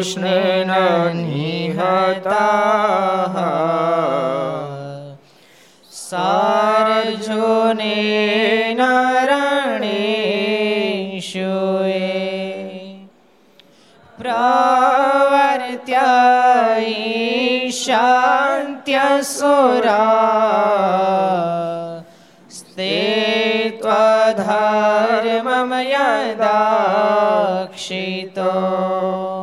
कृष्णेन निहताः सार्जुनेन रणेषुये प्रवर्त्य शान्त्यसुरा स्ते त्वधर्ममयदाक्षितो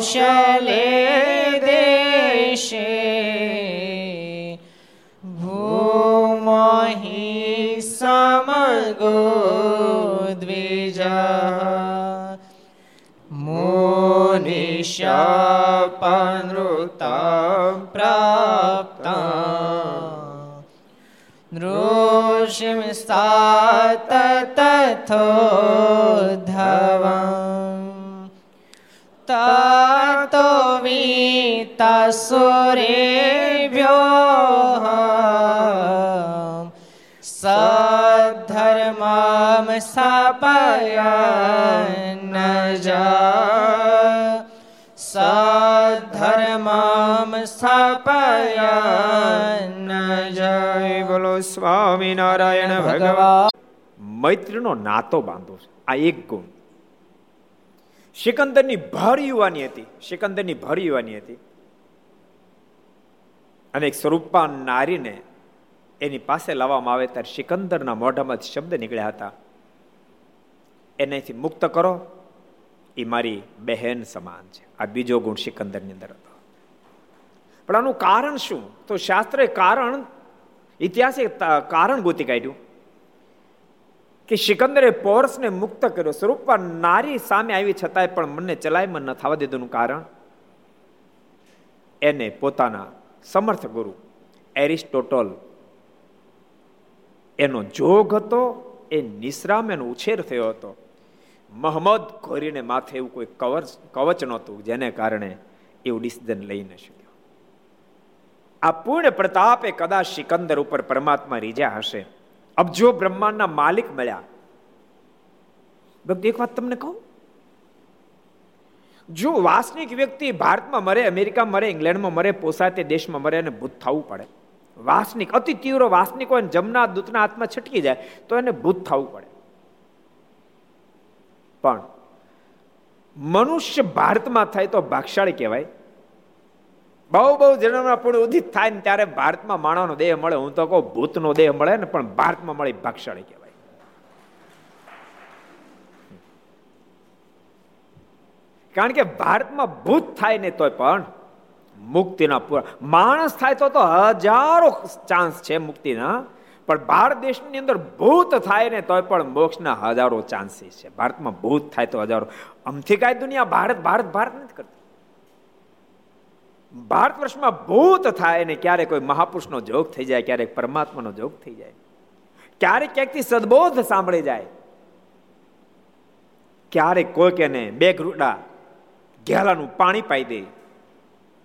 કૌશલે દેશે ભૂમહી સમગો દ્વિજા મોનિશાપનૃતા પ્રાપ્તા નૃષિમ સાત તથો ધવા वीतासुरेभ्यो सद्धर्मां स्थापयन् जा સધર્મામ સ્થાપયન જય બોલો સ્વામિનારાયણ ભગવાન મૈત્રીનો નાતો બાંધો છે આ એક ગુણ સિકંદરની ભર યુવાની હતી સિકંદરની ભર યુવાની હતી અને એક સ્વરૂપા નારીને એની પાસે લાવવામાં આવે ત્યારે સિકંદરના મોઢામાં શબ્દ નીકળ્યા હતા. એનેથી મુક્ત કરો. એ મારી બહેન સમાન છે. આ બીજો ગુણ સિકંદરની અંદર હતો. પણ આનું કારણ શું? તો શાસ્ત્રે કારણ, ઇતિહાસે કારણ ગોતી કાઢ્યું કે સિકંદરે પોરસને મુક્ત કર્યો. સ્વરૂપમાં નારી સામે આવી છતાંય પણ મને ચલાયમાં ન થવા દીધુંનું કારણ, એને પોતાના સમર્થ ગુરુ. એરિસ્ટોટલ એનો જોગ હતો, એ નિશ્રામ એનો ઉછેર થયો હતો. મહમદ ઘોરીને માથે એવું કોઈ કવચ કવચ નહોતું, જેને કારણે એવું ડિસિઝન લઈ ન શક્યો. આ પૂર્ણ પ્રતાપે કદાચ સિકંદર ઉપર પરમાત્મા રીજા હશે. અબજો બ્રહ્માંડના માલિક મળ્યા. ભક્તિ એક વાત તમને કહું? જો વાસનિક વ્યક્તિ ભારતમાં મરે, અમેરિકામાં મરે, ઇંગ્લેન્ડમાં મરે પોસાય દેશમાં મરે અને ભૂત થવું પડે. વાસનિક, અતિ તીવ્ર વાસનિક હોય જમના દૂતના હાથમાં છટકી જાય, તો એને ભૂત થવું પડે. પણ મનુષ્ય ભારતમાં થાય તો ભાગશાળી કહેવાય. બહુ બહુ જન્મના પૂર્ણ ઉદિત થાય ને ત્યારે ભારતમાં માણસનો દેહ મળે. હું તો કહું ભૂતનો દેહ મળે ને પણ ભારતમાં મળે ભાગશાળી કહેવાય. કારણ કે ભારતમાં ભૂત થાય ને તોય પણ મુક્તિના પૂરા માણસ થાય તો તો હજારો ચાન્સ છે મુક્તિના, પણ ભારત દેશની અંદર ભૂત થાય ને તોય પણ મોક્ષના હજારો ચાન્સીસ છે. ભારતમાં ભૂત થાય તો હજારો. અમથી કાંઈ દુનિયા ભારત ભારત ભારત નથી કરતી. ભારત વર્ષમાં ભૂત થાય ને ક્યારેક કોઈ મહાપુરુષનો જોગ થઈ જાય, ક્યારેક પરમાત્માનો જોગ થઈ જાય. ક્યારેક ક્યાંકથી સદબોધ સાંભળી જાય. ક્યારેક કોઈક એને બે ઘરૂડા ઘેલાનું પાણી પાઈ દે.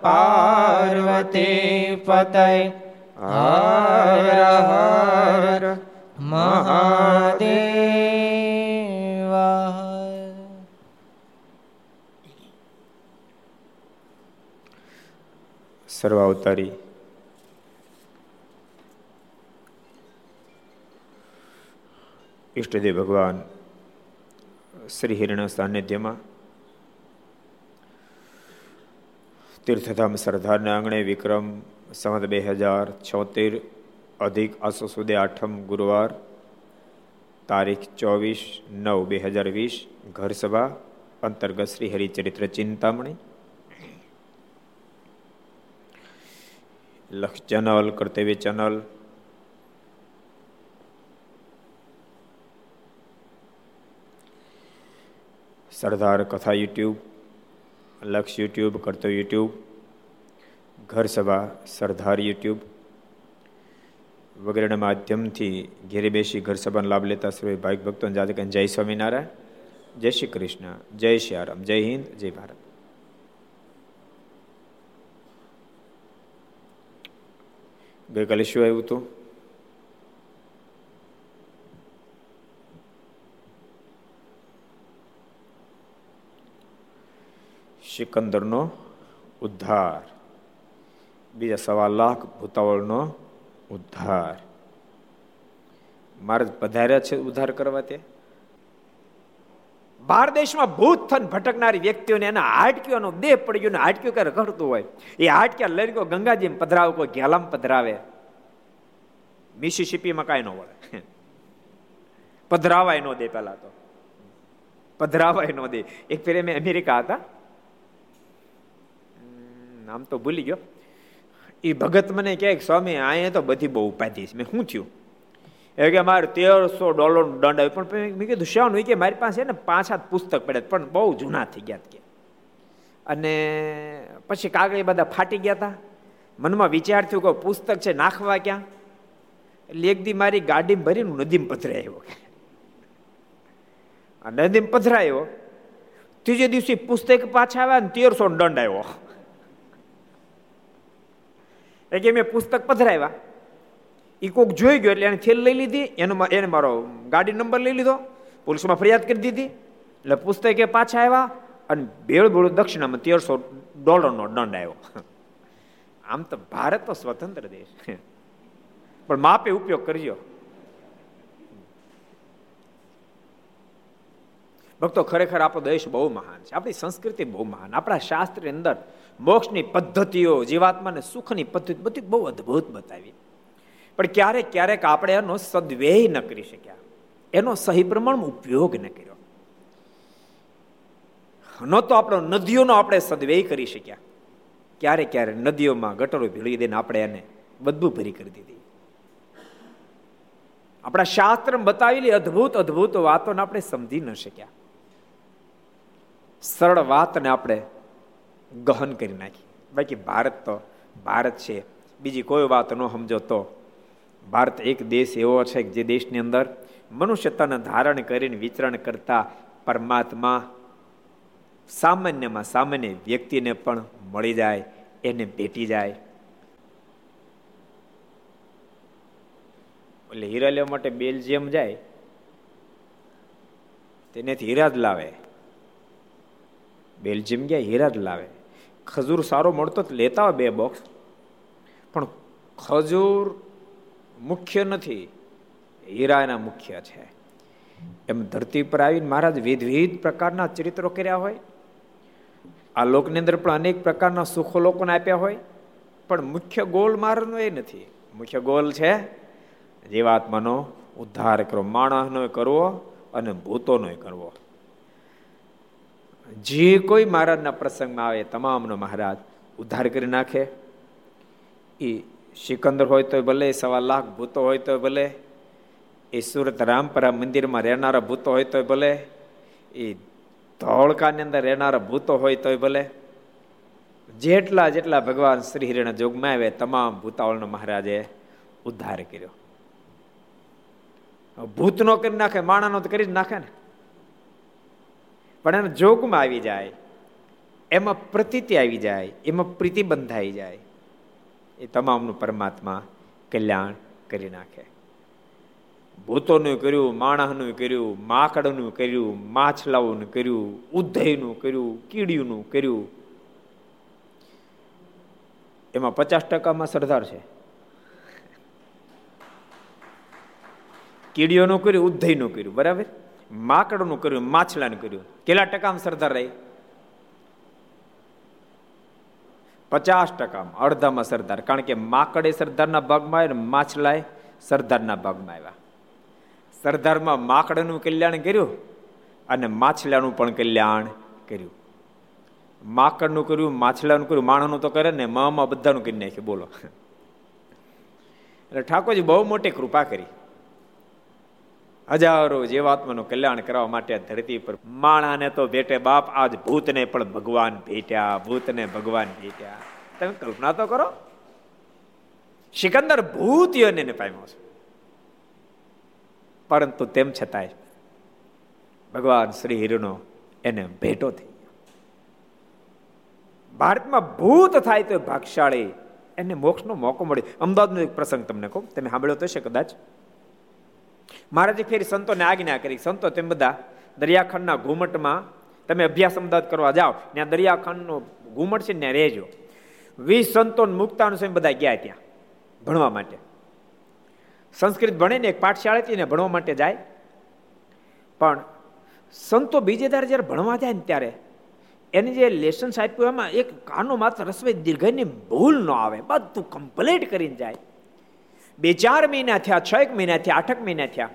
પાર્વતી પતય. હર હર મહાદેવ. સર્વાવતારી. ઈષ્ટદેવ ભગવાન શ્રી હિરણ સાનિધ્યમાં તીર્થધામ સરદારના આંગણે વિક્રમ સંવત બે હજાર છોતેર અધિક આસો સુધી આઠમ ગુરુવાર તારીખ ચોવીસ નવ બે હજાર વીસ ઘર સભા અંતર્ગત શ્રી હરિચરિત્ર ચિંતામણી લક્ષ ચેનલ કર્તવ્ય ચેનલ સરદાર કથા યુટ્યુબ લક્ષ યુટ્યુબ, કરતો યુટ્યુબ, ઘર સભા, સરદાર યુટ્યુબ વગેરેના માધ્યમથી ઘેરે બેસી ઘર સભાનો લાભ લેતા શ્રી ભાઈ ભક્તો જાતે જય સ્વામિનારાયણ, જય શ્રી કૃષ્ણ, જય શ્રી આરામ, જય હિન્દ, જય ભારત. ગઈકાલે શું આવ્યું હતું? સિકંદરનો ઉદ્ધાર. બીજા સવા લાખ ભૂતાવળનો ઉદ્ધાર. મહારાજ પધાર્યા છે ઉદ્ધાર કરવા તે? બાર દેશમાં ભૂત થન ભટકનારી વ્યક્તિઓને એના હાડકીઓનો દેહ પડી ગયો ને હાડકીઓ ક્યારે ઘટતું હોય? એ હાટક્યા લઈને કોઈ ગંગાજી પધરાવે કોઈ ઘેલામ પધરાવે. મિસિસિપીમાં કાંઈ ન વળે પધરાવાય ન દે પહેલા તો. પધરાવાય ન દે. એક ફેર મેં અમેરિકા હતા. નામ તો ભૂલી ગયો. એ ભગત મને કહે સ્વામી, અહીંયા તો બધી બહુ ઉપાધિ છે. મેં શું થયું? એ કે, મારે તેરસો ડોલરનો દંડ આવ્યો. પણ મેં કીધું, શાનું? કે, મારી પાસે ને પાંચ હાથ પુસ્તક પડ્યા પણ બહુ જૂના થઈ ગયા કે અને પછી કાગળ બધા ફાટી ગયા હતા. મનમાં વિચાર થયો કે પુસ્તક છે, નાખવા ક્યાં? એટલે એક દી મારી ગાડી ભરીને નદીમાં પધરાયો નદીમ પથરાયો. ત્રીજે દિવસે પુસ્તક પાછા આવ્યા ને તેરસો દંડ આવ્યો. એ કે મેં પુસ્તક પધરાવ્યા. એ કોક જોઈ ગયો એટલે એને થેલ લઈ લીધી, એનો એને મારો ગાડી નંબર લઈ લીધો, પોલીસમાં ફરિયાદ કરી દીધી, એટલે પુસ્તકે પાછા આવ્યા અને ભેળ ભેળું દક્ષિણામાં તેરસો ડોલરનો દંડ આવ્યો. આમ તો ભારત તો સ્વતંત્ર દેશ. પણ માપે ઉપયોગ કરજો. ભક્તો, ખરેખર આપણો દેશ બહુ મહાન છે. આપણી સંસ્કૃતિ બહુ મહાન. આપણા શાસ્ત્રની અંદર મોક્ષની પદ્ધતિઓ, જીવાત્માને સુખની પદ્ધતિ બધી બહુ અદ્ભુત બતાવી. પણ ક્યારેક ક્યારેક આપણે એનો સદવ્યય ન કરી શક્યા. એનો સહી પ્રમાણમાં ઉપયોગ ન કર્યો. ન તો આપણો નદીઓનો આપણે સદવ્યય કરી શક્યા. ક્યારેક ક્યારેક નદીઓમાં ગટરો ભીળી દઈને આપણે એને બધું ભરી કરી દીધી. આપણા શાસ્ત્ર બતાવેલી અદ્ભુત અદ્ભુત વાતોને આપણે સમજી ન શક્યા. સરળ વાતને આપણે ગહન કરી નાખી. બાકી ભારત તો, ભારત છે. બીજી કોઈ વાત ન સમજો તો ભારત એક દેશ એવો છે જે દેશની અંદર મનુષ્યતાને ધારણ કરીને વિચરણ કરતા પરમાત્મા સામાન્યમાં સામાન્ય વ્યક્તિને પણ મળી જાય, એને ભેટી જાય. એટલે હીરા લેવા માટે બેલ્જિયમ જાય, તેનેથી હીરા જ લાવે. બેલ્જિયમ ગયા, હીરા જ લાવે. ખજૂર સારો મળતો તો લેતા બે બોક્સ પણ ખજૂર મુખ્ય નથી. હીરા એના મુખ્ય છે. એમ ધરતી પર આવીને મહારાજ વિવિધ પ્રકારના ચરિત્રો કર્યા હોય. આ લોકની અંદર પણ અનેક પ્રકારના સુખો લોકોને આપ્યા હોય. પણ મુખ્ય ગોલ મારનો એ નથી. મુખ્ય ગોલ છે જીવાત્માનો ઉદ્ધાર કરવો, માણસનો કરવો અને ભૂતોનો કરવો. જે કોઈ મહારાજના પ્રસંગમાં આવે, તમામનો મહારાજ, ઉદ્ધાર કરી નાખે. એ સિકંદર હોય તો ભલે, સવા લાખ ભૂતો હોય તો ભલે, એ સુરત રામપરા મંદિરમાં રહેનારા ભૂતો હોય તો ભલે, એ ધોળકાની અંદર રહેનારા ભૂતો હોય તોય ભલે, જેટલા જેટલા ભગવાન શ્રી હિરણ જોગમાં આવે, તમામ ભૂતાવળનો મહારાજે ઉદ્ધાર કર્યો. ભૂતનો કરી નાખે, માણાનો તો કરી જ નાખે ને. પણ એના જોગમાં આવી જાય, એમાં પ્રતીતિ આવી જાય, એમાં પ્રીતિ બંધાઈ જાય, એ તમામનું પરમાત્મા કલ્યાણ કરી નાખે. ભૂતોનું કર્યું, માણસનું કર્યું, માકડનું કર્યું, માછલાઓનું કર્યું ઉધયનું કર્યું કીડીનું કર્યું. એમાં પચાસ ટકામાં સરદાર છે. કીડીઓનું કર્યું ઉધયનું કર્યું, બરાબર? માકડનું કર્યું, માછલાનું કર્યું. કેટલા ટકામાં સરદાર રહી? પચાસ ટકામાં, અડધામાં સરદાર. કારણ કે માકડે સરદારના ભાગમાં આવ્યા ને માછલાએ સરદારના ભાગમાં આવ્યા. સરદારમાં માકડનું કલ્યાણ કર્યું અને માછલાનું પણ કલ્યાણ કર્યું. માકડનું કર્યું, માછલાનું કર્યું. માણસનું તો કરે ને, મામાં બધાનું કરી નાખ્યું. બોલો. એટલે ઠાકોરજી બહુ મોટી કૃપા કરી. હજારો જીવાત્માનું કલ્યાણ કરવા માટે ધરતી પર માણાને તો ભેટે બાપ, આજ ભૂતને પણ ભગવાન ભેટ્યા, ભૂતને ભગવાન ભેટ્યા. તમે કલ્પના તો કરો. સિકંદર ભૂત યોને પામ્યો છે. પરંતુ તેમ છતાંય ભગવાન શ્રી હિરનો એને ભેટો થઈ ભારતમાં ભૂત થાય તો ભાગશાળી એને મોક્ષનો મોકો મળે અમદાવાદનો એક પ્રસંગ તમને કહું. તમે સાંભળ્યો તો છે કદાચ. મહારાજે ફેરી સંતોને આજ્ઞા કરી, સંતો, તેમ બધા દરિયાખંડના ઘુમટમાં તમે અભ્યાસ અમદાવાદ કરવા જાઓ, ત્યાં દરિયાખંડનો ઘુમટ છે ત્યાં રહેજો. વીસ સંતો મુક્તાનું સ્વયં બધા ગયા ત્યાં ભણવા માટે. સંસ્કૃત ભણે ને એક પાઠશાળા હતી ને ભણવા માટે જાય. પણ સંતો બીજે તારે જ્યારે ભણવા જાય ને ત્યારે એને જે લેસન્સ આપ્યું, એમાં એક કાનો માત્ર રસવાઈ દીર્ઘની ભૂલ ન આવે, બધું કમ્પ્લીટ કરીને જાય. બે ચાર મહિના થયા, છ એક મહિના થયા આઠક મહિના થયા.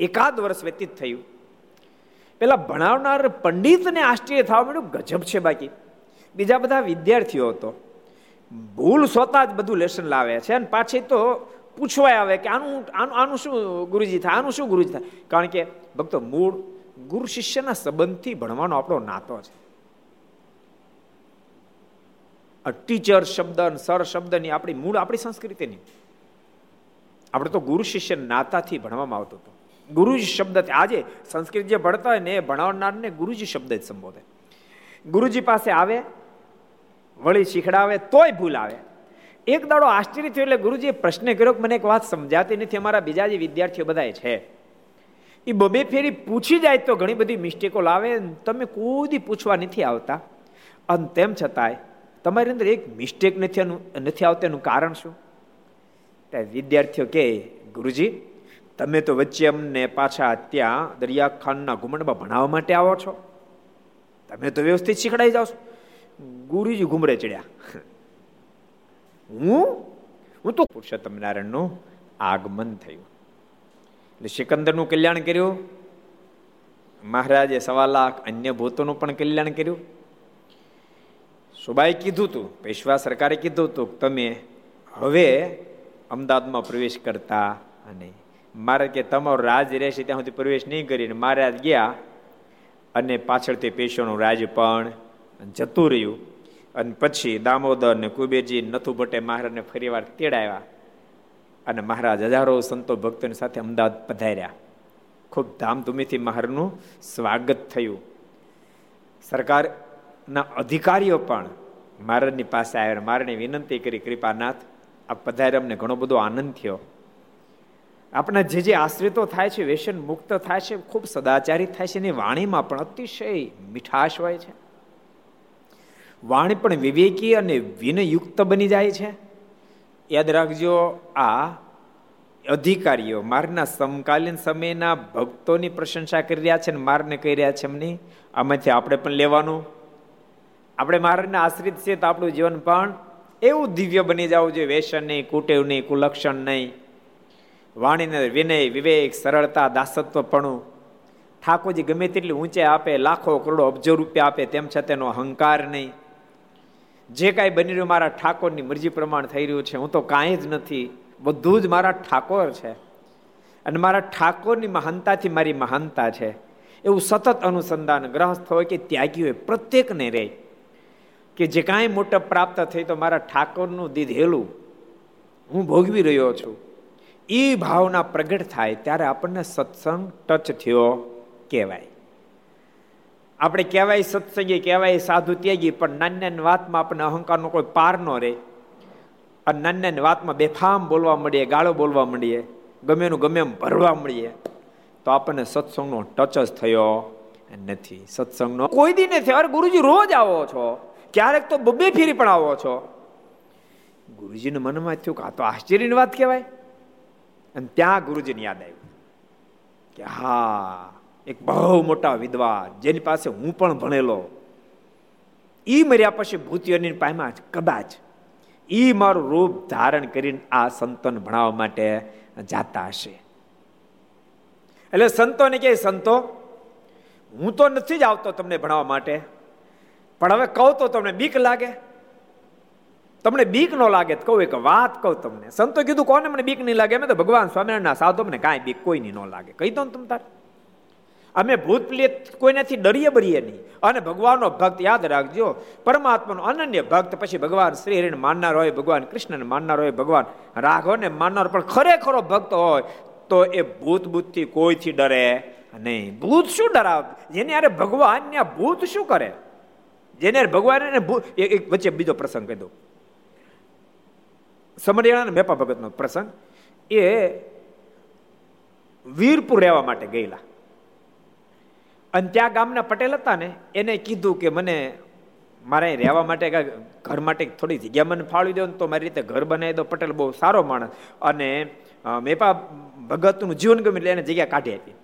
એકાદ વર્ષ વ્યતીત થયું. પેલા ભણાવનાર પંડિતને આશ્ચર્ય થવા મળ્યું ગજબ છે બાકી. બીજા બધા વિદ્યાર્થીઓ હતો. ભૂલ સ્વતા જ બધું લેસન લાવે છે. અને પાછી તો પૂછવાય આવે કે આનું આનું આનું શું ગુરુજી થાય, આનું શું ગુરુજી થાય? કારણ કે ભક્તો, મૂળ ગુરુ શિષ્યના સંબંધથી ભણવાનો આપણો નાતો છે. ટીચર શબ્દ સર શબ્દની આપણી મૂળ, આપણી સંસ્કૃતિની. આપણે તો ગુરુ શિષ્ય નાતાથી ભણવામાં આવતું હતું. ગુરુજી શબ્દ આજે સંસ્કૃત જે ભણતા હોય ને એ ભણાવનારને ગુરુજી શબ્દ જ સંબોધે. ગુરુજી પાસે આવે, વળી શીખડાવે, તોય ભૂલ આવે. એક દાડો આશ્ચર્ય થયો એટલે ગુરુજીએ પ્રશ્ન કર્યો કે મને એક વાત સમજાતી નથી, અમારા બીજા જે વિદ્યાર્થીઓ બધા છે. એ બબે ફેરી પૂછી જાય તો ઘણી બધી મિસ્ટેકો લાવે તમે કોઈ પૂછવા નથી આવતા. અને તેમ છતાંય, તમારી અંદર એક મિસ્ટેક નથી નથી આવતા, એનું કારણ શું? ત્યાં વિદ્યાર્થીઓ કે, ગુરુજી, તમે તો વચ્ચે અમને પાછા ત્યાં દરિયાખાનના ઘુમંડમાં ભણાવવા માટે આવો છો. તમે તો વ્યવસ્થિત શીખડાઈ જાઓ છો. ગુરુજી ઘુમરે ચડ્યા. હું? હું તો પુરુષોત્તમ નારાયણનું આગમન થયું. એટલે સિકંદરનું કલ્યાણ કર્યું. મહારાજે સવા લાખ અન્ય ભૂતોનું પણ કલ્યાણ કર્યું. સુબાઈ કીધું તું, પેશવા સરકારે કીધું હતું તમે હવે અમદાવાદમાં પ્રવેશ કરતા અને મારે કે તમારો રાજ રહેશે ત્યાં સુધી પ્રવેશ નહીં કરીને મહારાજ ગયા અને પાછળ તે પેશોનું રાજ પણ જતું રહ્યું. અને પછી દામોદર ને કુબેરજી, નથુ ભટ્ટે મહારાજને ફરી વાર તેડાવ્યા અને મહારાજ હજારો સંતો ભક્તોની સાથે અમદાવાદ પધાર્યા. ખૂબ ધામધૂમીથી મહારાજનું સ્વાગત થયું. સરકારના અધિકારીઓ પણ મહારાજની પાસે આવ્યા મહારાજને વિનંતી કરી, કૃપાનાથ આ પધારે અમને ઘણો બધો આનંદ થયો. આપણા જે જે આશ્રિતો થાય છે વ્યસન મુક્ત થાય છે, ખૂબ સદાચારી થાય છે, એની વાણીમાં પણ અતિશય મીઠાશ હોય છે. વાણી પણ વિવેકી અને વિનયુક્ત બની જાય છે. યાદ રાખજો, આ અધિકારીઓ મારના સમકાલીન સમયના ભક્તોની પ્રશંસા કરી રહ્યા છે અને મારને કહી રહ્યા છે એમની, આમાંથી આપણે પણ લેવાનું. આપણે મારને આશ્રિત છીએ તો આપણું જીવન પણ એવું દિવ્ય બની જવું જોઈએ. વેસન નહીં, કુટેવ નહીં, કુલક્ષણ નહીં. વાણીને વિનય, વિવેક, સરળતા, દાસત્વપણું. ઠાકોરજી ગમે તેટલી ઊંચે આપે, લાખો કરોડો અબજો રૂપિયા આપે, તેમ છતાં તેનો અહંકાર નહીં. જે કાંઈ બની રહ્યું મારા ઠાકોરની મરજી પ્રમાણ થઈ રહ્યું છે, હું તો કાંઈ જ નથી. બધું જ મારા ઠાકોર છે. અને મારા ઠાકોરની મહાનતાથી મારી મહાનતા છે. એવું સતત અનુસંધાન, ગ્રહસ્થ હોય કે ત્યાગી હોય, પ્રત્યેકને રહે. કે જે કાંઈ મોટપ પ્રાપ્ત થઈ તો મારા ઠાકોરનું દીધેલું હું ભોગવી રહ્યો છું. એ ભાવના પ્રગટ થાય ત્યારે આપણને સત્સંગ ટચ થયો કહેવાય. આપણે કહેવાય સત્સંગી, કહેવાય સાધુ ત્યાગી, પણ નાની વાતમાં આપણને અહંકારનો કોઈ પાર ન રહે. અને નાની વાતમાં બેફામ બોલવા મળીએ, ગાળો બોલવા મળીએ ગમે એનું ગમે એમ ભરવા મળીએ, તો આપણને સત્સંગનો ટચ જ થયો નથી. સત્સંગનો કોઈ દી નથી. અરે ગુરુજી, રોજ આવો છો. ક્યારેક તો બબે ફેરી પણ આવો છો. ગુરુજીને મનમાં થયું કે આ તો આશ્ચર્યની વાત કહેવાય. અને ત્યાં ગુરુજીને યાદ આવ્યું કે હા, એક બહુ મોટા વિદ્વાન, જેની પાસે હું પણ ભણેલો. એ મર્યા પછી ભૂતિઓની પાયમાં કદાચ એ મારું રૂપ ધારણ કરીને આ સંતોને ભણાવવા માટે જાતા હશે. એટલે સંતોને કહે સંતો, હું તો નથી જ આવતો તમને ભણાવવા માટે. પણ હવે કહું તો તમને બીક લાગે? તમને બીક ન લાગે તો કહું એક વાત કહું તમને. સંતો કીધું, કોને મને બીક નહીં લાગે? અમે તો ભગવાન સ્વામિનારાયણના સાધુ મને કાંઈ બીક કોઈની ન લાગે. કહી દો ને તમ તારે. અમે ભૂત પ્રિય કોઈનાથી ડરીએ બરીએ નહીં. અને ભગવાનનો ભક્ત યાદ રાખજો, પરમાત્માનો અનન્ય ભક્ત પછી ભગવાન શ્રી હરિને માનનાર હોય, ભગવાન કૃષ્ણને માનનાર હોય, ભગવાન રાઘવને માનનાર, પણ ખરેખરો ભક્ત હોય, તો એ ભૂત ભૂતથી કોઈથી ડરે નહીં. ભૂત શું ડરાવ? જેને અરે ભગવાન ભૂત શું કરે? જેને ભગવાન એક વચ્ચે બીજો પ્રસંગ કહી દઉં અને મેપા ભગતનો પ્રસંગ. એ વીરપુર રહેવા માટે ગયેલા. અને ત્યાં ગામના પટેલ હતા ને, એને કીધું કે મને મારે રહેવા માટે ઘર માટે થોડી જગ્યા મને ફાળવી દો તો મારી રીતે ઘર બનાવી દો, પટેલ બહુ સારો માણસ. અને મેપા ભગતનું જીવન ગમે એટલે એને જગ્યા કાઢી આપી.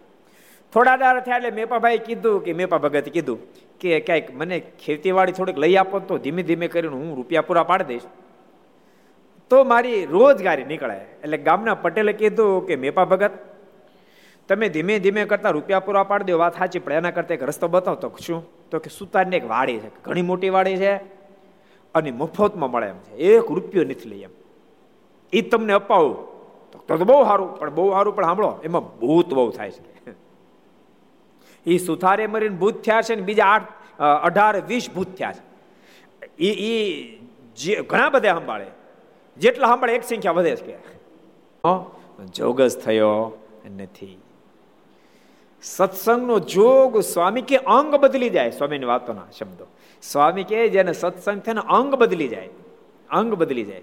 થોડા દાર થયા એટલે મેપાભાઈ કીધું કે, મેપા ભગતે કીધું કે ક્યાંક મને ખેતીવાડી થોડીક લઈ આપો તો ધીમે ધીમે કરીને હું રૂપિયા પૂરા પાડી દઈશ. તો મારી રોજગારી નીકળે એટલે ગામના પટેલે કીધું કે, મેપા ભગત, તમે ધીમે ધીમે કરતા રૂપિયા પૂરા પાડી દો. વાત સાચી, પણ એના કરતા એક રસ્તો બતાવતો શું? તો કે સુતારની એક વાડી છે. ઘણી મોટી વાડી છે અને મફતમાં મળે એમ છે. એક રૂપિયો નથી લઈ એમ. એ તમને અપાવું. તો બહુ સારું, પણ બહુ સારું, પણ સાંભળો, એમાં ભૂત બહુ થાય છે. એ સુથારે મરીને ભૂત થયા છે ને બીજા આઠ અઢાર વીસ ભૂત થયા છે. એ એ જે ઘણા બધા સંભાળે. જેટલા સાંભળે એક સંખ્યા વધે છે જોગસ થયો નથી. સત્સંગનો જોગ સ્વામી કે અંગ બદલી જાય, સ્વામીની વાતોના શબ્દો. સ્વામી કે જેને સત્સંગ થાય અંગ બદલી જાય. અંગ બદલી જાય.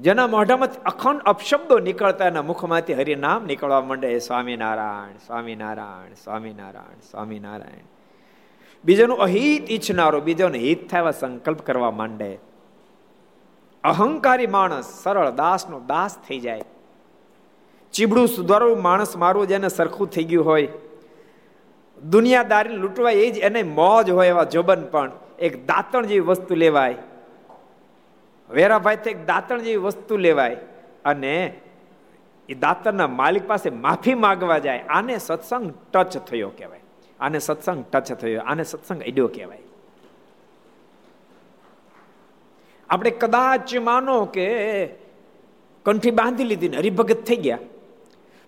જેના મોઢામાં અખંડ અપશબ્દો નીકળતા એના મુખમાંથી હરિનામ નીકળવા માંડે સ્વામિનારાયણ સ્વામિનારાયણ સ્વામિનારાયણ સ્વામિનારાયણ. બીજાનું અહિત ઈચ્છનારો, બીજાનો હિત થાય સંકલ્પ કરવા માંડે. અહંકારી માણસ સરળ, દાસનો દાસ થઈ જાય. ચીબડું સુધારવું માણસ મારવું જેને સરખું થઈ ગયું હોય. દુનિયાદારી લૂંટવા એ જ એને મોજ હોય એવા જોબન પણ એક દાંતણ જેવી વસ્તુ લેવાય. વેરાભાઈ એક દાંતણ જેવી વસ્તુ લેવાય અને એ દાંતણના માલિક પાસે માફી માગવા જાય. આને સત્સંગ ટચ થયો કહેવાય. આને સત્સંગ ટચ થયો. આને સત્સંગ અડ્યો કહેવાય. આપણે કદાચ માનો કે કંઠી બાંધી લીધી ને હરિભગત થઈ ગયા.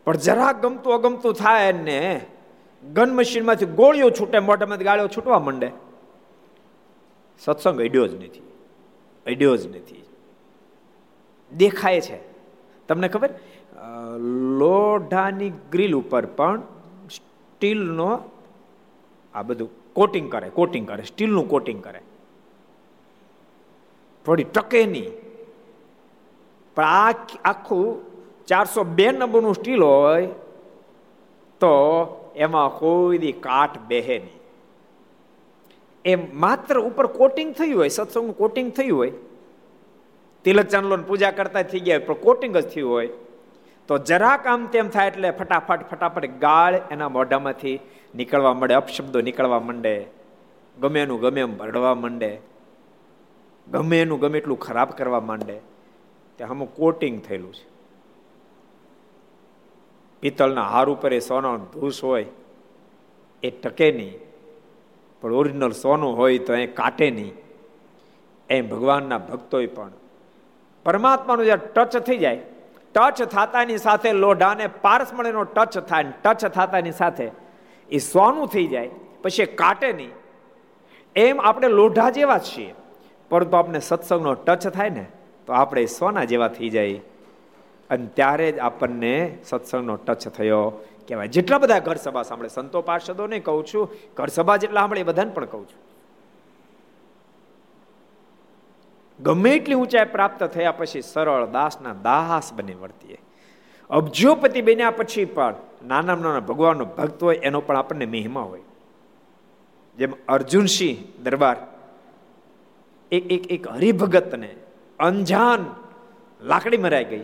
પણ જરા ગમતું અગમતું થાય ને ગન મશીનમાંથી ગોળીઓ છૂટે, મોઢામાંથી ગાળીઓ છૂટવા માંડે. સત્સંગ અડ્યો જ નથી. અડ્યો જ નથી. દેખાય છે. તમને ખબર? લોઢાની ગ્રીલ ઉપર પણ સ્ટીલનો આ બધું કોટિંગ કરે કોટિંગ કરે, સ્ટીલનું કોટિંગ કરે. થોડી ટકે નહીં. પણ આ આખું ચારસો બે નંબરનું સ્ટીલ હોય તો એમાં કોઈ કાટ બેહે નહીં. એ માત્ર ઉપર કોટિંગ થયું હોય, સત્સંગનું કોટિંગ થયું હોય, તિલક ચાંદલો પૂજા કરતા થઈ ગયા પણ કોટિંગ જ થયું હોય, તો જરાક આમ તેમ થાય એટલે ફટાફટ ફટાફટ ગાળ એના મોઢામાંથી નીકળવા માંડે, અપશબ્દો નીકળવા માંડે ગમે એનું ગમે એમ ભરડવા માંડે ગમે એનું ગમે એટલું ખરાબ કરવા માંડે, તે આમાં કોટિંગ થયેલું છે. પિત્તળના હાર ઉપર એ સોનો ધૂસ હોય, એ ટકે નહીં. પણ ઓરિજિનલ સોનું હોય તો એ કાટે નહીં. એમ ભગવાનના ભક્તોએ પણ. પરમાત્માનું જ્યારે ટચ થઈ જાય, ટચ થતાની સાથે લોઢાને પારસમણીનો ટચ થાય ટચ થતાની સાથે એ સોનું થઈ જાય, પછી કાટે નહીં. એમ આપણે લોઢા જેવા છીએ. પરંતુ આપણે સત્સંગનો ટચ થાય ને, તો આપણે સોના જેવા થઈ જાય. અને ત્યારે જ આપણને સત્સંગનો ટચ થયો. કહેવાય. જેટલા બધા ઘર સભા સાંભળે, સંતો પાર્ષદો નહીં કહું છું, ઘર સભા જેટલા સાંભળે, એ બધાને પણ કહું છું. ગમે એટલી ઊંચાઈ પ્રાપ્ત થયા પછી સરળ દાસના દાસ બની વર્તીએ અબજોપતિ બન્યા પછી પણ નાના નાના ભગવાનનો ભક્ત હોય, એનો પણ આપણને મહિમા હોય. જેમ અર્જુનસિંહ દરબાર એક એક એક હરિભગતને અંજાન લાકડી મરાઈ ગઈ.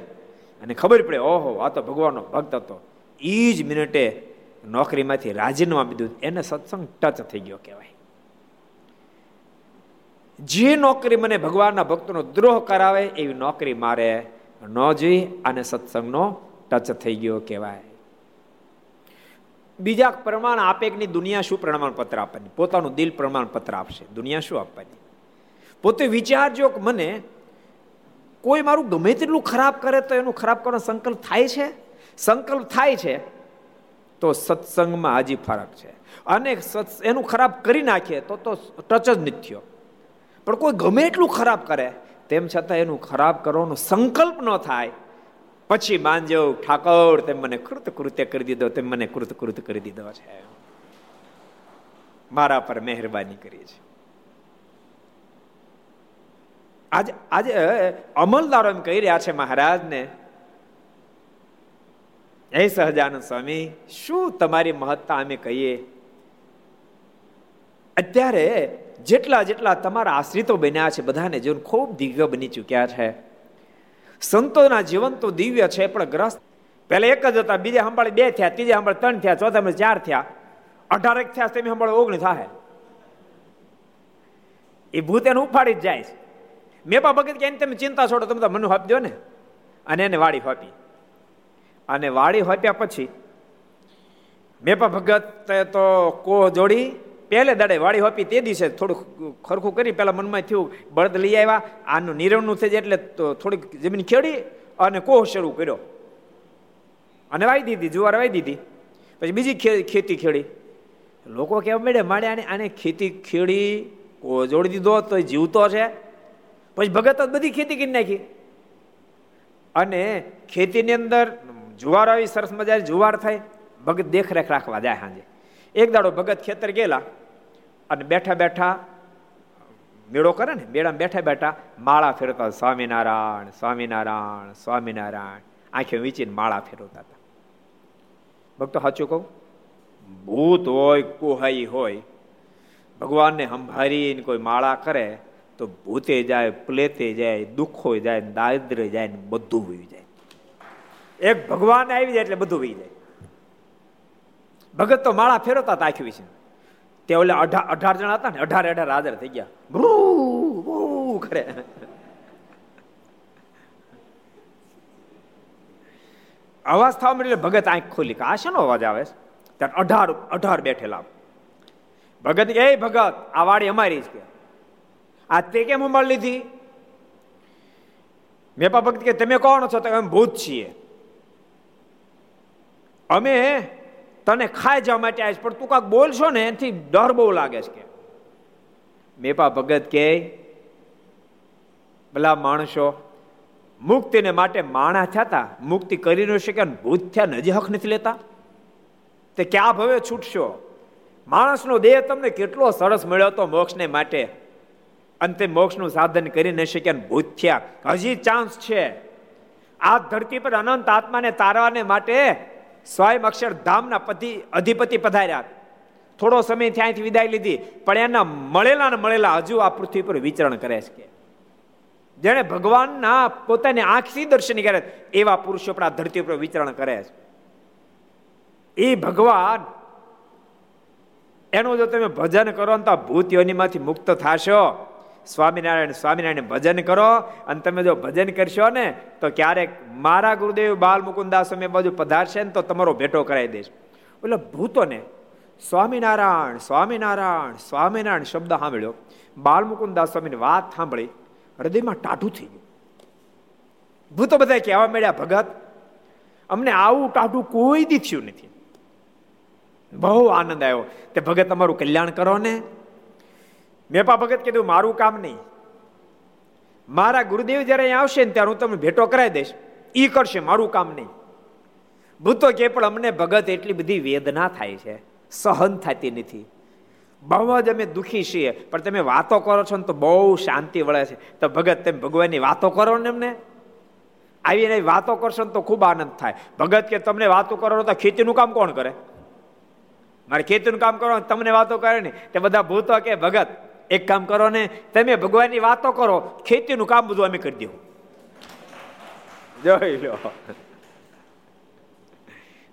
અને ખબર પડે, ઓહો, આ તો ભગવાનનો ભક્ત હતો. એ જ મિનિટે નોકરીમાંથી રાજીનામા આપી દીધું. એને સત્સંગ ટચ થઈ ગયો કહેવાય. જે નોકરી મને ભગવાનના ભક્તનો દ્રોહ કરાવે, એવી નોકરી મારે ન જોઈ અને સત્સંગનો ટચ થઈ ગયો કહેવાય. બીજા પ્રમાણ આપેકની દુનિયા શું પ્રમાણપત્ર આપવાની? પોતાનું દિલ પ્રમાણપત્ર આપશે. દુનિયા શું આપવાની? પોતે વિચારજો કે મને કોઈ મારું ગમે તેટલું ખરાબ કરે તો એનું ખરાબ કરવાનો સંકલ્પ થાય છે? સંકલ્પ થાય છે, તો સત્સંગમાં હજી ફરક છે. અને એનું ખરાબ કરી નાખીએ તો તો ટચ જ નથી થયો. પણ કોઈ ગમે એટલું ખરાબ કરે, તેમ છતાં એનું ખરાબ કરવાનો સંકલ્પ ન થાય. પછી માનજો ઠાકોર, તેમ મને કૃત કૃત્ય કરી દીધો, તેમ મને કૃત કૃત કરી દીધો છે. મારા પર મહેરબાની કરી છે આજે આજે અમલદારો એમ કહી રહ્યા છે મહારાજને હે સહજાનંદ સ્વામી, શું તમારી મહત્તા અમે કહીએ? અત્યારે જેટલા જેટલા તમારા આશ્રિતો બન્યા છે બધાને જીવન ખૂબ દિવ્ય બની ચૂક્યા છે. સંતોના જીવન તો દિવ્ય છે, પણ ગ્રસ્ત પહેલા એક જ હતા, બીજા સંભાળે બે થયા, ત્રીજા સંભાળે ત્રણ થયા, ચોથા ચાર થયા. અઢારેક થયા, તેમ સંભાળે ઓગણીસ થાય એ ભૂત એને ઉપાડી જ જાય છે. મેપા ભગત કે તમે ચિંતા છોડો, તમે તો મને આપી દો ને. અને એને વાડી હોપી. અને વાડી હોપ્યા પછી મેપા ભગત તો કોહ જોડી, પહેલે દાડે વાડી હોપી તે દિવસે થોડુંક ખરખું કરી, પેલા મનમાં થયું, બળદ લઈ આવ્યા, આનું નિરવણું થઈ જાય એટલે થોડીક જમીન ખેડી અને કોહ શરૂ કર્યો. અને વાવી દીધી, જુવાર વાવી દીધી. પછી બીજી ખેતી ખેડી. લોકો કહેવા મળે માડે આને આને ખેતી ખેડી, કોહ જોડી દીધો, તો જીવતો છે. પછી ભગત બધી ખેતી કરી નાખી. અને ખેતીની અંદર જુવાર આવી, સરસ મજા જુવાર થાય ભગત દેખરેખ રાખવા જાય સાંજે. એક દાડો ભગત ખેતર ગયેલા અને બેઠા બેઠા મેળો કરે ને, મેળામાં બેઠા બેઠા માળા ફેરવતા સ્વામિનારાયણ સ્વામિનારાયણ સ્વામિનારાયણ. આંખે વીચીને માળા ફેરવતા હતા. ભક્તો, સાચું કહું? ભૂત હોય, કુહાઈ હોય, ભગવાનને સંભાળીને કોઈ માળા કરે, તો ભૂતે જાય, પ્લેતે જાય દુઃખો જાય દારિદ્ર જાય, ને બધું હોય જાય. એક ભગવાન આવી જાય એટલે બધું વહી જાય. ભગત તો માળા ફેરવતા આખી વિશે. તે ઓલે અઢાર અઢાર જણા હતા ને, અઢાર અઢાર હાજર થઈ ગયા. ભૂ ખરે. અવાજ થવા એટલે ભગત આંખ ખોલી આ શેનો અવાજ આવે ત્યારે અઢાર અઢાર બેઠેલા. ભગત એ ભગત, આ વાડી અમારી જ કે. આ તે કેમ ઉંમર લીધી? મેપા ભક્ત કે, તમે કોણ છો? તો એમ ભૂત છીએ. અમે તને ખાઈ જવા માટે આવીશ, પણ તું કાંક બોલશો ને એથી ડર બહુ લાગે છે કે. મેપા ભગત કે ભલા માણસો, મુક્તિને માટે માણા થતા, મુક્તિ કરી ન શકે ભૂત થયા હજી હક નથી લેતા? તે ક્યાં ભવે છૂટશો? માણસનો દેહ તમને કેટલો સરસ મળ્યો હતો મોક્ષને માટે? અંતે મોક્ષનું સાધન કરી ન શક્યા ભૂત થયા. હજી ચાન્સ છે. આ ધરતી પર અનંત આત્માને તારવાને માટે સ્વયં અક્ષરધામના પતિ, અધિપતિ પધાર્યા. થોડો સમય ત્યાંથી વિદાય લીધી, પણ એના મળેલા ને મળેલા હજુ આ પૃથ્વી પર વિચરણ કરે છે જેણે ભગવાનના પોતાની આંખથી દર્શન કરે એવા પુરુષો પણ આ ધરતી ઉપર વિચરણ કરે છે. એ ભગવાન, એનું જો તમે ભજન કરો ને તો આ યોનીમાંથી મુક્ત થશો. સ્વામિનારાયણ સ્વામિનારાયણ ભજન કરો અને તમે જો ભજન કરશો ને, તો ક્યારેક મારા ગુરુદેવ બાલ મુકુદાસ અમે બાજુ પધારશે ને, તો તમારો ભેટો કરાવી દઈશ. એટલે ભૂતોને સ્વામિનારાયણ સ્વામિનારાયણ સ્વામિનારાયણ શબ્દ સાંભળ્યો. બાલ મુકુદાસ સ્વામીની વાત સાંભળી, હૃદયમાં ટાઢું થઈ ગયું. ભૂતો બધા કહેવા મળ્યા ભગત, અમને આવું ટાઢું કોઈ દી થયું નથી. બહુ આનંદ આવ્યો. તે ભગત, તમારું કલ્યાણ કરો ને. મેપા ભગત કીધું, મારું કામ નહીં. મારા ગુરુદેવ જયારે અહીંયા આવશે ને ત્યારે હું તમને ભેટો કરાવી દઈશ. ઈ કરશે, મારું કામ નહીં. ભૂતો કે પણ અમને ભગત એટલી બધી વેદના થાય છે. સહન થતી નથી. બહુ જ અમે દુઃખી છીએ. પણ તમે વાતો કરો છો ને તો બહુ શાંતિ વળે છે. તો ભગત, તમે ભગવાનની વાતો કરો ને એમને? આવીને વાતો કરશો ને તો ખૂબ આનંદ થાય. ભગત કે, તમને વાતો કરો તો ખેતીનું કામ કોણ કરે? મારે ખેતીનું કામ કરો તમને વાતો કરે ને તે બધા ભૂતો કે, ભગત એક કામ કરો ને તમે ભગવાનની વાતો કરો, ખેતીનું કામ બધું અમે કરી દઉં જોઈ લો.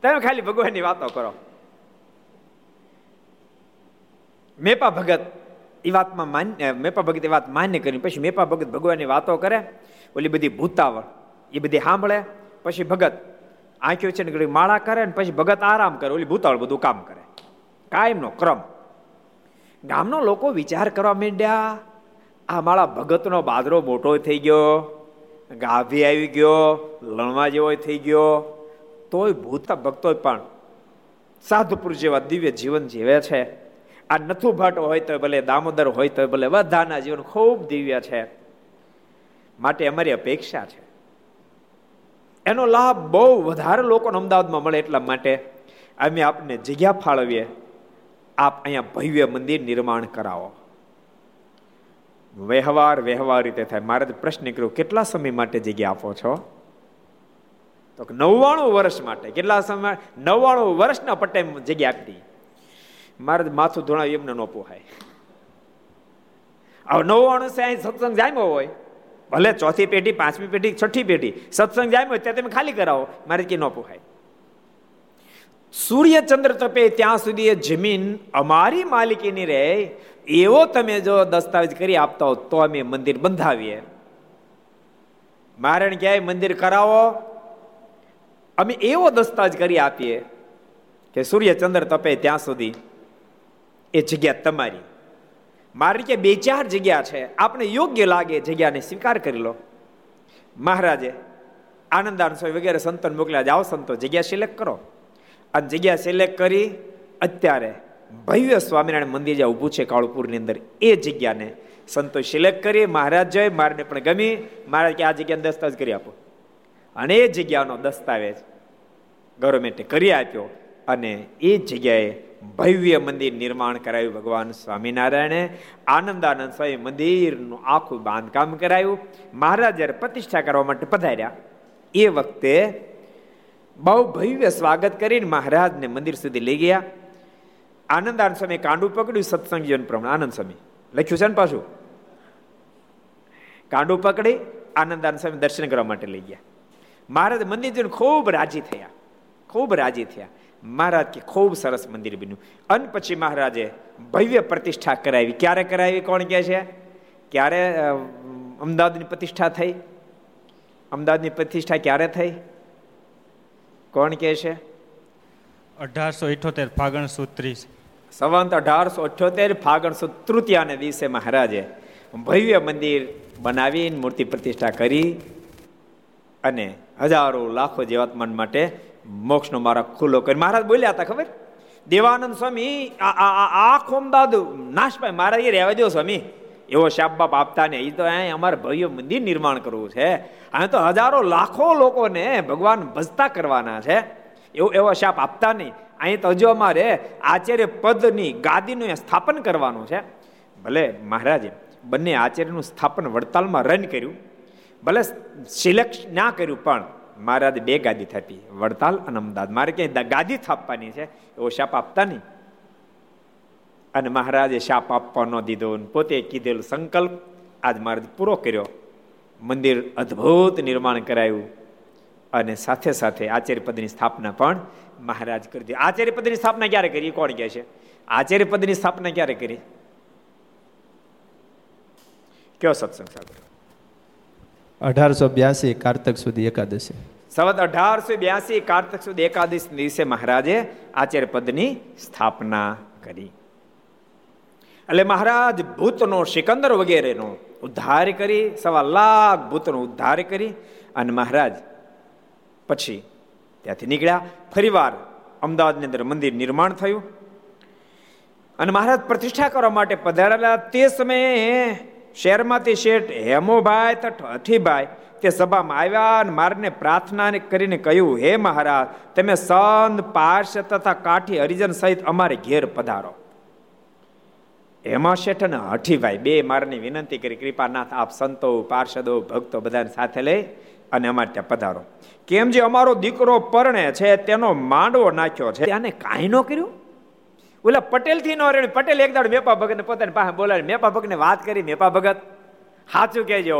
તમે ખાલી ભગવાનની વાતો કરો. મેપા ભગત એ વાતમાં માન્ય, મેપા ભગત એ વાત માન્ય કરી, પછી મેપા ભગત ભગવાનની વાતો કરે, ઓલી બધી ભૂતાવળ, એ બધી સાંભળે, પછી ભગત આંખ્યો છે ને માળા કરે ને પછી ભગત આરામ કરે, ઓલી ભૂતાવળ બધું કામ કરે. કાયમનો ક્રમ. ગામનો લોકો વિચાર કરવા માંડ્યા, આ મારા ભગતનો બાદરો મોટો થઈ ગયો, ગાભી આવી ગયો, લણવા જેવો થઈ ગયો. તોય ભૂતા ભક્તો પણ સાધુપુર જેવા દિવ્ય જીવન જીવે છે. આ નથુ ભટ્ટ હોય તો ભલે, દામોદર હોય તો ભલે, બધાના જીવન ખૂબ દિવ્ય છે. માટે અમારી અપેક્ષા છે. એનો લાભ બહુ વધારે લોકોને અમદાવાદમાં મળે એટલા માટે અમે આપને જગ્યા ફાળવીએ. આપ અહીંયા ભવ્ય મંદિર નિર્માણ કરાવો. વ્યવહાર વ્યવહાર રીતે થાય. મારે પ્રશ્ન કર્યો, કેટલા સમય માટે જગ્યા આપો છો? તો નવ્વાણું વર્ષ માટે. કેટલા સમય? નવ્વાણું વર્ષના પટ્ટે જગ્યા આપી મારે માથું ધોણાવ્યું, એમને ન પોહાય. હવે નવ્વાણું અહીં સત્સંગ જામ્યો હોય. ભલે ચોથી પેઢી, પાંચમી પેઢી, છઠ્ઠી પેઢી. સત્સંગ જામ્યો ત્યાં તમે ખાલી કરાવો. મારે કે ન પોહાય. સૂર્ય ચંદ્ર તપે ત્યાં સુધી એ જમીન અમારી માલિકીની રહે, એવો તમે જો દસ્તાવેજ કરી આપતા હો, તો અમે મંદિર બંધાવીએ. મારણ ક્યાંય મંદિર કરાવો? અમે એવો દસ્તાવેજ કરી આપીએ કે સૂર્ય ચંદ્ર તપે ત્યાં સુધી એ જગ્યા તમારી. મારી કે બે ચાર જગ્યા છે આપણે યોગ્ય લાગે જગ્યાને સ્વીકાર કરી લો. મહારાજે આનંદાન સ્વામી વગેરે સંતન મોકલ્યા જાઓ સંતો જગ્યા સિલેક્ટ કરો. અને જગ્યા સિલેક્ટ કરી અત્યારે ભવ્ય સ્વામિનારાયણ મંદિર જ્યાં ઊભું છે કાળુપુરની અંદર, એ જગ્યાને સંતો સિલેક્ટ કરી. મહારાજ જય, મારને પણ ગમી. મહારાજ કે આ જગ્યાને દસ્તાવેજ કરી આપો. અને એ જગ્યાનો દસ્તાવેજ ગવર્મેન્ટે કરી આપ્યો અને એ જગ્યાએ ભવ્ય મંદિર નિર્માણ કરાયું ભગવાન સ્વામિનારાયણે. આનંદાનંદ સ્વામી મંદિરનું આખું બાંધકામ કરાયું. મહારાજ જ્યારે પ્રતિષ્ઠા કરવા માટે પધાર્યા, એ વખતે બહુ ભવ્ય સ્વાગત કરીને મહારાજને મંદિર સુધી લઈ ગયા. આનંદ આનંદ સ્વામી કાંડું પકડ્યું સત્સંગ જીવન પ્રમાણે. આનંદ સ્વામી, લખ્યું છે ને પાછું? કાંડું પકડી આનંદ સ્વામી દર્શન કરવા માટે લઈ ગયા. મહારાજ મંદિર જોઈને ખૂબ રાજી થયા. ખૂબ રાજી થયા. મહારાજ કે ખૂબ સરસ મંદિર બન્યું. અને પછી મહારાજે ભવ્ય પ્રતિષ્ઠા કરાવી. ક્યારે કરાવી? કોણ કહે છે? ક્યારે અમદાવાદની પ્રતિષ્ઠા થઈ? અમદાવાદની પ્રતિષ્ઠા ક્યારે થઈ? કોણ કે છે? અઢારસો ઇઠોતેર ફાગણ સુત્રીસ સંવંત અઢારસો અઠ્યોતેર ફાગણ સુદ તૃતીયાને દિવસે મહારાજે ભવ્ય મંદિર બનાવીને મૂર્તિ પ્રતિષ્ઠા કરી અને હજારો લાખો જીવાત્મા માટે મોક્ષનો મારા ખુલ્લો કરી. મહારાજ બોલ્યા હતા ખબર? દેવાનંદ સ્વામી આખો અમદાવાદ નાશ પાય મહારાજ એ રહેવા દો સ્વામી. એવો શાપ બાપ આપતા ને એ તો અહીંયા અમારે ભવ્ય મંદિર નિર્માણ કરવું છે. અહીં તો હજારો લાખો લોકોને ભગવાન ભજતા કરવાના છે. એવો એવો શાપ આપતા નહીં. અહીં તો હજુ અમારે આચાર્ય પદની ગાદીનું સ્થાપન કરવાનું છે. ભલે મહારાજે બંને આચાર્યનું સ્થાપન વડતાલમાં રન કર્યું. ભલે સિલેક્ટ ના કર્યું, પણ મહારાજ બે ગાદી થતી વડતાલ અને અમદાવાદ. મારે ક્યાંય ગાદી થાપવાની છે? એવો શાપ આપતા નહીં. અને મહારાજે શાપ આપવા ન દીધો પોતે કીધેલ સંકલ્પ આજ મહારાજ પૂરો કર્યો. મંદિર અદ્ભુત નિર્માણ કરાયું અને સાથે સાથે આચાર્ય પદની સ્થાપના પણ મહારાજ કરી દીધી. આચાર્ય પદની સ્થાપના ક્યારે કરી? કોણ કહે છે? આચાર્ય પદની સ્થાપના ક્યારે કરી? કયો સત્સંગ સાગર અઢારસો બ્યાસી કારતક સુધી એકાદશી. સવત અઢારસો બ્યાસી કારતક સુધી એકાદશ દિવસે મહારાજે આચાર્ય પદની સ્થાપના કરી. એટલે મહારાજ, ભૂતનો સિકંદર વગેરેનો ઉદ્ધાર કરી, સવા લાખ ભૂતનો ઉદ્ધાર કરી અને મહારાજ પછી ત્યાંથી નીકળ્યા. ફરીવાર અમદાવાદની અંદર મંદિર નિર્માણ થયું. અને મહારાજ પ્રતિષ્ઠા કરવા માટે પધારેલા તે સમયે શહેરમાંથી શેઠ હેમોભાઈ તથા હઠીભાઈ તે સભામાં આવ્યા અને મારને પ્રાર્થના કરીને કહ્યું, હે મહારાજ, તમે સંત પાર્શ તથા કાઠી હરિજન સહિત અમારે ઘેર પધારો. હેમા શેઠ અને હઠીભાઈ બે મારની વિનંતી કરી, કૃપાનાથ, આપ સંતો, પાર્ષદો, ભક્તો બધાને સાથે લઈ અને અમારે ત્યાં પધારો. કેમ જે અમારો દીકરો પરણે છે, તેનો માંડવો નાખ્યો છે. આને કાંઈ ન કર્યું? ઓલા પટેલથી નો રેણ પટેલ એક દાડ મેપા ભગત પોતાની પાસે બોલાવી મેપા ભગત વાત કરી, મેપા ભગત, સાચું કહેજો,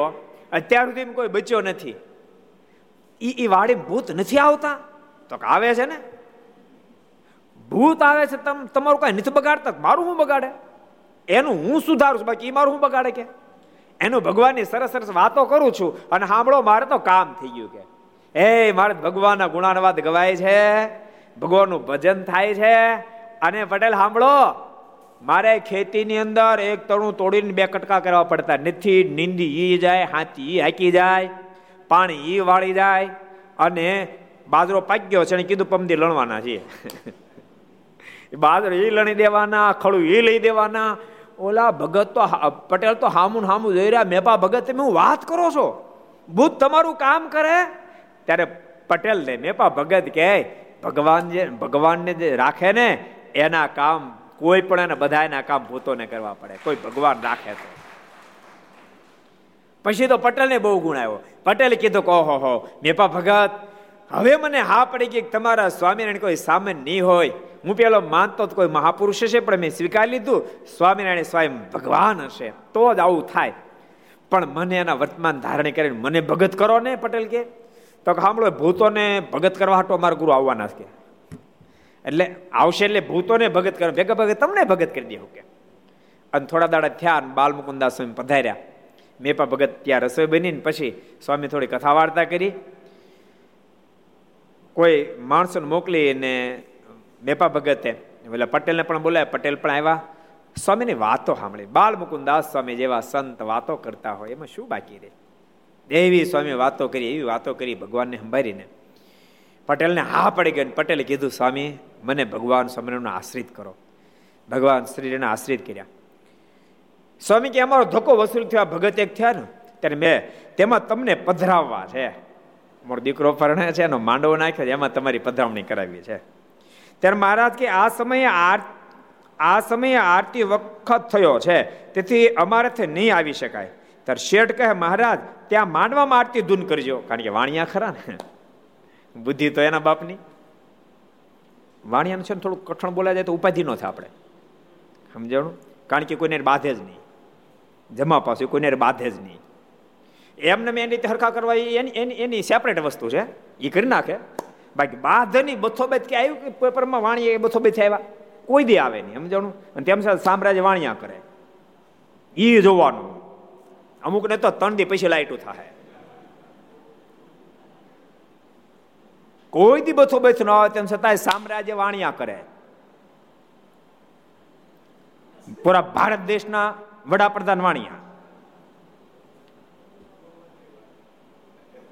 અત્યાર સુધી કોઈ બચ્યો નથી. ઈ ઈ વાડી ભૂત નથી આવતા? તો આવે છે ને? ભૂત આવે છે, તમ, તમારું કઈ નથી બગાડતા? મારું શું બગાડે? એનું હું સુધારું છું, બાકી મારું શું બગાડે કે? એનું ભગવાનની સરસ સરસ વાતો કરું છું અને સાંભળો, મારે તો કામ થઈ ગયું કે. એ, મારે ભગવાનના ગુણાનવાદ ગવાય છે. ભગવાનનું ભજન થાય છે. અને પટેલ, સાંભળો. મારે ખેતીની અંદર એક તણું તોડીને બે કટકા કરવા પડતા નથી. નીંદી ઈ જાય હાથી ઈ હાકી જાય, પાણી ઈ વાળી જાય. અને બાજરો પાક્યો છે અને કીધું પમદી લણવાના છીએ બાજરો એ લણી દેવાના, ખડું એ લઈ દેવાના. ઓલા ભગત તો પટેલ તો હામું હામું જોઈ રહ્યા, મેપા ભગત, તમે હું વાત કરો છો? ભૂત તમારું કામ કરે? ત્યારે પટેલ ને મેપા ભગત કહે, ભગવાન જે, ભગવાનને જે રાખે ને, એના કામ, કોઈ પણ એને બધા એના કામ ભૂતોને કરવા પડે. કોઈ ભગવાન રાખે તો. પછી તો પટેલને બહુ ગુણ આવ્યો. પટેલે કીધું કહો હો હો, મેપા ભગત, હવે મને હા પડી ગઈ તમારા સ્વામિનારાયણ કોઈ સામે નહીં હોય. હું પેલો માનતો કોઈ મહાપુરુષ હશે, પણ મેં સ્વીકાર લીધું, સ્વામિનારાયણ સ્વયં ભગવાન હશે, તો જ આવું થાય. પણ મને એના વર્તમાન ધારણે કરીને મને ભગત કરો ને, પટેલ કે. તો સાંભળો ભૂતોને ભગત કરવા હાટો અમારા ગુરુ આવવાના છે એટલે આવશે એટલે ભૂતોને ભગત કરો ભેગા ભગત તમને ભગત કરી દેવું કે. અને થોડા દાડા થયા બાલ મુકુંદાસ સ્વામી પધાર્યા. મેં પણ ભગત ત્યાં રસોઈ બની ને પછી સ્વામી થોડી કથા વાર્તા કરી. કોઈ માણસોને મોકલી ને મેપા ભગતે એટલે પટેલને પણ બોલાય. પટેલ પણ આવ્યા. સ્વામીની વાતો સાંભળી. બાલ મુકુદાસ સ્વામી જેવા સંત વાતો કરતા હોય, એમાં શું બાકી રહે? દેવી સ્વામી વાતો કરી, એવી વાતો કરી ભગવાનને સંભાળીને. પટેલને હા પડી ગઈ પટેલે કીધું, સ્વામી, મને ભગવાન સ્વામિનારાયણનો આશ્રિત કરો. ભગવાન શ્રીને આશ્રિત કર્યા. સ્વામી, કે અમારો ધક્કો વસૂલ થયો ભગત એક થયા ને? ત્યારે મેં તેમાં તમને પધરાવવા છે. મારો દીકરો પરણે છે, એનો માંડવો નાખ્યો એમાં તમારી પધરાવણી કરાવી છે. ત્યારે મહારાજ કે, આ સમયે આ સમયે આરતી વખત થયો છે, તેથી અમારાથી નહીં આવી શકાય. ત્યારે શેઠ કહે, મહારાજ, ત્યાં માંડવામાં આરતી ધૂન કરજો. કારણ કે વાણિયા ખરા ને. બુદ્ધિ તો એના બાપની. વાણિયાનું છે ને થોડું કઠણ બોલાય જાય તો ઉપાધિ ન થાય આપણે. સમજાણું? કારણ કે કોઈને બાધે જ નહીં. જમા પાસે કોઈને બાધે જ નહીં. એમને મેં એની રીતે હરખા કરવા એની એની સેપરેટ વસ્તુ છે. એ કરી નાખે. બાકી બાધની બથોબેત કે આવ્યું કે પેપરમાં વાણીએ બથોબેથી આવ્યા? કોઈ દી આવે નહીં, સમજાણું? અને તેમ સાથે સામ્રાજ્ય વાણિયા કરે. એ જોવાનું. અમુકને તો ત્રણ દી પછી લાઈટું થાય કોઈ દી બથોબેથ ન આવે, તેમ છતાં સામ્રાજ્ય વાણિયા કરે. પૂરા ભારત દેશના વડાપ્રધાન વાણિયા.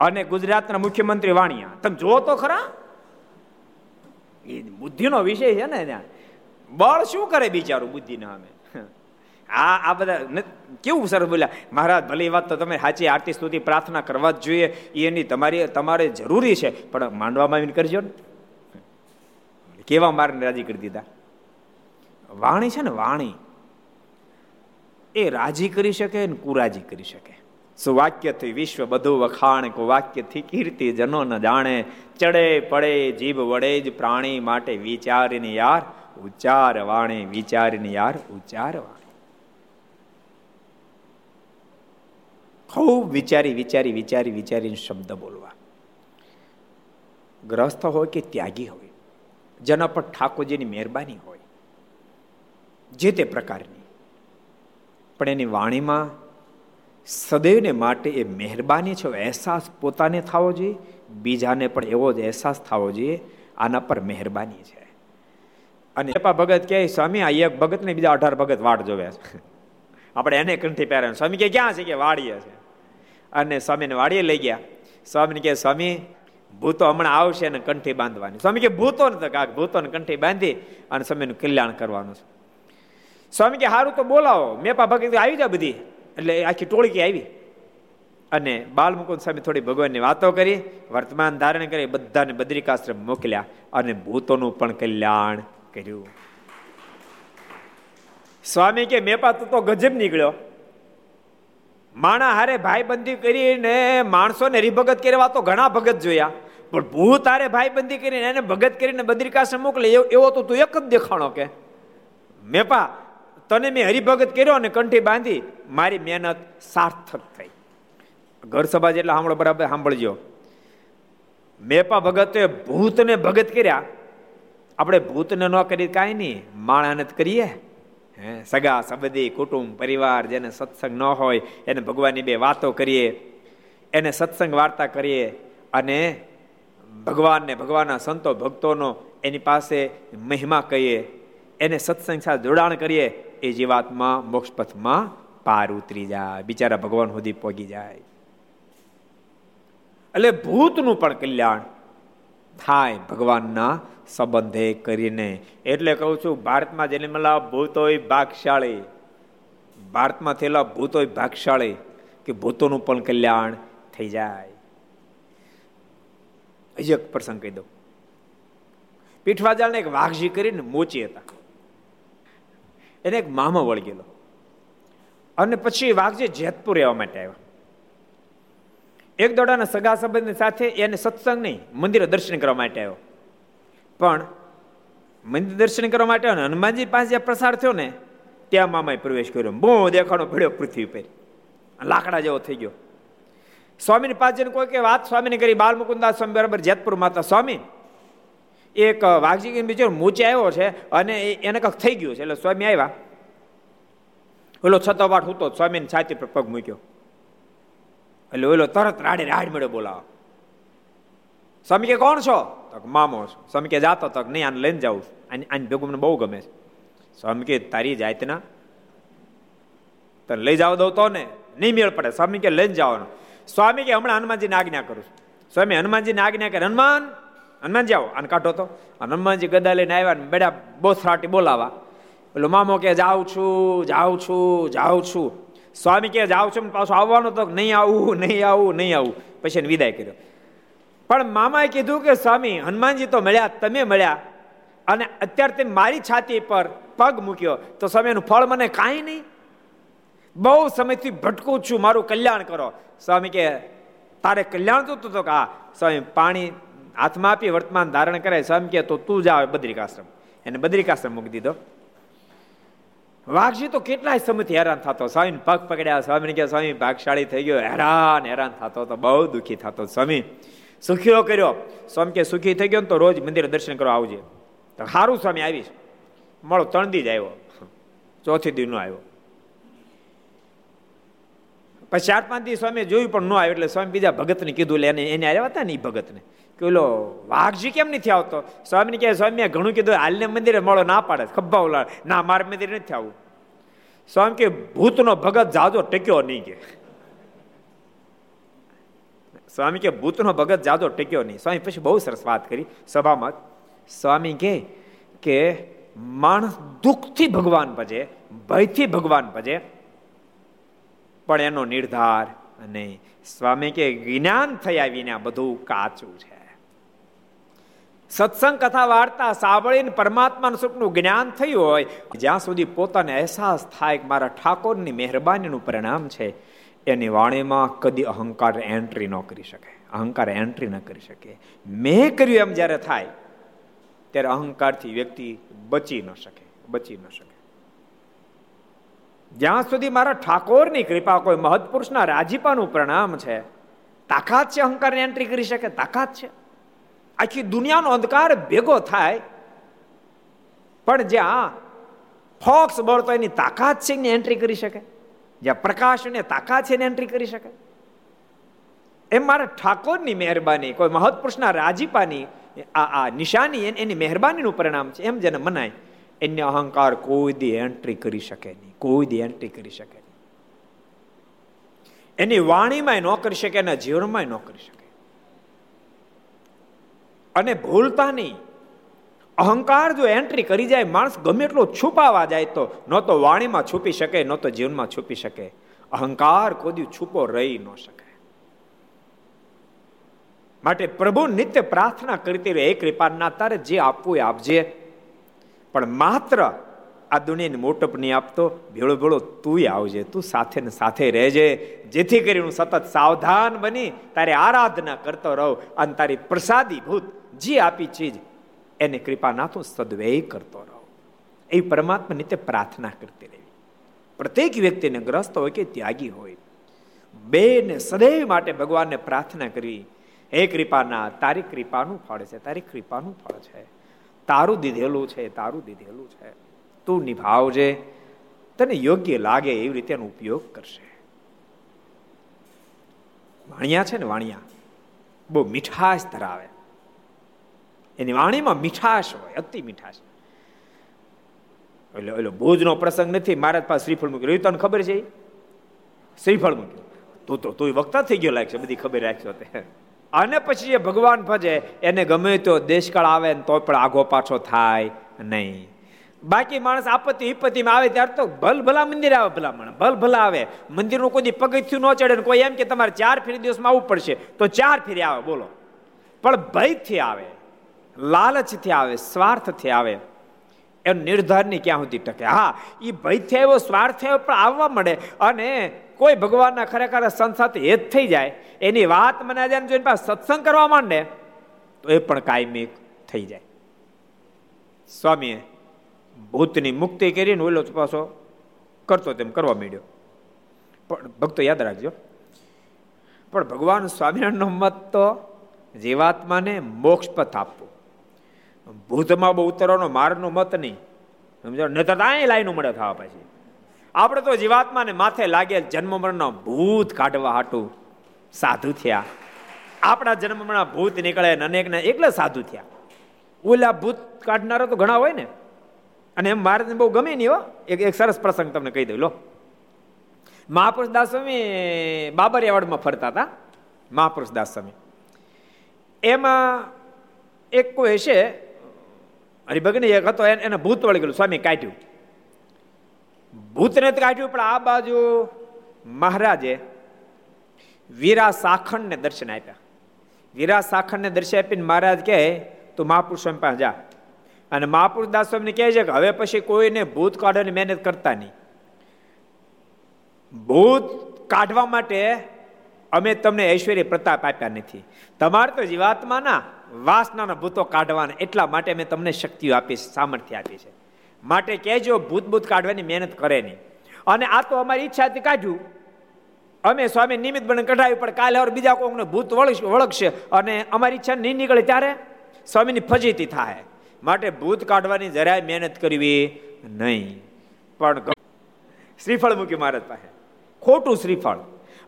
અને ગુજરાતના મુખ્યમંત્રી વાણિયા. તમે જો તો ખરા. એ બુદ્ધિનો વિષય છે ને ત્યાં. બળ શું કરે બિચારું બુદ્ધિના અમે આ આ બધા કેવું સરસ બોલ્યા. મહારાજ, ભલે વાત તો તમે સાચી, આરતી સ્તુતિ, પ્રાર્થના કરવા જ જોઈએ. એની તમારી, તમારે જરૂરી છે. પણ માંડવામાં આવીને કરજો ને. કેવા મારને રાજી કરી દીધા? વાણી છે ને વાણી. એ રાજી કરી શકે ને કુરાજી કરી શકે. સુવાક્યથી વિશ્વ બધું વખાણ વાક્યથી કીર્તિ જનો ન જાણે. ચડે પડે જીભ વડે જ પ્રાણી માટે વિચારીને યાર, ઉચ્ચાર વાણી, વિચારીને યાર, ઉચ્ચાર વાણી. ખૂબ વિચારી વિચારી વિચારી, વિચારીને શબ્દ બોલવા. ગ્રસ્ત હોય કે ત્યાગી હોય, જેના પર ઠાકોરજીની મહેરબાની હોય, જે તે પ્રકારની. પણ એની વાણીમાં સદૈવને માટે એ મહેરબાની છે. અહેસાસ પોતાને થવો જોઈએ, બીજાને પણ એવો જ અહેસાસ થવો જોઈએ, આના પર મહેરબાની છે. અને ભગત કહે, સ્વામી, આ એક ભગત ને બીજા અઢાર ભગત વાડ જોવે આપણે એને કંઠી પહેરે સ્વામી કે ક્યાં છે કે વાડીએ છે? અને સ્વામીને વાડીએ લઈ ગયા. સ્વામીને કહે, સ્વામી, ભૂતો હમણાં આવશે અને કંઠી બાંધવાની. સ્વામી કે ભૂતો ને કાક ભૂતોને કંઠી બાંધી અને સ્વામીનું કલ્યાણ કરવાનું છે. સ્વામી કે સારું તો બોલાવો. મેપા ભગત આવી જાય બધી. એટલે આખી ટોળકી આવી? અને બાલમુકુંદ સ્વામી થોડી ભગવાનની વાતો કરી, વર્તમાન ધારણ કરી, બધાને બદ્રિકાશ્રમ મોકલ્યા અને ભૂતોનું પણ કલ્યાણ કર્યું. સ્વામી કે મેપા તું તો ગજબ નીકળ્યો. માણા હારે ભાઈબંધી કરીને માણસોને રિભગત કરવા તો ઘણા ભગત જોયા. પણ ભૂત હારે ભાઈબંધી કરીને એને ભગત કરીને બદ્રિકાશ્રમ મોકલે, એવો તો તું એક જ દેખાણો કે. મેપા તને મેં હરિભગત કર્યો અને કંઠી બાંધી, મારી મહેનત સાર્થક થઈ. ઘર સભા જેટલા સાંભળો બરાબર, સાંભળજો. મેપા ભગતે ભૂતને ભગત કર્યા. આપણે ભૂતને ન કરી કાંઈ નહીં માણાને કરીએ. હે, સગા સબદી કુટુંબ, પરિવાર, જેને સત્સંગ ન હોય, એને ભગવાનની બે વાતો કરીએ, એને સત્સંગ વાર્તા કરીએ અને ભગવાનને ભગવાનના સંતો, ભક્તોનો એની પાસે મહિમા કહીએ. એને સત્સંગ સાથે જોડાણ કરીએ, એ જીવાત્મા મોક્ષ પથમાં પાર ઉતરી જાય. બિચારા ભગવાન સુધી પહોંચી જાય. એટલે ભૂતનું પણ કલ્યાણ થાય ભગવાનના સંબંધે કરીને. એટલે કહું છું, ભારતમાં જન્મેલા ભૂતોય ભાગશાળી, ભારતમાં થયેલા ભૂતોય ભાગશાળી, કે ભૂતોનું પણ કલ્યાણ થઈ જાય. હજી એક પ્રસંગ કહી દઉં. પીઠવાજાળને એક વાઘજી કરીને મોચી હતા. એને એક મામો વળગેલો અને પછી વાઘજી જેતપુર રહેવા માટે આવ્યા. એક દોડાના સગા સંબંધની સાથે એને સત્સંગ નહીં મંદિરે દર્શન કરવા માટે આવ્યો. પણ મંદિર દર્શન કરવા માટે હનુમાનજી પાસે જે પ્રસાર થયો ને, ત્યાં મામાએ પ્રવેશ કર્યો. બહુ દેખાડો પડ્યો પૃથ્વી પર લાકડા જેવો થઈ ગયો. સ્વામીની પાસે કોઈ કે વાત સ્વામીને કરી બાલ મુકુદાસ સ્વામી બરાબર જેતપુર માતા સ્વામી એક વાઘજી બીજો મૂચે આવ્યો છે અને એને કંઈક થઈ ગયું છે. એટલે સ્વામી આવ્યા. ઓલો છતો વાટ હતો સ્વામીની છાતી પર પગ મૂક્યો. એટલે ઓલો તરત રાડે રાડ મેળે બોલાવો. સ્વામી કે, કોણ છો? તો મામો છો. સ્વામી કે, જાતો તક નહીં, આને લઈને જાઉં આની આની ભેગું મને બહુ ગમે છે. સ્વામી કે, તારી જાતના તને લઈ જાવ દઉં તો ને નહીં મેળ પડે. સ્વામી કે, લઈને જવાનો. સ્વામી કે, હમણાં હનુમાનજીને આજ્ઞા કરું છું. સ્વામી, હનુમાનજીને આજ્ઞા કરે. હનુમાન હનુમાનજી આવો આને કાઢો તો. હનુમાનજી ગદા લઈને આવ્યા ને બેડા બોથરાટી બોલાવા. એટલે મામો કે જાઉં છું જાઉં છું જાઉં છું. સ્વામી કે જાઉં છું પાછું આવવાનું તો નહીં આવું નહીં આવું નહીં આવું. પછી એને વિદાય કર્યો. પણ મામાએ કીધું કે, સ્વામી, હનુમાનજી તો મળ્યા, તમે મળ્યા. અને અત્યારે તે મારી છાતી પર પગ મૂક્યો. તો સ્વામી, એનું ફળ મને કાંઈ નહીં. બહુ સમયથી ભટકું છું, મારું કલ્યાણ કરો. સ્વામી કે, તારે કલ્યાણ જોતું તો કે સ્વામી, પાણી હાથમાં આપી વર્તમાન ધારણ કરે સ્વામી કે તો તું જા બદ્રિકાશ્રમ એને બદ્રિકાશ્રમ મૂકી દીધો. વાઘજી તો કેટલાય સમયથી હેરાન થતો. સ્વામી પગ પકડ્યા સ્વામી કે સ્વામી, ભાગશાળી થઈ ગયો. હેરાન હેરાન થતો તો બહુ દુઃખી થતો. સ્વામી સુખીઓ કર્યો. સ્વામી કે સુખી થઈ ગયો તો રોજ મંદિરે દર્શન કરવા આવજે. તો સારું સ્વામી, આવીશ. મળો ત્રણ દી જ આવ્યો. ચોથી દી નો આવ્યો. પછી ચાર પાંચ દી સ્વામી જોયું પણ ન આવ્યો એટલે સ્વામી બીજા ભગતને કીધું, લે, એને એને આવ્યા હતા ને એ ભગતને? ઓલો વાઘજી કેમ નથી આવતો? સ્વામીને કહે સ્વામી ઘણું કીધું, હાલને મંદિરે મળો, ના પાડે. ખભા ઓલા ના, મારે મંદિર નથી આવું સ્વામી કે ભૂતનો ભગત જાજો, ટક્યો નહીં કે. સ્વામી કે ભૂતનો ભગત જાજો, ટક્યો નહીં. સ્વામી પછી બહુ સરસ વાત કરી સભામાં. સ્વામી કે કે, માણસ દુઃખથી ભગવાન ભજે, ભયથી ભગવાન ભજે, પણ એનો નિર્ધાર અને સ્વામી કે જ્ઞાન થયા વિના બધું કાચું છે. સત્સંગ, કથા, વાર્તા સાંભળીને પરમાત્માનું સ્વરૂપનું જ્ઞાન થયું હોય જ્યાં સુધી પોતાને અહેસાસ થાય કે મારા ઠાકોરની મહેરબાનીનું પરિણામ છે, એની વાણીમાં કદી અહંકાર એન્ટ્રી ન કરી શકે. અહંકાર એન્ટ્રી ન કરી શકે. મેં કર્યું એમ જ્યારે થાય, ત્યારે અહંકારથી વ્યક્તિ બચી ન શકે, બચી ન શકે. જ્યાં સુધી મારા ઠાકોરની કૃપા કોઈ મહત્પુરુષના રાજીપાનું પ્રણામ છે, તાકાત છે અહંકારની એન્ટ્રી કરી શકે? તાકાત છે. આખી દુનિયાનો અંધકાર ભેગો થાય. પણ જ્યાં ફોક્સ બળતો એની તાકાત છે એની એન્ટ્રી કરી શકે. જ્યાં પ્રકાશ અને તાકાત છે એની એન્ટ્રી કરી શકે. એમ મારા ઠાકોરની મહેરબાની, કોઈ મહત્પુરુષના રાજીપાની, આ આ નિશાની એની મહેરબાનીનું પરિણામ છે. એમ જેને મનાય, એને અહંકાર કોઈ દી એન્ટ્રી કરી શકે નહીં, કોઈ દી એન્ટ્રી કરી શકે નહીં. એની વાણીમાં ન કરી શકે, એના જીવનમાં ન કરી શકે. અને ભૂલતા નહીં. અહંકાર જો એન્ટ્રી કરી જાય, માણસ ગમે એટલો છુપાવા જાય તો, ન તો વાણીમાં છુપી શકે, ન તો જીવનમાં છુપી શકે. અહંકાર કોઈ છુપો રહી ન શકે. માટે પ્રભુ નિત્ય પ્રાર્થના કરતી રહે કૃપાના તારે જે આપવું એ આપજે. પણ માત્ર આ દુનિયાને મોટપ નહીં આપતો, ભેળો ભેળો તું આવજે, તું સાથે ને સાથે રહેજે. જેથી કરી હું સતત સાવધાન બની, તારી આરાધના કરતો રહું અને તારી પ્રસાદી ભૂત જે આપી ચીજ એને કૃપાના તું સદવ્યય કરતો રહો. એ પરમાત્મા નિત્ય પ્રાર્થના કરતી રહેવી પ્રત્યેક વ્યક્તિને ગ્રસ્ત હોય કે ત્યાગી હોય બે ને સદૈવ માટે ભગવાનને પ્રાર્થના કરવી હે કૃપાના તારી કૃપાનું ફળ છે, તારી કૃપાનું ફળ છે. તારું દીધેલું છે, તારું દીધેલું છે. તું નિભાવજે, તને યોગ્ય લાગે એવી રીતે એનો ઉપયોગ કરશે. વાણિયા છે ને વાણિયા, બહુ મીઠાશ ધરાવે. એની વાણીમાં મીઠાશ હોય, અતિ મીઠાશ. એટલે એટલે ભુજનો પ્રસંગ નથી, મારા પાસે શ્રીફળ મૂક્યું. તને ખબર છે? શ્રીફળ મૂક્યું. તું તો, તું વક્તા થઈ ગયો લાગશે, બધી ખબર રાખ્યો તે. અને પછી જે ભગવાન ભજે, એને ગમે તો દેશકાળ આવે ને તો પણ આગો પાછો થાય નહીં. બાકી માણસ આપત્તિ વિપત્તિમાં આવે ત્યારે તો ભલ ભલા મંદિર આવે ભલા માણસ ભલ ભલા આવે. મંદિરનું કોઈ પગથિયું ન ચડે ને કોઈ એમ કે તમારે ચાર ફેરી દિવસમાં આવવું પડશે, તો ચાર ફેરી આવે, બોલો. પણ ભયથી આવે. લાલચથી આવે, સ્વાર્થથી આવે. એનો નિર્ધારની ક્યાં સુધી ટકે. હા એ ભયથી આવ્યો સ્વાર્થ પણ આવવા મળે. અને કોઈ ભગવાનના ખરેખર સંત હેત થઈ જાય, એની વાત મને જાય જોઈને પાસે સત્સંગ કરવા માંડે, તો એ પણ કાયમી થઈ જાય. સ્વામીએ ભૂતની મુક્તિ કરીને ઓલો પાછો કરતો તેમ કરવા માંડ્યો. પણ ભક્તો યાદ રાખજો, પણ ભગવાન સ્વામિનારાયણનો મત તો જીવાત્માને મોક્ષ પથ આપવો. ભૂતમાં બહુ ઉતરવાનો મારનો મત નહીં. સમજો ન તો અહીં લાઈનો મળે થવા પછી. આપણે તો જીવાત્માને માથે લાગેલ જન્મ મરણનો ભૂત કાઢવા હાટું સાધુ થયા. આપણા જન્મમાં ભૂત નીકળે ને અનેકને એકલા સાધુ થયા. ઓલા ભૂત કાઢનારા તો ઘણા હોય ને. અને એમ મારે બહુ ગમે નહીં હો. એક એક સરસ પ્રસંગ તમને કહી દઉં. લો. મહાપુરુષ દાસ સ્વામી બાબરિયાવાડમાં ફરતા હતા. મહાપુરુષ દાસ સ્વામી એમાં એક કોઈ હશે હરિભગને એક હતો, એને ભૂત વળી ગયેલું સ્વામી કાઢ્યું. ભૂતને કાઢ્યું, પણ આ બાજુ મહારાજે વીરા સાખણને દર્શન આપ્યા. વીરા સાખણને દર્શન આપીને મહારાજ કહે, તું મહાપુરુષ સ્વામી પાસે જા. અને મહાપુરુષ દાસ સ્વામીને કહે છે કે, હવે પછી કોઈને ભૂત કાઢવાની મહેનત કરતા નહીં. ભૂત કાઢવા માટે અમે તમને ઐશ્વર્ય પ્રતાપ આપ્યા નથી. તમારે તો જીવાત્માના વાસનાના ભૂતો કાઢવાના. એટલા માટે મેં તમને શક્તિઓ આપી છે સામર્થ્ય આપી છે. માટે કહેજો ભૂત ભૂત કાઢવાની મહેનત કરે નહીં. અને આ તો અમારી ઈચ્છાથી કાઢ્યું અમે સ્વામી નિમિત્ત બને કઢાવ્યું પણ કાલે હવે બીજા કોઈને ભૂત વળગશે. અને અમારી ઈચ્છા નહીં નીકળે ત્યારે સ્વામીની ફજીતી થાય. માટે ભૂત કાઢવાની જરાય મહેનત કરવી નહીં. પણ શ્રીફળ મૂકી મહારાજ પાસે. ખોટું શ્રીફળ.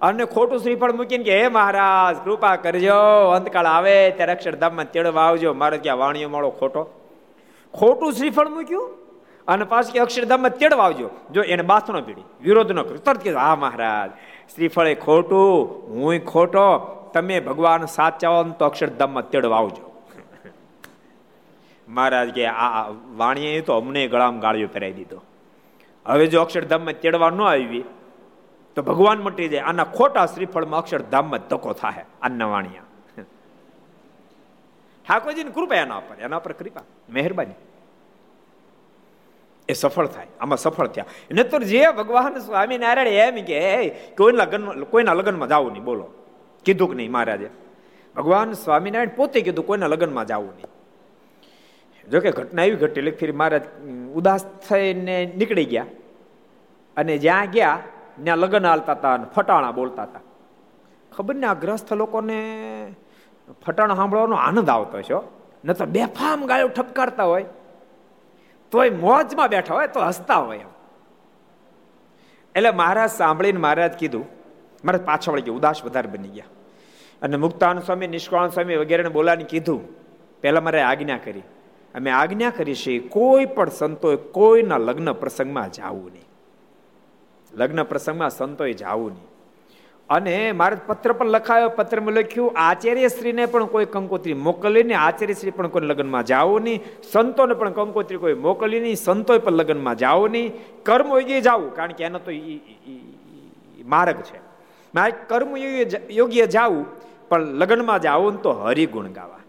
અને ખોટું શ્રીફળ મૂકીને કે, હે મહારાજ, કૃપા કરજો, અંતકાળ આવે, ત્યારે અક્ષરધામમાં તેડવા આવજો. મારે ક્યાં વાણીઓ માળો ખોટો. ખોટું શ્રીફળ મૂક્યું અને પાછું કે અક્ષરધામમાં તેડવા આવજો. જો એને બાથનો પીડી, વિરોધ ન કર્યો. તરત કીધું હા, મહારાજ શ્રીફળ ખોટું હું ખોટો, તમે ભગવાન સાચાઓ તો અક્ષરધામમાં તેડવા આવજો. મહારાજ કે, આ વાણીએ તો અમને ગળામાં ગાળ્યો પહેરાવી દીધો. હવે જો અક્ષરધામમાં તેડવા ન આવી તો ભગવાન મટી જાય. આના ખોટા શ્રીફળમાં અક્ષરધામમાં ધક્કો થાય આના વાણિયા. ઠાકોરજીની કૃપા એના પર. એના પર કૃપા. મહેરબાની. એ સફળ થાય. આમાં સફળ થયા. નતર જે ભગવાન સ્વામિનારાયણ એમ કે કોઈના લગ્ન, કોઈના લગ્નમાં જવું નહીં. બોલો. કીધું કે નહીં મહારાજે? ભગવાન સ્વામિનારાયણ પોતે કીધું, કોઈના લગ્નમાં જવું નહીં. જોકે ઘટના એવી ઘટેલી ફરી મહારાજ ઉદાસ થઈને નીકળી ગયા. અને જ્યાં ગયા ત્યાં લગ્ન હાલતા હતા અને ફટાણા બોલતા હતા ખબર ને આ ગ્રસ્થ લોકોને ફટાણા સાંભળવાનો આનંદ આવતો છે ન તો બેફામ ગાયો ઠપકારતા હોય. તોય મોજમાં બેઠા હોય, તો હસતા હોય એટલે મહારાજ સાંભળીને મહારાજ કીધું મહારાજ પાછળ વળી ગયા, ઉદાસ વધારે બની ગયા. અને મુક્તાન સ્વામી નિષ્કાળ સ્વામી વગેરેને બોલાને કીધું, પહેલા મારે આજ્ઞા કરી. અમે આજ્ઞા કરી છે, કોઈ પણ સંતોએ કોઈના લગ્ન પ્રસંગમાં જવું નહીં. લગ્ન પ્રસંગમાં સંતોએ જાવું નહીં. અને મારે પત્ર પણ લખાયો, પત્રમાં લખ્યું આચાર્ય શ્રીને પણ કોઈ કંકોત્રી મોકલી આચાર્ય શ્રી પણ કોઈ લગ્નમાં જાઓ નહીં, સંતોને પણ કંકોત્રી કોઈ મોકલી નહીં, સંતોએ પણ લગ્નમાં જાઓ નહીં, કર્મ યોગ્ય જાવું. કારણ કે એનો તો માર્ગ છે. મારે કર્મ યોગ્ય જાવું, પણ લગ્નમાં જાવું ને તો હરિગુણ ગાવા.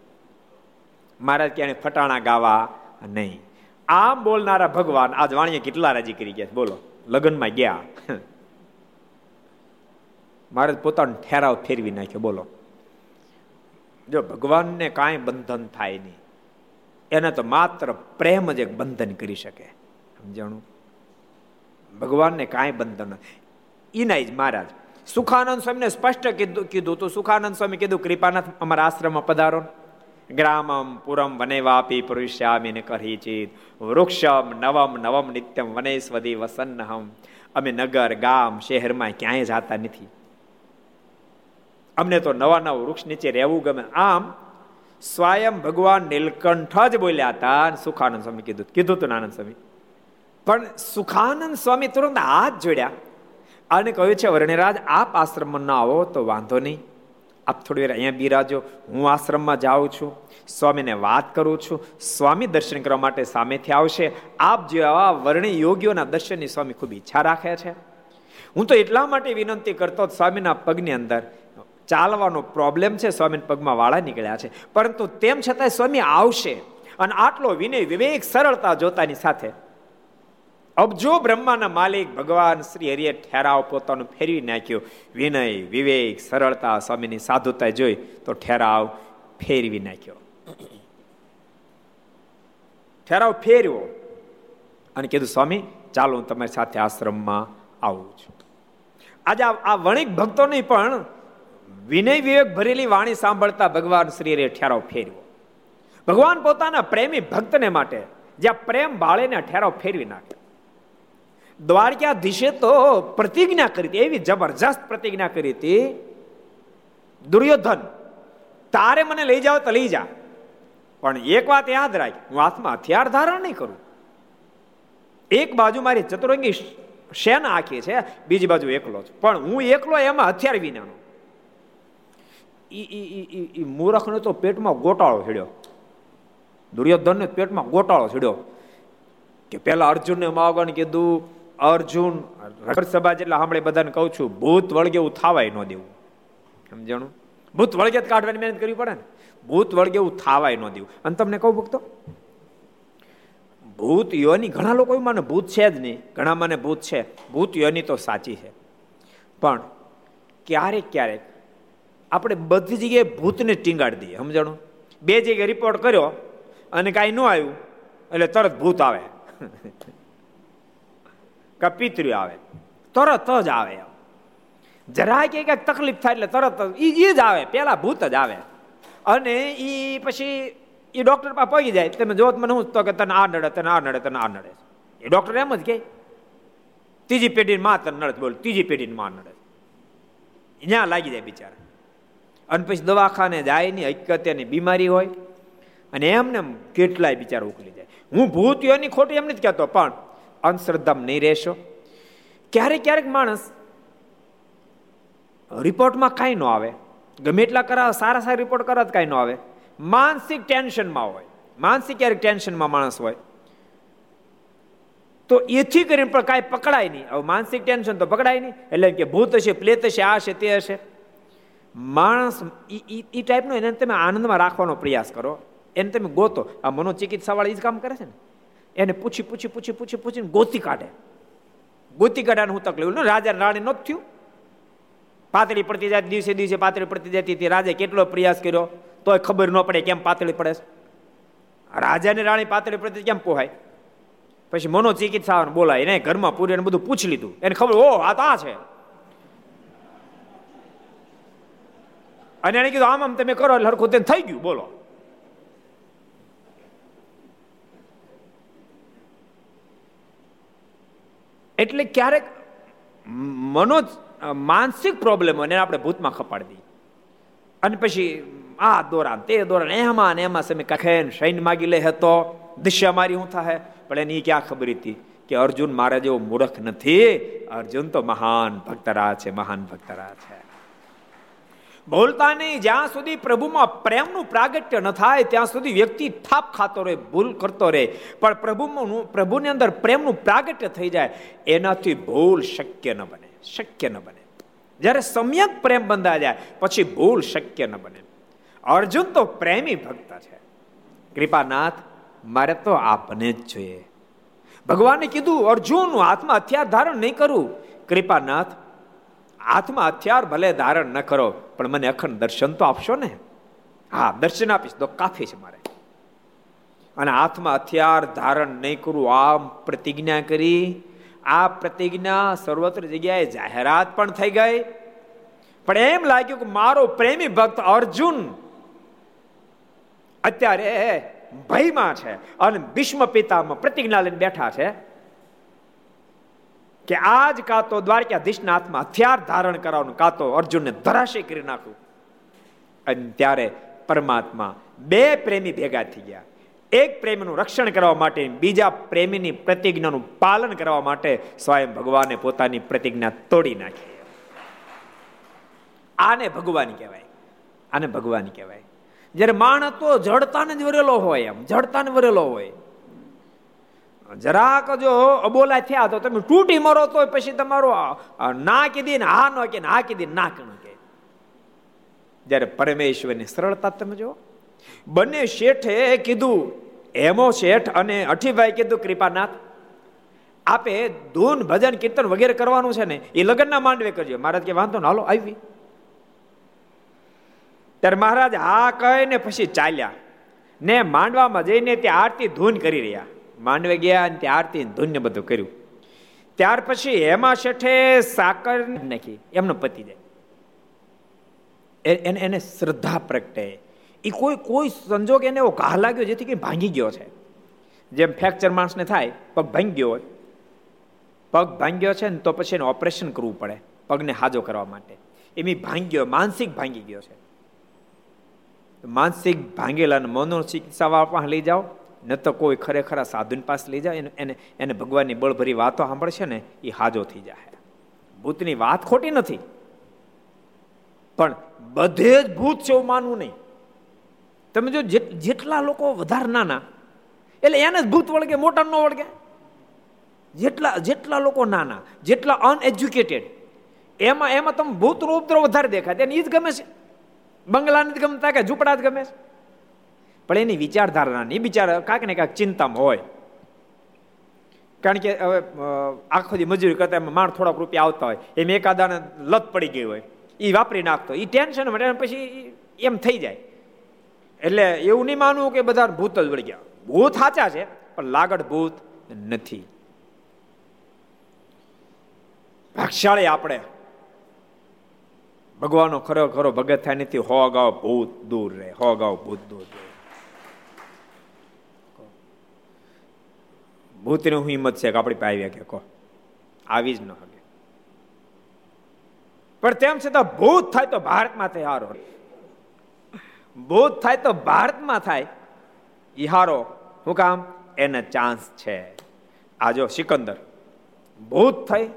મહારાજ કે ફટાણા ગાવા નહીં. આમ બોલનારા ભગવાન, આજ વાણીએ કેટલા રાજી કરી ગયા બોલો. લગ્નમાં ગયા. મારે પોતાનો ઠેરાવ ફેરવી નાખ્યો, બોલો. જો ભગવાનને કાંઈ બંધન થાય નહીં, એને તો માત્ર પ્રેમ જ એક બંધન કરી શકે. સમજાણું? ભગવાનને કાંઈ બંધન એના જ મહારાજ. સુખાનંદ સ્વામીને સ્પષ્ટ કીધું કીધું તો, સુખાનંદ સ્વામી કીધું, કૃપાનાથ, અમારા આશ્રમમાં પધારો ગ્રામમ પુરમ વનેવાપી પુરુષ્યામીને કહી ચિત વૃક્ષમ નવમ નવમ નિત્યમ વનેસ્વદી વસન્નહમ અમે નગર, ગામ, શહેરમાં ક્યાંય જતા નથી। અમને તો નવા નવા વૃક્ષ નીચે રહેવું ગમે. આમ સ્વયં ભગવાન નીલકંઠ જ બોલ્યા હતા સુખાનંદ સ્વામી કીધું કીધું તું આનંદ સ્વામી. પણ સુખાનંદ સ્વામી તુરંત હાથ જોડ્યા અને કહ્યું છે, વર્ણિરાજ, આપ આશ્રમમાં ના આવો તો વાંધો નહીં. આપ થોડી વાર અહીંયા બિરાજો હું આશ્રમમાં જાઉં છું. સ્વામીને વાત કરું છું. સ્વામી દર્શન કરવા માટે સામેથી આવશે. આપ જેવા વર્ણિ યોગીઓના દર્શનની સ્વામી ખૂબ ઈચ્છા રાખે છે. હું તો એટલા માટે વિનંતી કરતો સ્વામીના પગની અંદર. ચાલવાનો પ્રોબ્લેમ છે, સ્વામીના પગમાં વાળા નીકળ્યા છે. પરંતુ તેમ છતાંય સ્વામી આવશે. અને આટલો વિનય વિવેક સરળતા જોતાની સાથે અબજો બ્રહ્માના માલિક ભગવાન શ્રી હરિએ ઠેરાવ પોતાનું ફેરવી નાખ્યો, વિનય, વિવેક, સરળતા, સ્વામીની સાધુતા જોઈ તો ઠેરાવ ફેરવી નાખ્યો. ઠેરાવ ફેરવો અને કીધું, સ્વામી, ચાલો હું તમારી સાથે આશ્રમમાં આવું છું. આજે આ વણિક ભક્તો નહીં, પણ વિનય, વિવેક ભરેલી વાણી સાંભળતા ભગવાન શ્રી ઠેરાવ ફેરવો. ભગવાન પોતાના પ્રેમી ભક્તને માટે, જ્યાં પ્રેમ બાળીને ઠેરાવ ફેરવી નાખે. દ્વારકાધીશે તો પ્રતિજ્ઞા કરી હતી. એવી જબરજસ્ત પ્રતિજ્ઞા કરી હતી. દુર્યોધન, તારે મને લઈ જાઓ તો લઈ જા. પણ એક વાત યાદ રાખ, હું હાથમાં હથિયાર ધારણ નહીં કરું. એક બાજુ મારી ચતુરંગી સેના આખી છે, બીજી બાજુ એકલો છે. પણ હું એકલો એમાં હથિયાર વિનાનો. ઈ મૂરખને તો પેટમાં ગોટાળો છેડ્યો દુર્યોધનને પેટમાં ગોટાળો છેડ્યો કે પેલા અર્જુનને માવગણ કીધું અર્જુન સભા જેટલા સાંભળે બધાને કહું છું, ભૂત વળગે થાવાય ન દેવું. સમજાણું ભૂત વળગે જ કાઢવાની મહેનત કરવી પડે ને? ભૂત વળગે થાવાય ન દેવું. અને તમને કહું ભક્તો, ભૂત યોની, ઘણા લોકો માને, ભૂત છે જ નહીં. ઘણા મને ભૂત છે. ભૂત યોની તો સાચી છે. પણ ક્યારેક ક્યારેક આપણે બધી જગ્યાએ ભૂતને ટીંગાડી દઈએ. સમજાણું? બે જગ્યાએ રિપોર્ટ કર્યો અને કાંઈ ન આવ્યું, એટલે તરત ભૂત આવે. કપિત્રી આવે. તરત જ આવે જરાય કે કંઈક તકલીફ થાય એટલે તરત એ જ આવે, પેલા ભૂત જ આવે. અને એ પછી એ ડોક્ટર પાસે પગી જાય. તમે જો મને હું તો કે તને આ નડે, તને આ નડે, તને આ નડે. એ ડોક્ટર એમ જ કે. ત્રીજી પેઢી માં તને નડે બોલ, ત્રીજી પેઢી માં નડે. ત્યાં લાગી જાય બિચારા. અને પછી દવાખાને જાય ની હકીકત એની બીમારી હોય. અને એમને કેટલાય બિચારા ઉકલી જાય. હું ભૂતિઓની ખોટી એમ નથી કહેતો, પણ અંધશ્રદ્ધામાં નહીં રહેશો. ક્યારેક ક્યારેક માણસ રિપોર્ટમાં કાંઈ ન આવે. ગમે એટલા કરાવે સારા સારા રિપોર્ટ કરાવે કાંઈ ન આવે. માનસિક ટેન્શનમાં હોય. માનસિક ક્યારેક ટેન્શનમાં માણસ હોય. તો એથી કરીને પણ કાંઈ પકડાય નહીં. હવે માનસિક ટેન્શન તો પકડાય નહીં. એટલે કે ભૂત હશે, પ્લેત હશે, આ હશે, તે હશે. માણસ એ ટાઈપનો એને તમે આનંદમાં રાખવાનો પ્રયાસ કરો. એને તમે ગોતો. આ મનોચિકિત્સાવાળા એ જ કામ કરે છે ને? એને પૂછી પૂછી પૂછી પૂછી, પૂછીને ગોતી કાઢે. ગોતી કાઢાને હું તકલીફ રાજા રાણી નહોતું થયું. પાતળી પડતી જાય, દિવસે દિવસે પાતળી પડતી જતી હતી. રાજા કેટલો પ્રયાસ કર્યો? તોય ખબર ન પડે કેમ પાતળી પડે રાજાને રાણી પાતળી પડતી કેમ પોહાય? પછી મનોચિકિત્સા બોલાય, એને ઘરમાં પૂરી બધું પૂછી લીધું. એને ખબર ઓ આ તો આ છે. અને એને કીધું, આમ આમ તમે કરો, એટલે હરખું થઈ ગયું. બોલો. એટલે ક્યારેક મનો માનસિક પ્રોબ્લેમ એને આપણે ભૂતમાં ખપાડી દઈએ. અને પછી, આ દોરાન, તે દોરાન, એમાં ને એમાં સમય કખે શૈન માગી લે હતો દિશા મારી હું થાય પણ એની ક્યાં ખબર હતી કે અર્જુન મારા જેવો મૂર્ખ નથી? અર્જુન તો મહાન ભક્તરા છે, મહાન ભક્તરા છે. બોલતા નહીં જ્યાં સુધી પ્રભુમાં પ્રેમનું પ્રાગટ્ય ન થાય, ત્યાં સુધી વ્યક્તિ થાપ ખાતો રહે, ભૂલ કરતો રહે. પણ પ્રભુનું, પ્રભુની અંદર પ્રેમનું પ્રાગટ્ય થઈ જાય, એનાથી ભૂલ શક્ય ન બને, શક્ય ન બને. જ્યારે સમ્યક પ્રેમ બંધા જાય, પછી ભૂલ શક્ય ન બને. અર્જુન તો પ્રેમી ભક્ત છે. કૃપાનાથ, મારે તો આપને જ જોઈએ. ભગવાને કીધું અર્જુન હાથમાં હથિયાર ધારણ નહીં કરું. કૃપાનાથ હાથમાં હથિયાર ભલે ધારણ ન કરો, પણ મને અખંડ દર્શન તો આપશો ને? હા, દર્શન આપીશ. તો કાફી છે મારે. અને હાથમાં હથિયાર ધારણ નહીં કરું, આમ પ્રતિજ્ઞા કરી. આ પ્રતિજ્ઞા સર્વત્ર જગ્યાએ જાહેરાત પણ થઈ ગઈ. પણ એમ લાગ્યું કે મારો પ્રેમી ભક્ત અર્જુન અત્યારે ભયમાં છે અને ભીષ્મ પિતામાં પ્રતિજ્ઞા લઈને બેઠા છે. કે આજ કાં તો દ્વારકાધીશના હાથમાં હથિયાર ધારણ કરાવવાનું, કાં તો અર્જુનને ધરાશય કરી નાખું. અને ત્યારે પરમાત્મા બે પ્રેમી ભેગા થઈ ગયા. એક પ્રેમીનું રક્ષણ કરવા માટે, બીજા પ્રેમીની પ્રતિજ્ઞાનું પાલન કરવા માટે સ્વયં ભગવાને પોતાની પ્રતિજ્ઞા તોડી નાખી. આને ભગવાન કહેવાય. આને ભગવાન કહેવાય. જ્યારે માણસ તો જડતાને જ વરેલો હોય એમ, જડતાને વરેલો હોય. જરાક જો અબોલા થયા તો તમે તૂટી મરો તો પછી તમારો ના કીધી ને હા ન કે હા કીધી ના કે કે જ્યારે પરમેશ્વરની સરળતા તમે જો બંને શેઠે કીધું એમો શેઠ અને અઠીભાઈ કીધું, કૃપાનાથ, આપે ધૂન ભજન કીર્તન વગેરે કરવાનું છે ને, એ લગ્નના માંડવે કરજો. મહારાજ કે, વાંધો ને, હાલો, આવી. ત્યારે મહારાજ હા કહીને પછી ચાલ્યા ને માંડવામાં જઈને ત્યાં આરતી ધૂન કરી રહ્યા. માંડવે ગયા અને ત્યાં આરતી ધૂન્ય બધું કર્યું. ત્યાર પછી હેમા શેઠે સાકર નાખી, એમનો પતિ જાય. એને એને શ્રદ્ધા પ્રગટે. એ કોઈ કોઈ સંજોગ એને એવો ઘા લાગ્યો જેથી કંઈ ભાંગી ગયો છે. જેમ ફ્રેક્ચર માણસને થાય, પગ ભાંગી ગયો હોય. પગ ભાંગ્યો છે ને તો પછી એને ઓપરેશન કરવું પડે, પગને હાજો કરવા માટે. એમ ભાંગ્યો, માનસિક ભાંગી ગયો છે. માનસિક ભાંગેલા અને મનોચિકિત્સા પાસે લઈ જાઓ. ન તો કોઈ ખરેખર સાધુન પાસે લઈ જાય, એને એને ભગવાનની બળભરી વાતો સાંભળશે ને એ હાજો થઈ જાય ભૂતની વાત ખોટી નથી. પણ બધે જ ભૂત છે એવું માનવું નહીં. તમે જો જેટલા લોકો વધારે નાના, એટલે એને જ ભૂત વળગે મોટા ન વળગે. જેટલા જેટલા લોકો નાના, જેટલા અનએજ્યુકેટેડ એમાં એમાં તમે ભૂતનો ઉપદ્રવ વધારે દેખાય. એને એ જ ગમે છે. બંગલાને જ ગમતા કે ઝૂંપડા જ ગમે છે. પણ એની વિચારધારાની બિચાર કાંક ને કાંક ચિંતામાં હોય. કારણ કે હવે આખો દી મજૂરી કરતા એમાં માણ થોડાક રૂપિયા આવતા હોય. એમ એકાદાને લત પડી ગઈ હોય. એ વાપરી નાખતો. એ ટેન્શન માટે પછી એમ થઈ જાય. એટલે એવું નહીં માનવું કે બધા ભૂત જ વળી ગયા. ભૂત સાચા છે, પણ લાગડ ભૂત નથી. ભાગશાળી આપણે. ભગવાનનો ખરો ખરો ભગત થાય નથી હો ગાવ ભૂત દૂર રહે. હો ગાવ ભૂત દૂર રહે. ભૂતની હું હિંમત છે કે આપણી પાસે કે કહો. આવી જ ન હગે પણ તેમ છતાં ભૂત થાય તો ભારતમાં થાય હારો. ભૂત થાય તો ભારતમાં થાય. એ હારો. હું કામ? એને ચાન્સ છે. આ જો સિકંદર. ભૂત થઈ.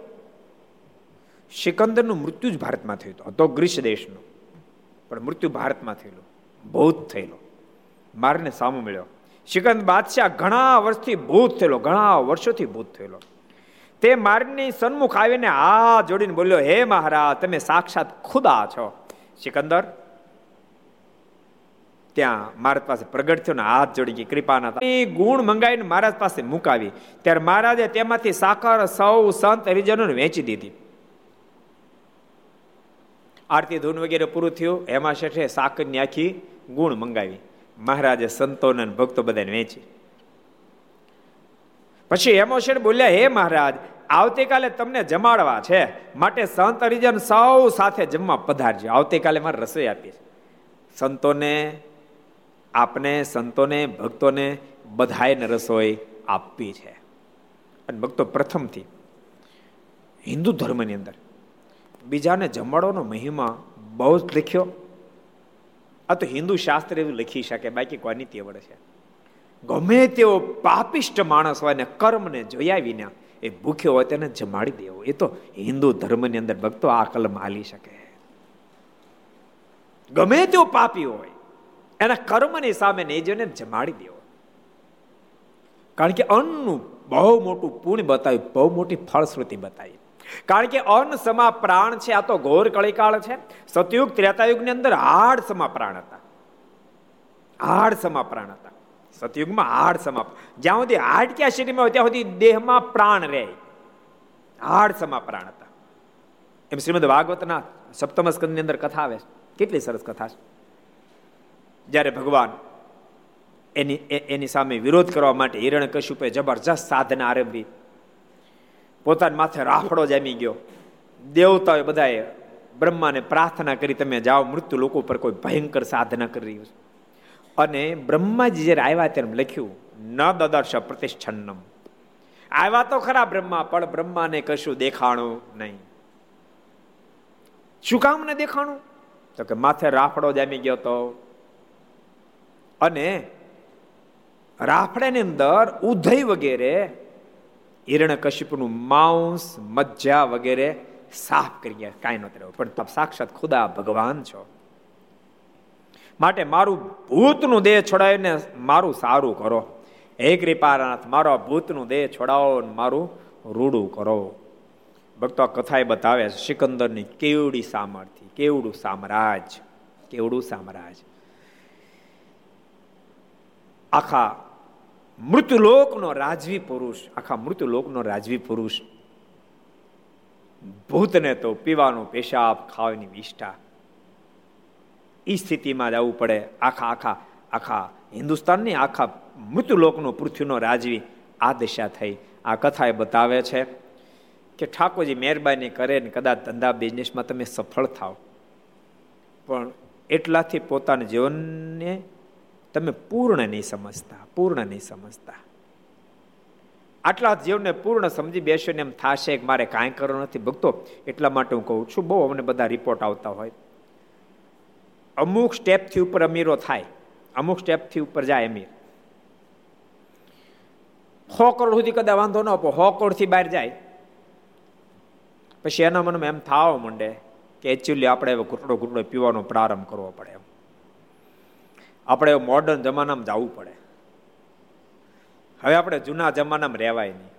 સિકંદરનું મૃત્યુ જ ભારતમાં થયું હતું. તો ગ્રીસ દેશનું. પણ મૃત્યુ ભારતમાં થયેલું. ભૂત થયેલો. મારને સામો મળ્યો. સિકંદ બાદશાહ ઘણા વર્ષથી ભૂત થયેલો, ઘણા વર્ષોથી ભૂત થયેલો. તે મારની સન્મુખ આવીને હાથ જોડીને બોલ્યો, હે મહારાજ, તમે સાક્ષાત ખુદા છો. સિકંદર ત્યાં મહારાજ પાસે પ્રગટ થયો ને હાથ જોડી ગઈ, કૃપાના ગુણ મંગાવીને મહારાજ પાસે મુકાવી. ત્યારે મહારાજે તેમાંથી સાકર, સૌ સંત હરિજનોને વેચી દીધી. આરતી ધૂન વગેરે પૂરું થયું. હેમા શેઠે સાકરની આખી ગુણ મંગાવી. મહારાજે સંતોને ભક્તો બધાને વેચી. પછી હેમો શેઠ બોલ્યા, હે મહારાજ, આવતીકાલે તમને જમાડવા છે. માટે સંત હરિજન સૌ સાથે જમવા પધારજો. આવતીકાલે મારે રસોઈ આપી છે. સંતોને, આપને, સંતોને, ભક્તોને બધાને રસોઈ આપવી છે. અને ભક્તો પ્રથમથી હિન્દુ ધર્મની અંદર બીજાને જમાડવાનો મહિમા બહુ જ લખ્યો. આ તો હિન્દુ શાસ્ત્ર એવું લખી શકે, બાકી કોની તેવડ છે. ગમે તેવો પાપિષ્ટ માણસ હોય ને કર્મને જોયા વિના એ ભૂખ્યો હોય તેને જમાડી દેવો. એ તો હિન્દુ ધર્મની અંદર ભક્તો આ કલમ હાલી શકે. ગમે તેવો પાપી હોય, એના કર્મની સામે નહીં જોઈને જમાડી દેવો. કારણ કે અન્નનું બહુ મોટું પુણ્ય બતાવ્યું, બહુ મોટી ફળશ્રુતિ બતાવી. કારણ કે અન્ન સમા પ્રાણ છે, આ તો ઘોર કળીકાળ છે. સતયુગ ત્રેતાયુગની અંદર હાડ સમા પ્રાણ હતા. હાડ સમા પ્રાણ હતા. સતયુગમાં હાડ સમા જ્યાં સુધી હાડ ક્યાં શરીરમાં હોય, ત્યાં સુધી દેહમાં પ્રાણ રહે. હાડ સમા પ્રાણ હતા. એમ શ્રીમદ ભાગવતના સપ્તમ સ્કંદની અંદર કથા આવે કેટલી સરસ કથા છે. જ્યારે ભગવાન એની એની સામે વિરોધ કરવા માટે હિરણ કશુપે જબરજસ્ત સાધના આરંભી. પોતાના માથે રાફડો જામી ગયો. દેવતાઓએ બધાએ બ્રહ્માને પ્રાર્થના કરી, તમે જાઓ, મૃત્યુ લોકો પર કોઈ ભયંકર સાધના કરી રહ્યું છે. અને બ્રહ્માજી જ્યારે આવ્યા ત્યારે લખ્યું, ન દદર્શ પ્રતિષ્ઠન્નમ. આવ્યા તો ખરા બ્રહ્મા, પણ બ્રહ્માને કશું દેખાણું નહીં. શું કામ ને દેખાણું? તો કે માથે રાફડો જામી ગયો તો. અને રાફડાની અંદર ઉધય વગેરે હિરણ્યકશિપનું માંસ મજ્જા વગેરે સાફ કરી ગયા. કાંઈ નહોતું રહ્યું પણ તમે સાક્ષાત ખુદા ભગવાન છો. માટે મારું ભૂતનું દેહ છોડાવીને મારું સારું કરો. હે કૃપાનાથ, મારો ભૂતનું દેહ છોડાવો મારું રૂડું કરો. ભક્તો, આ કથા બતાવે છે સિકંદરની કેવડી સામર્થ્ય, કેવડું સામ્રાજ કેવડું સામ્રાજ આખા મૃત્યુલોકનો રાજવી પુરુષ, આખા મૃત્યુલોકનો રાજવી પુરુષ. ભૂતને તો પીવાનું પેશાબ, ખાવાની નિષ્ઠા. એ સ્થિતિમાં જવું પડે. આખા આખા આખા હિન્દુસ્તાનની આખા મૃત્યુલોકનો પૃથ્વીનો રાજવી આ દિશા થઈ. આ કથા એ બતાવે છે કે ઠાકોરજી મહેરબાની કરે ને કદાચ ધંધા બિઝનેસમાં તમે સફળ થાવ. પણ એટલાથી પોતાના જીવનને તમે પૂર્ણ નહીં સમજતા, પૂર્ણ નહીં સમજતા. આટલા જીવને પૂર્ણ સમજી બેસ્યો ને એમ થશે કે મારે કાંઈ કરવું નથી. ભગતો એટલા માટે હું કહું છું, બહુ અમને બધા રિપોર્ટ આવતા હોય. અમુક સ્ટેપથી ઉપર અમીરો થાય, અમુક સ્ટેપથી ઉપર જાય અમીર. સો કરોડ સુધી કદાચ વાંધો ન આપો સો કરોડથી બહાર જાય. પછી એના મનમાં એમ થવા માંડે કે એકચ્યુઅલી આપણે ઘૂંટડો ઘૂંટડો પીવાનો પ્રારંભ કરવો પડે એમ. આપણે મોડર્ન જમાનામાં જવું પડે. હવે આપણે જૂના જમાનામાં રહેવાય નહીં.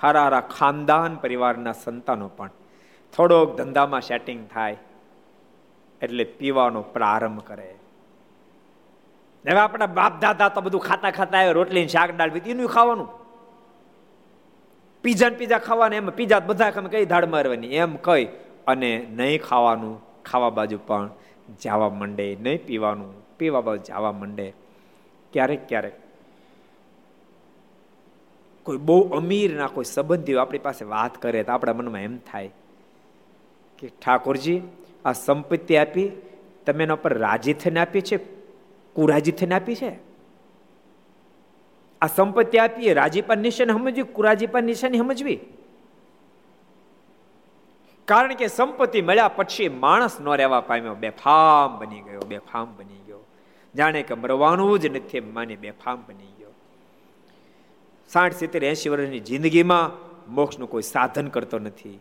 હારા હારા ખાનદાન પરિવારના સંતાનો પણ થોડોક ધંધામાં સેટિંગ થાય એટલે પીવાનો પ્રારંભ કરે. હવે આપણા બાપ દાદા તો બધું ખાતા ખાતા રોટલી શાક દાળ પીતી એનું ખાવાનું. પીઝા ને પીઝા ખાવાના, એમ પીઝા બધા ખમે કઈ દાળ મારવાની એમ કઈ અને નહીં ખાવાનું, ખાવા બાજુ પણ જવા માંડે, નહીં પીવાનું. પીવા જવા માંડે. ક્યારેક ક્યારેક. કોઈ બહુ અમીર ના કોઈ સંબંધીઓ આપણી પાસે વાત કરે તો આપણા મનમાં એમ થાય કે, ઠાકોરજી, આ સંપત્તિ આપી તમે એના પર રાજી થઈને આપી છે? કુરાજી થઈને આપી છે? આ સંપત્તિ આપીએ રાજીપા નિશાની સમજવી કુરાજીપા નિશાની સમજવી. કારણ કે સંપત્તિ મળ્યા પછી માણસ ન રહેવા પામ્યો, બેફામ બની ગયો, બેફામ બની જાણે કે મરવાનું જ નથી માની બેફામ બની ગયો. સાઠ, સિત્તેર એસી વર્ષની જિંદગીમાં મોક્ષનું કોઈ સાધન કરતો નથી.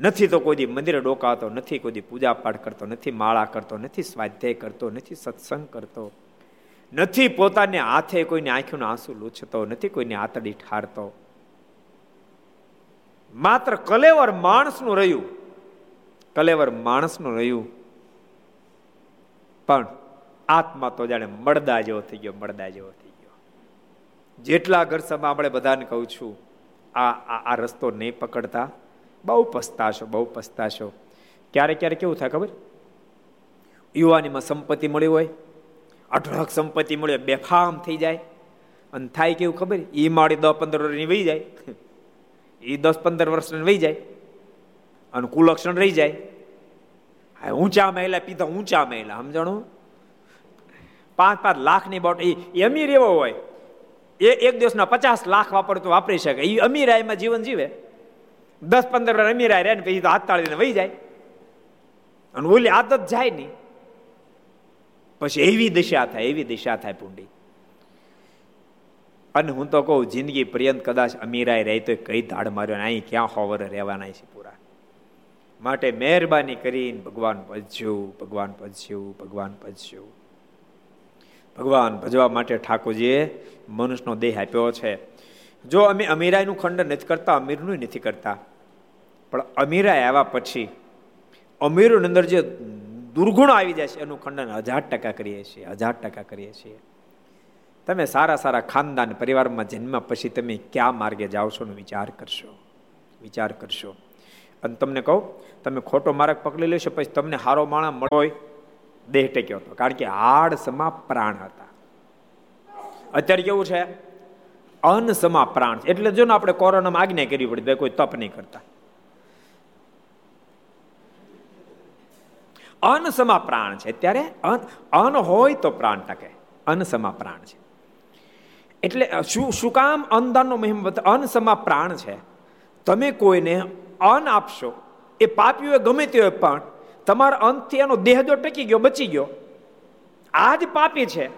નથી તો કોઈ મંદિરે ડોકાતો નથી, કોઈ પૂજા પાઠ કરતો નથી, માળા કરતો નથી, સ્વાધ્યાય કરતો નથી, સત્સંગ કરતો નથી, પોતાને હાથે કોઈની આંખીનો આંસુ લૂછતો નથી, કોઈને આતડી ઠારતો. માત્ર કલેવર માણસનું રહ્યું. કલેવર માણસનું રહ્યું. પણ આત્મા તો જાણે મળદા જેવો થઈ ગયો, મળદા જેવો થઈ ગયો. જેટલા ઘર આપણે બધાને કહું છું, આ આ રસ્તો નહીં પકડતા. બહુ પસ્તાશો બહુ પસ્તાશો. ક્યારેક ક્યારેક કેવું થાય ખબર? યુવાનીમાં સંપત્તિ મળી હોય, અઢળક સંપત્તિ મળી હોય, બેફામ થઈ જાય. અને થાય કેવું ખબર? એ માળી દસ પંદર વર્ષની વહી જાય. એ દસ પંદર વર્ષની વહી જાય. અને કુલક્ષણ રહી જાય. હા ઊંચા મહિલા પીધા ઊંચા મહિલા, સમજણું? પાંચ પાંચ લાખની બોટ. એ અમીર એવો હોય. એ એક દિવસના પચાસ લાખ વાપરતો વાપરી શકે. એ અમીર એમાં જીવન જીવે. દસ પંદર વાર અમીર રહે ને પછી તો હાથ તાળીને વહી જાય. અને ઓલી આદત જાય નહીં. પછી એવી દિશા થાય, એવી દિશા થાય પુંડી. અને હું તો કહું, જિંદગી પર્યંત કદાચ અમીરાય રહી તો કઈ ધાડ માર્યો અહીં ક્યાં હોવર રહેવાના છે પૂરા. માટે મહેરબાની કરીને ભગવાન પજ્યું ભગવાન પજ્યું ભગવાન ભજ્યું ભગવાન ભજવા માટે ઠાકોરજીએ મનુષ્યનો દેહ આપ્યો છે. જો અમે અમીરાયનું ખંડન નથી કરતા, અમીરનું નથી કરતા. પણ અમીરાય આવ્યા પછી અમીરોની અંદર જે દુર્ગુણ આવી જાય છે, એનું ખંડન હજાર ટકા કરીએ છીએ, હજાર ટકા કરીએ છીએ. તમે સારા સારા ખાનદાન પરિવારમાં જન્મ્યા પછી તમે ક્યાં માર્ગે જાઓ છો વિચાર કરશો. વિચાર કરશો. અને તમને કહું, તમે ખોટો માર્ગ પકડી લેશો, પછી તમને સારો માણા મળો દેહ ટેક્યો હતો. કારણ કે હાડ સમા પ્રાણ હતા. અત્યારે કેવું છે? અનસમા પ્રાણ. એટલે જો ને આપણે કોરોનામાં આજ્ઞા કરવી પડી કોઈ તપ નહીં કરતા. અનસમા પ્રાણ છે. ત્યારે અન હોય તો પ્રાણ ટકે. અનસમા પ્રાણ છે. એટલે શું શું કામ અનદાનનો મહિમ અનસમા પ્રાણ છે. તમે કોઈને અન્ન આપશો, એ પાપીઓ ગમે તે પણ તમારા અંતથી એનો દેહ જો ટકી ગયો, બચી ગયો. આ જ પાપી છે.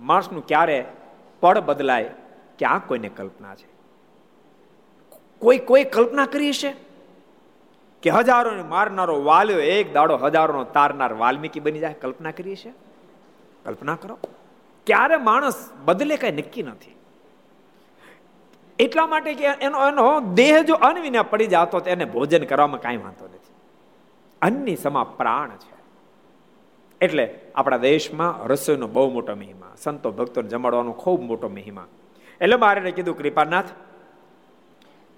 માણસનું ક્યારે પડ બદલાય કે આ કોઈને કલ્પના છે? કોઈ કોઈ કલ્પના કરી હશે? કે હજારોને મારનારો વાલ્યો, એક દાડો હજારોનો તારનાર વાલ્મીકી બની જાય, કલ્પના કરી છે કલ્પના કરો. ક્યારે માણસ બદલે કઈ નક્કી નથી. એટલા માટે કે એનો એનો દેહ જો અનવિના પડી જતો એને ભોજન કરવામાં કાંઈ વાંધો નથી અન્ની સમા પ્રાણ છે. એટલે આપણા દેશમાં રસોઈનો બહુ મોટો મહિમા, સંતો ભક્તોને જમાડવાનો ખૂબ મોટો મહિમા. એટલે મારે કીધું, કૃપાનાથ,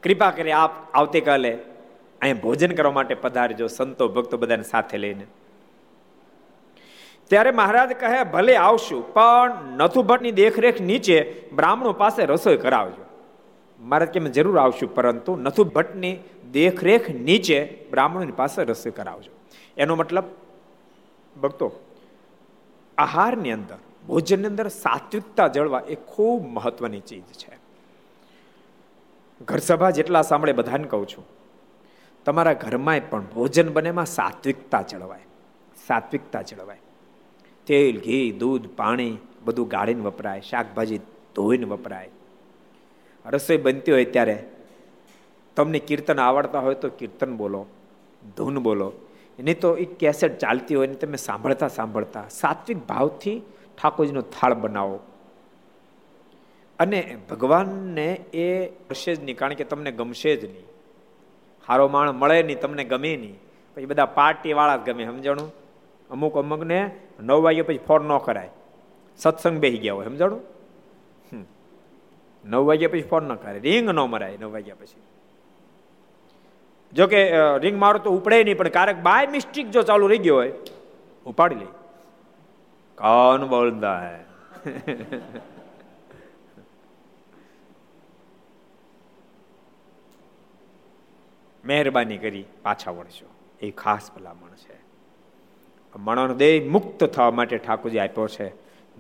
કૃપા કરી આપ આવતીકાલે અહીંયા ભોજન કરવા માટે પધારજો, સંતો ભક્તો બધાને સાથે લઈને. ત્યારે મહારાજ કહે, ભલે આવશું, પણ નથુ ભટ્ટની દેખરેખ નીચે બ્રાહ્મણો પાસે રસોઈ કરાવજો. મહારાજ કે જરૂર આવશું, પરંતુ નથુ ભટ્ટની દેખરેખ નીચે બ્રાહ્મણોની પાસે રસોઈ કરાવજો. એનો મતલબ, ભક્તો, આહારની અંદર, ભોજનની અંદર સાત્વિકતા જળવા એ ખૂબ મહત્વની ચીજ છે. ઘરસભા જેટલા સાંભળે બધાને કહું છું, તમારા ઘરમાં પણ ભોજન બનેમાં સાત્વિકતા જળવાય સાત્વિકતા જળવાય. તેલ, ઘી, દૂધ, પાણી બધું ગાળીને વપરાય, શાકભાજી ધોઈને વપરાય. રસોઈ બનતી હોય ત્યારે તમને કીર્તન આવડતા હોય તો કીર્તન બોલો, ધૂન બોલો. નહીં તો એ કેસેટ ચાલતી હોય ને તમે સાંભળતા સાંભળતા સાત્વિક ભાવથી ઠાકોરજીનો થાળ બનાવો. અને ભગવાનને એ હશે જ નહીં, કારણ કે તમને ગમશે જ નહીં. હારો માણ મળે નહીં, તમને ગમે નહીં. પછી બધા પાર્ટીવાળા જ ગમે, સમજણું? અમુક અમુકને નવ વાગ્યા પછી ફોન ન કરાય. સત્સંગ બેસી ગયા હોય, સમજાણું? નવ વાગ્યા પછી ફોન ન કરે રિંગ ન મરાય નવ વાગ્યા પછી. જો કે રિંગ મારો તો ઉપડે નહીં, પણ કારક બાય મિસ્ટેક જો ચાલુ રહી ગયો હોય, ઉપાડી લે કોણ બોલતા હે. મહેરબાની કરી પાછા વળશો. એ ખાસ ભલામણ છે. મણોનો દેહ મુક્ત થવા માટે ઠાકોરજી આપ્યો છે.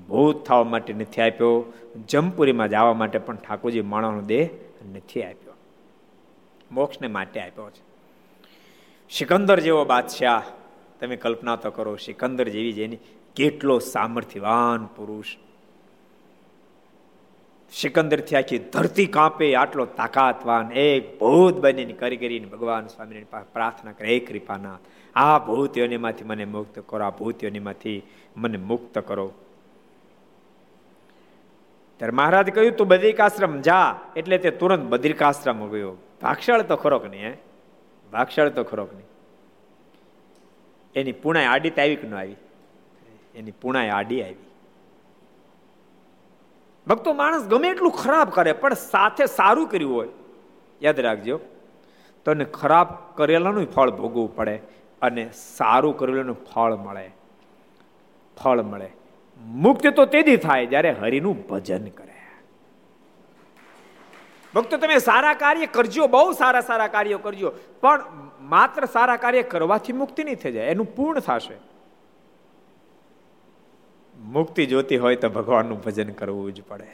ભૂત થવા માટે નથી આપ્યો. જમપુરીમાં જવા માટે પણ ઠાકોરજી મણોનો દેહ નથી આપ્યો. મોક્ષને માટે આપ્યો છે. સિકંદર જેવો બાદશાહ તમે કલ્પના તો કરો, સિકંદર જેવી જેની કેટલો સામર્થ્યવાન પુરુષ. સિકંદરથી આખી ધરતી કાંપે, આટલો તાકાતવાન, એક ભૂત બનીને કરી કરીને ભગવાન સ્વામીની પ્રાર્થના કરે એક કૃપાના આ ભૂતિઓનીમાંથી મને મુક્ત કરો, આ ભૂતિઓનીમાંથી મને મુક્ત કરો. ત્યારે મહારાજ કહ્યું, તું બદ્રિકાશ્રમ જા, એટલે તે તુરંત બદ્રિકાશ્રમ ગયો. ભાક્ષળ તો ખોરોક નહીં, હે? ભાગશાળ તો ખોરોક નહીં. એની પુણાય આડી તો આવી કે ન આવી? એની પુણાય આડી આવી. ભક્તો માણસ ગમે એટલું ખરાબ કરે, પણ સાથે સારું કર્યું હોય. યાદ રાખજો તો ખરાબ કરેલાનું ફળ ભોગવવું પડે અને સારું કરેલું ફળ મળે. ફળ મળે. મુક્ત તો તેથી થાય જ્યારે હરિનું ભજન કરે. ભક્તો, તમે સારા કાર્ય કરજો, બહુ સારા સારા કાર્યો કરજો, પણ માત્ર સારા કાર્ય કરવાથી મુક્તિ નહીં થઈ જાય, એનું પૂર્ણ થશે. મુક્તિ જોતી હોય તો ભગવાનનું ભજન કરવું જ પડે.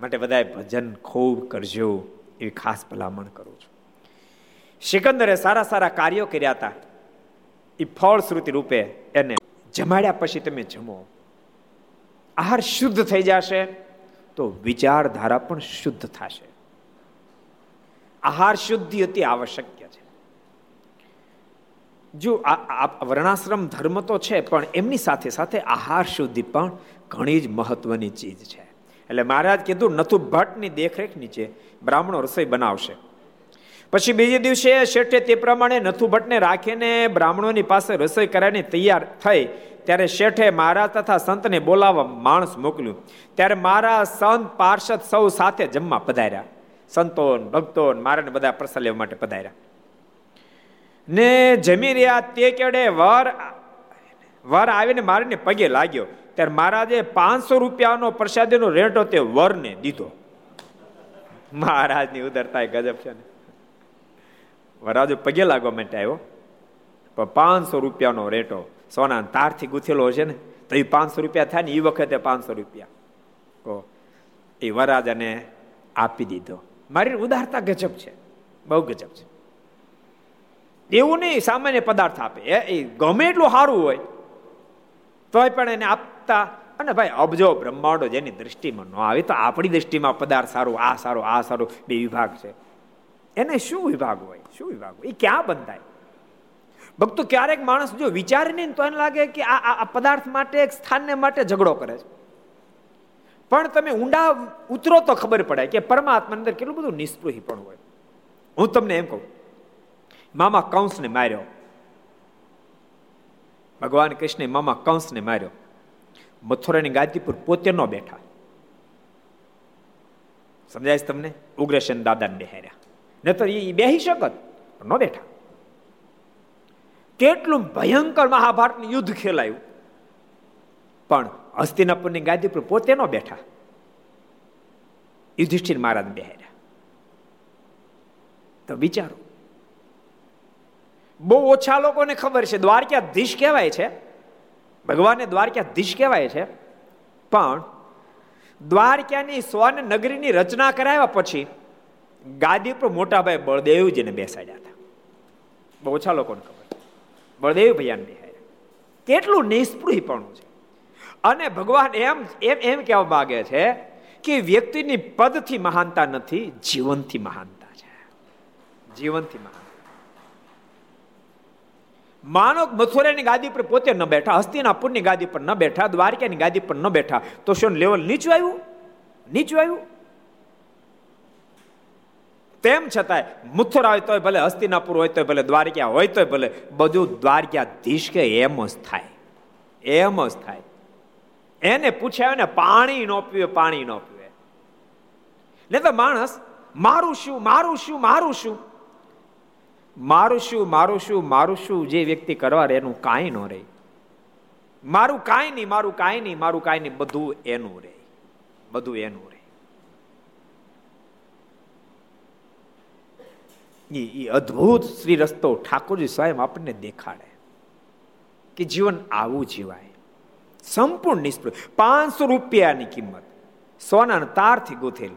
માટે બધા ભજન ખૂબ કરજો, એવી ખાસ ભલામણ કરું છું. સિકંદરે સારા સારા કાર્યો કર્યા હતા. એ ફળશ્રુતિ રૂપે એને જમાડ્યા પછી તમે જમો. આહાર શુદ્ધ થઈ જશે. તો વિચારધારા પણ શુદ્ધ થશે. આહાર શુદ્ધિ અતિ આવશ્યક છે. જો વર્ણાશ્રમ ધર્મ તો છે, પણ એમની સાથે સાથે આહાર શુદ્ધિ પણ ઘણી જ મહત્વની ચીજ છે. એટલે મહારાજ કીધું, નથુ ભટ્ટની દેખરેખ નીચે બ્રાહ્મણો રસોઈ બનાવશે. પછી બીજે દિવસે શેઠે તે પ્રમાણે નથુ ભટ્ટને રાખીને બ્રાહ્મણોની પાસે રસોઈ કરાવીને તૈયાર થઈ ત્યારે શેઠે મહારાજ તથા સંતને બોલાવવા માણસ મોકલ્યું. ત્યારે મારા સંત પાર્ષદ સૌ સાથે જમવા પધાર્યા. સંતોન, ભક્તોન મારાને બધા પ્રસાદ લેવા માટે પધાર્યા. ને જમી રહ્યા તે કેડે વર વર આવીને મારીને પગે લાગ્યો. ત્યારે મહારાજે પાંચસો રૂપિયાનો પ્રસાદીનો રેટો તે વરને દીધો. મહારાજની ઉદરતા ગજબ છે ને. વરાજો પગે લાગવા માટે આવ્યો. પણ પાંચસો રૂપિયાનો રેટો સોના તારથી ગૂંથેલો છે ને, તો એ પાંચસો રૂપિયા થાય ને એ વખતે પાંચસો રૂપિયા. કહો એ વરાજાને આપી દીધો. મારી ઉદારતા ગજબ છે, બહુ ગજબ છે. એવું નહીં, સામાન્ય પદાર્થ આપે. એ ગમે એટલું સારું હોય, તોય પણ એને આપતા. અને ભાઈ અબજો બ્રહ્માંડો જેની દ્રષ્ટિમાં ન આવે, તો આપણી દ્રષ્ટિમાં પદાર્થ સારું, આ સારું આ સારું, બે વિભાગ છે. એને શું વિભાગ હોય? શું વિભાગ હોય? એ ક્યાં બંધાય? ભક્તો ક્યારેક માણસ જો વિચારે નહીં તો એને લાગે કે આ પદાર્થ માટે એક સ્થાનને માટે ઝઘડો કરે છે. પણ તમે ઊંડા ઉતરો તો ખબર પડે કે પરમાત્મા અંદર કેટલું બધું નિસ્પૃહી પણ હોય. હું તમને એમ કહું, મામા કંસને માર્યો. ભગવાન કૃષ્ણે મામા કંસને માર્યો. મથુરાની ગાદી પર પોતે ન બેઠા. સમજાય તમને? ઉગ્રસેન દાદાને બેહાર્યા. નહીતર એ બેહી શકત ન બેઠા. કેટલું ભયંકર મહાભારતનું યુદ્ધ ખેલાયું. પણ હસ્તિનાપુરની ગાદી પર પોતે ન બેઠા. યુધિષ્ઠિર મહારાજ બેહાર્યા તો વિચારો. બહુ ઓછા લોકોને ખબર છે, દ્વારકાધીશ કહેવાય છે. ભગવાનને દ્વારકાધીશ કહેવાય છે. પણ દ્વારકાની સ્વર્ણ નગરીની રચના કરાવ્યા પછી ગાદી પર મોટાભાઈ બળદેવજીને બેસાડ્યા હતા. બહુ ઓછા લોકોને ખબર. બળદેવ ભૈયાને બેહાડ્યા કેટલું નિષ્પૃહીપણું છે. અને ભગવાન એમ એમ એમ કહેવા માગે છે કે વ્યક્તિની પદથી મહાનતા નથી, જીવનથી મહાનતા છે. જીવનથી મહાનતા. માનો મથુરાની ગાદી પર પોતે ન બેઠા, હસ્તિનાપુરની ગાદી પર ન બેઠા, દ્વારકાની ગાદી પર ન બેઠા. તો શું લેવલ નીચું આવ્યું? નીચું આવ્યું? તેમ છતાંય મુથુર હોય તોય ભલે, હસ્તિનાપુર હોય તો ભલે, દ્વારકા હોય તોય ભલે, બધું દ્વારકાધીશ કે એમ જ થાય. એમ જ થાય. એને પૂછ્યા ને પાણી નો પીવે, પાણી નો પીવે. ને તો માણસ, મારું શું મારું શું મારું શું? મારું શું મારું શું મારું શું જે વ્યક્તિ કરવા રહે એનું કાંઈ ન રહે. મારું કાંઈ નહીં, મારું કાંઈ નહીં, મારું કાંઈ નહીં, બધું એનું રહે. બધું એનું રહે એ અદ્ભુત શ્રી રસ્તો ઠાકોરજી સ્વયં આપણને દેખાડે કે જીવન આવું જીવાય. સંપૂર્ણ નિષ્ફળ. પાંચસો રૂપિયાની કિંમત. સોના તારથી ગોથેલ.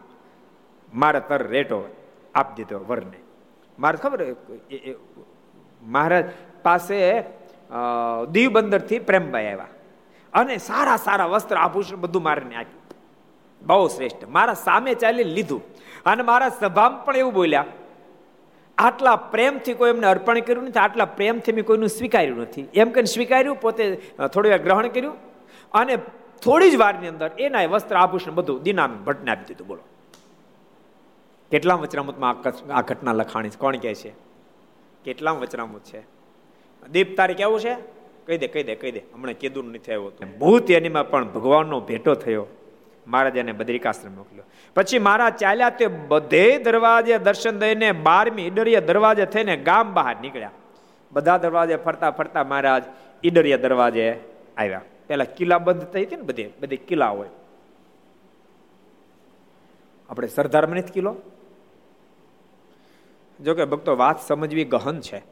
મારે તર રેટો આપી દીધો વરને. મારે ખબર મહારાજ પાસે દીવ બંદરથી પ્રેમભાઈ આવ્યા. અને સારા સારા વસ્ત્ર આભૂષણ બધું મારે આપ્યું. બહુ શ્રેષ્ઠ. મારા સામે ચાલી લીધું. અને મારા સભામાં પણ એવું બોલ્યા આટલા પ્રેમથી કોઈ એમને અર્પણ કર્યું નથી, આટલા પ્રેમથી મેં કોઈનું સ્વીકાર્યું નથી. એમ કહીને સ્વીકાર્યું, પોતે થોડી વાર ગ્રહણ કર્યું અને થોડી જ વારની અંદર એના વસ્ત્ર આભૂષણ બધું દિનામ ભટ્ટને આપી દીધું. બોલો. કેટલા વચનામૃતમાં આ ઘટના લખાણી કોણ કહે છે? કેટલા વચનામૃત છે? દીપ તારીખ કેવું છે? કહી દે કહી દે કહી દે. હમણાં કીધું નથી આવ્યું ભૂત એનીમાં પણ ભગવાનનો ભેટો થયો. મહારાજ એને બદ્રિકાશ્રમ મોકલ્યો. પછી મહારાજ ચાલ્યા તે બધે દરવાજે દર્શન દઈને બારમી ઈડરિયા દરવાજે થઈને ગામ બહાર નીકળ્યા. બધા દરવાજે ફરતા ફરતા મહારાજ ઈડરિયા દરવાજે આવ્યા. પેલા કિલ્લા બંધ થઈ હતી ને બધે બધે કિલ્લા હોય. આપણે સરદારમાં નથી કિલ્લો? જોકે ભક્તો, વાત સમજવી ગહન છે.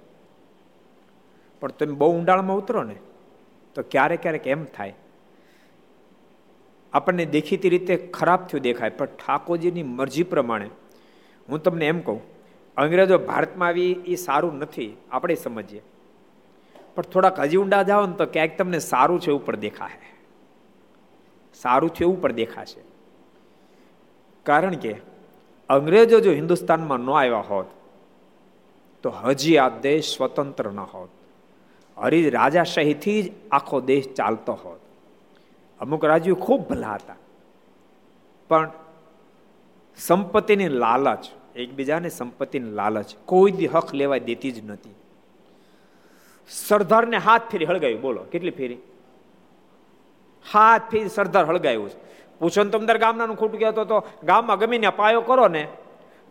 પણ તમે બહુ ઊંડાણમાં ઉતરો ને, તો ક્યારેક ક્યારેક એમ થાય આપણને દેખીતી રીતે ખરાબ થયું દેખાય, પણ ઠાકોરજીની મરજી પ્રમાણે હું તમને એમ કહું, અંગ્રેજો ભારતમાં આવી એ સારું નથી, આપણે સમજીએ. પણ થોડાક હજી ઊંડા જાઓ ને તો ક્યાંક તમને સારું છે એવું પણ દેખાશે. સારું છે એવું પણ દેખાશે. કારણ કે અંગ્રેજો જો હિન્દુસ્તાનમાં ન આવ્યા હોત, તો હજી આ દેશ સ્વતંત્ર ન હોત. હરી રાજાશાહીથી જ આખો દેશ ચાલતો હોત. અમુક રાજ્યો ખૂબ ભલા હતા. પણ સંપત્તિની લાલચ, એકબીજાને સંપત્તિની લાલચ કોઈ દી હક લેવા દેતી જ નથી. સરદારને હાથ ફેરી હળગાવ્યું બોલો, કેટલી ફેરી? હાથ ફેરી સરદાર હળગાવ્યું છે. પૂછો ને તમદાર ગામનાનું ખોટું કહેતો તો ગામમાં ગમીને પાયો કરો ને,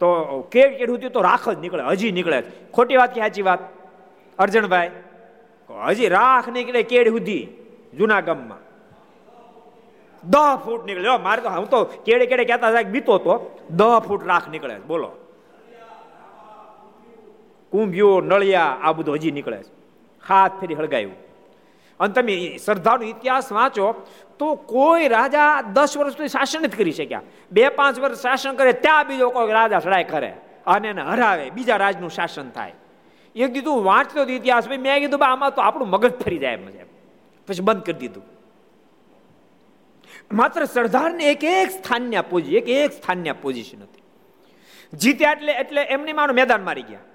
તો કેળ કેળું તો રાખ જ નીકળે, હજી નીકળે ખોટી વાત કે સાચી વાત? અર્જણભાઈ, હજી રાખ નીકળે કેડ સુધી જૂના ગામમાં. દહ ફૂટ નીકળે. મારે તો હું તો કેડે કેડે કહેતા સાહેબ બીતો તો. દહ ફૂટ રાખ નીકળે બોલો. કુંભ્યો, નળિયા, આ બધું હજી નીકળે છે. હાથ ફેરી હળગાયું. અને તમે શ્રદ્ધાનો ઇતિહાસ વાંચો, તો કોઈ રાજા દસ વર્ષ સુધી શાસન જ કરી શક્યા. બે પાંચ વર્ષ શાસન કરે, ત્યાં બીજો કોઈ રાજા સડાય કરે. અને એને હરાવે, બીજા રાજનું શાસન થાય. એ કીધું, વાંચતો ઇતિહાસ. મેં કીધું આમાં તો આપણું મગજ ફરી જાય મજા પછી બંધ કરી દીધું. માત્ર સરદારને એક એક સ્થાનને પૂજી એક એક સ્થાનને પોઝિશન હતી જીત્યા એટલે એટલે એમની માનો મેદાન મારી ગયા.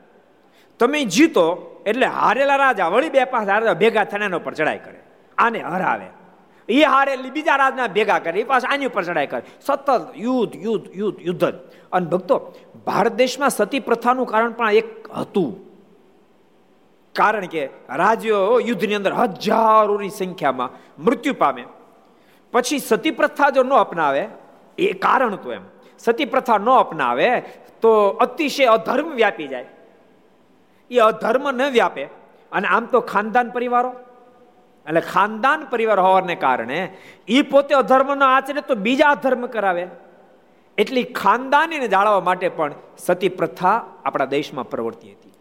તમે જીતો એટલે હારેલા રાજા વળી બે પાંચ રાજા ભેગા થઈને એના ઉપર ચડાઈ કરે. આને હરાવે એ હારે બીજા રાજના ભેગા કરે, એ પાછા આની ઉપર ચડાઈ કરે. સતત યુદ્ધ યુદ્ધ યુદ્ધ યુદ્ધ અને ભક્તો, ભારત દેશમાં સતી પ્રથાનું કારણ પણ એક હતું. કારણ કે રાજ્યો યુદ્ધની અંદર હજારોની સંખ્યામાં મૃત્યુ પામે પછી સતી પ્રથા જો ન અપનાવે, એ કારણ તો એમ. સતી પ્રથા ન અપનાવે, તો અતિશય અધર્મ વ્યાપી જાય. એ અધર્મ ન વ્યાપે. અને આમ તો ખાનદાન પરિવારો. એટલે ખાનદાન પરિવાર હોવાને કારણે એ પોતે અધર્મનો આચરે તો બીજા અધર્મ કરાવે. એટલી ખાનદાનીને જાળવવા માટે પણ સતી પ્રથા આપણા દેશમાં પ્રવર્તી હતી.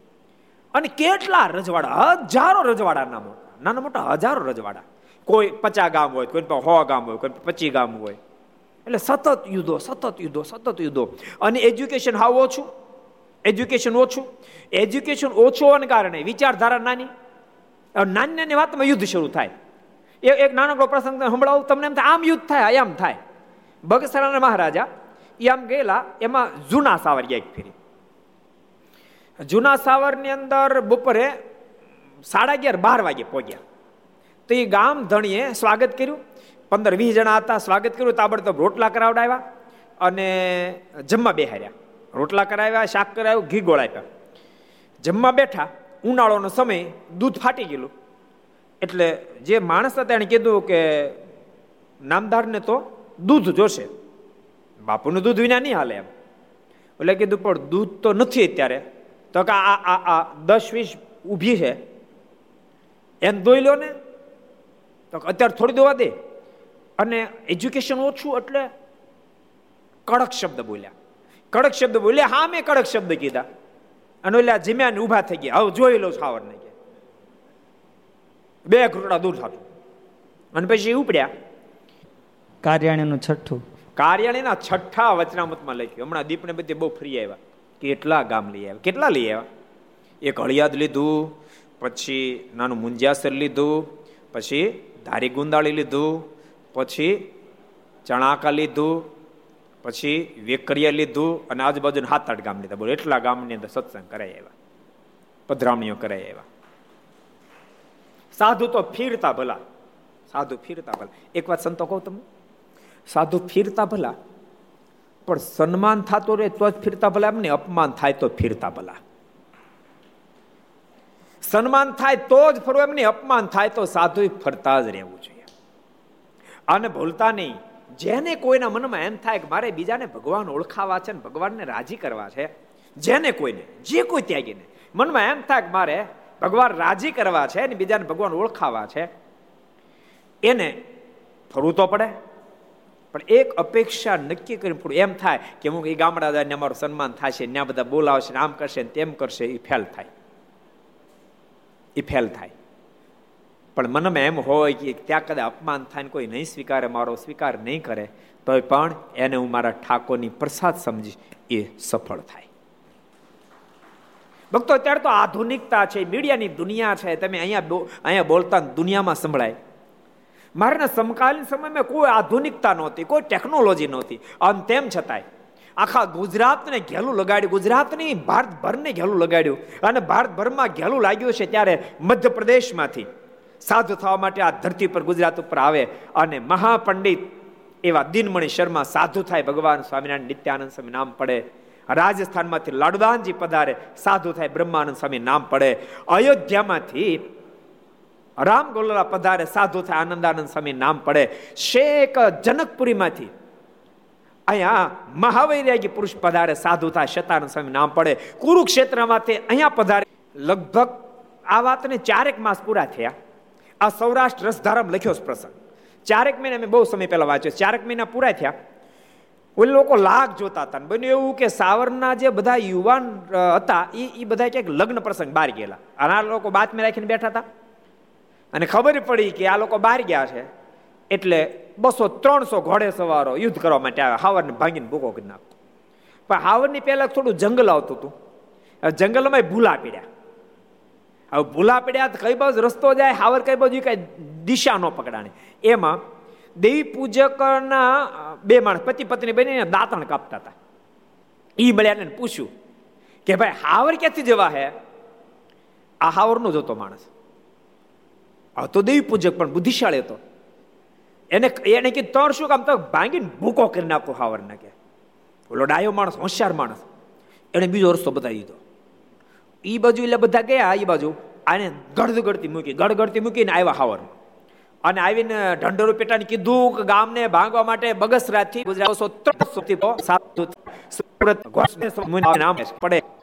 અને કેટલા રજવાડા, હજારો રજવાડા નામો નાના મોટા હજારો રજવાડા. કોઈ પચાસ ગામ હોય કોઈ સો ગામ હોય કોઈ પચીસ ગામ હોય એટલે સતત યુદ્ધો સતત યુદ્ધો સતત યુદ્ધો. અને એજ્યુકેશન હાવ ઓછું. એજ્યુકેશન ઓછું. એજ્યુકેશન ઓછું હોવાને કારણે વિચારધારા નાની. નાની નાની વાતમાં યુદ્ધ શરૂ થાય. એક નાનકડો પ્રસંગ સંભળાવું, તમને એમ થાય, આમ યુદ્ધ થાય, આમ થાય. બગસરાના મહારાજા એ આમ ગયેલા, એમાં જૂના સાવરિયા એક ફેરી. જૂના સાવરની અંદર બપોરે સાડા અગિયાર, બાર વાગે પહોંચ્યા. તો એ ગામ ધણીએ સ્વાગત કર્યું. પંદર વીસ જણા હતા, સ્વાગત કર્યું. તાબડતોબ રોટલા કરાવડાવ્યા અને જમવા બેહાર્યા. રોટલા કરાવ્યા, શાક કરાવ્યું, ઘી ગોળાવ્યા જમવા બેઠા, ઉનાળોનો સમય, દૂધ ફાટી ગયેલું. એટલે જે માણસ હતા એણે કીધું કે, નામદારને તો દૂધ જોશે. બાપુનું દૂધ વિના નહીં હાલે એમ. એટલે કીધું, પણ દૂધ તો નથી અત્યારે. તો કે આ આ આ દસ વીસ ઊભી છે. એમ દોઈ લો ને. તો અત્યારે થોડી દેવા દે. અને એજ્યુકેશન ઓછું એટલે કડક શબ્દ બોલ્યા. કડક શબ્દ બોલ્યા હા મેં કડક શબ્દ કીધા. અને ઓલા જીમ્યા ઊભા થઈ ગયા. હવે જોઈ લો છાવર ને બે ઘૂંટડા દૂર થતું. અને પછી ઉપડ્યા. કાર્યાણીનું છઠ્ઠું. કાર્યાણીના છઠ્ઠા વચનામતમાં લખ્યું. હમણાં દીપને બધી બહુ ફ્રી આવ્યા. કેટલા ગામ લઈ આવ્યા? કેટલા લઈ આવ્યા? એક હળિયાદ લીધું પછી નાનું મુંજિયાસર લીધું પછી ધારી ગુંદાળી લીધું, પછી ચણાકા લીધું, પછી વેકરિયા લીધું અને આજુબાજુ હાથ આઠ ગામ લીધા. બોલો, એટલા ગામની અંદર સત્સંગ કરાય આવ્યા પધરામણીઓ કરાય આવ્યા સાધુ તો ફીરતા ભલા. સાધુ ફીરતા ભલા. એક વાત સંતો કહું તમે સાધુ ફીરતા ભલા. પણ સન્માન થતું રહે તો જ ફીરતા ભલા. એમને અપમાન થાય તો ફીરતા ભલા. સન્માન થાય તો જ ફરવું એમને અપમાન થાય તો સાધુ ફરતા જ રહેવું જોઈએ. અને ભૂલતા નહીં. જેને કોઈના મનમાં એમ થાય કે મારે બીજાને ભગવાન ઓળખાવા છે ને ભગવાનને રાજી કરવા છે, જેને કોઈને, જે કોઈ ત્યાગીને, મનમાં એમ થાય કે મારે ભગવાન રાજી કરવા છે ને બીજાને ભગવાન ઓળખાવા છે, એને ફરવું તો પડે. પણ એક અપેક્ષા નક્કી કરીને થોડું એમ થાય કે હું એ ગામડા જાય અમારું સન્માન થશે આ બધા બોલાવશે ને આમ કરશે ને તેમ કરશે, એ ફેલ થાય. એ ફેલ થાય. પણ મનમાં એમ હોય કે ત્યાં કદાચ અપમાન થાય કોઈ નહીં સ્વીકારે, મારો સ્વીકાર નહીં કરે તો પણ એને હું મારા ઠાકોરની પ્રસાદ સમજી એ સફળ થાય. ભક્તો, અત્યારે તો આધુનિકતા છે, મીડિયાની દુનિયા છે, તમે અહીંયા અહીંયા બોલતા દુનિયામાં સંભળાય. મારાના સમકાલીન સમયમાં કોઈ આધુનિકતા નહોતી, કોઈ ટેકનોલોજી નહોતી. અને તેમ છતાંય આખા ગુજરાતને ઘેલું લગાડ્યું. ગુજરાતની ભારતભરને ઘેલું લગાડ્યું. અને ભારતભરમાં ઘેલું લાગ્યું છે ત્યારે મધ્યપ્રદેશમાંથી સાધુ થવા માટે આ ધરતી પર ગુજરાત ઉપર આવે અને મહાપંડિત એવા દિનમણી શર્મા સાધુ થાય ભગવાન સ્વામિનારાયણ નિત્યાનંદ સ્વામી નામ પડે. રાજસ્થાનમાંથી લાડુદાનજી પધારે સાધુ થાય બ્રહ્માનંદ સ્વામી નામ પડે. અયોધ્યામાંથી રામ ગોલરા પધારે સાધુ થાય આનંદાનંદ સ્વામી નામ પડે. શેખ જનકપુરીમાંથી અહીંયા મહાવૈરાગી પુરુષ પધારે, સાધુ થાય શતાનંદ સ્વામી, નામ પડે. કુરુક્ષેત્રમાંથી અહીંયા પધારે. લગભગ આ વાતને ચારેક માસ પૂરા થયા. આ સૌરાષ્ટ્ર રસધારમ લખ્યો પ્રસંગ. ચારેક મહિના મેં બહુ સમય પહેલા વાંચ્યો ચારેક મહિના પૂરા થયા. ઓલે લોકો લાગ જોતા હતા બન્યું એવું કે સાવરના જે બધા યુવાન હતા એ એ બધા ક્યાંક લગ્ન પ્રસંગ બહાર ગયેલા. અને આ લોકો બાતમી રાખીને બેઠા હતા. અને ખબર પડી કે આ લોકો બહાર ગયા છે. એટલે બસો ત્રણસો ઘોડે સવારો યુદ્ધ કરવા માટે આવે. હાવરને ભાંગીને ભૂકો કરી નાખો. પણ હાવરની પહેલાં થોડું જંગલ આવતું હતું. જંગલમાં ભૂલા પીડ્યા. હવે ભૂલા પીડ્યા કઈ બાજુ રસ્તો જાય હાવર કઈ બાજુ કઈ દિશા ન પકડાણે. એમાં દેવી પૂજકના બે માણસ, પતિ પત્ની બનીને દાંતણ કાપતા હતા. એ મળ્યા પૂછ્યું કે ભાઈ હાવર ક્યાંથી જવા હે? આ હાવરનો જોતો માણસ. આ તો દેવી પૂજક પણ બુદ્ધિશાળી હતો. એને એને કીધું તર શું કામ? તો ભાંગીને ભૂકો કરી નાખો હાવર ના કે. ઓલો ડાયો માણસ, હોશિયાર માણસ. એને બીજો રસ્તો બતાવી દીધો. એ બાજુ એટલે બધા ગયા એ બાજુ. આને ગળધ ગળતી મૂકી ગળગડતી મૂકીને આવ્યા હાવર અને આવીને ઢંઢરો પેટાને કીધું કે ગામને ભાંગવા માટે બગસરાથી ગુજરાત સુરત નામ પડે. જગન્નાથ સાધુ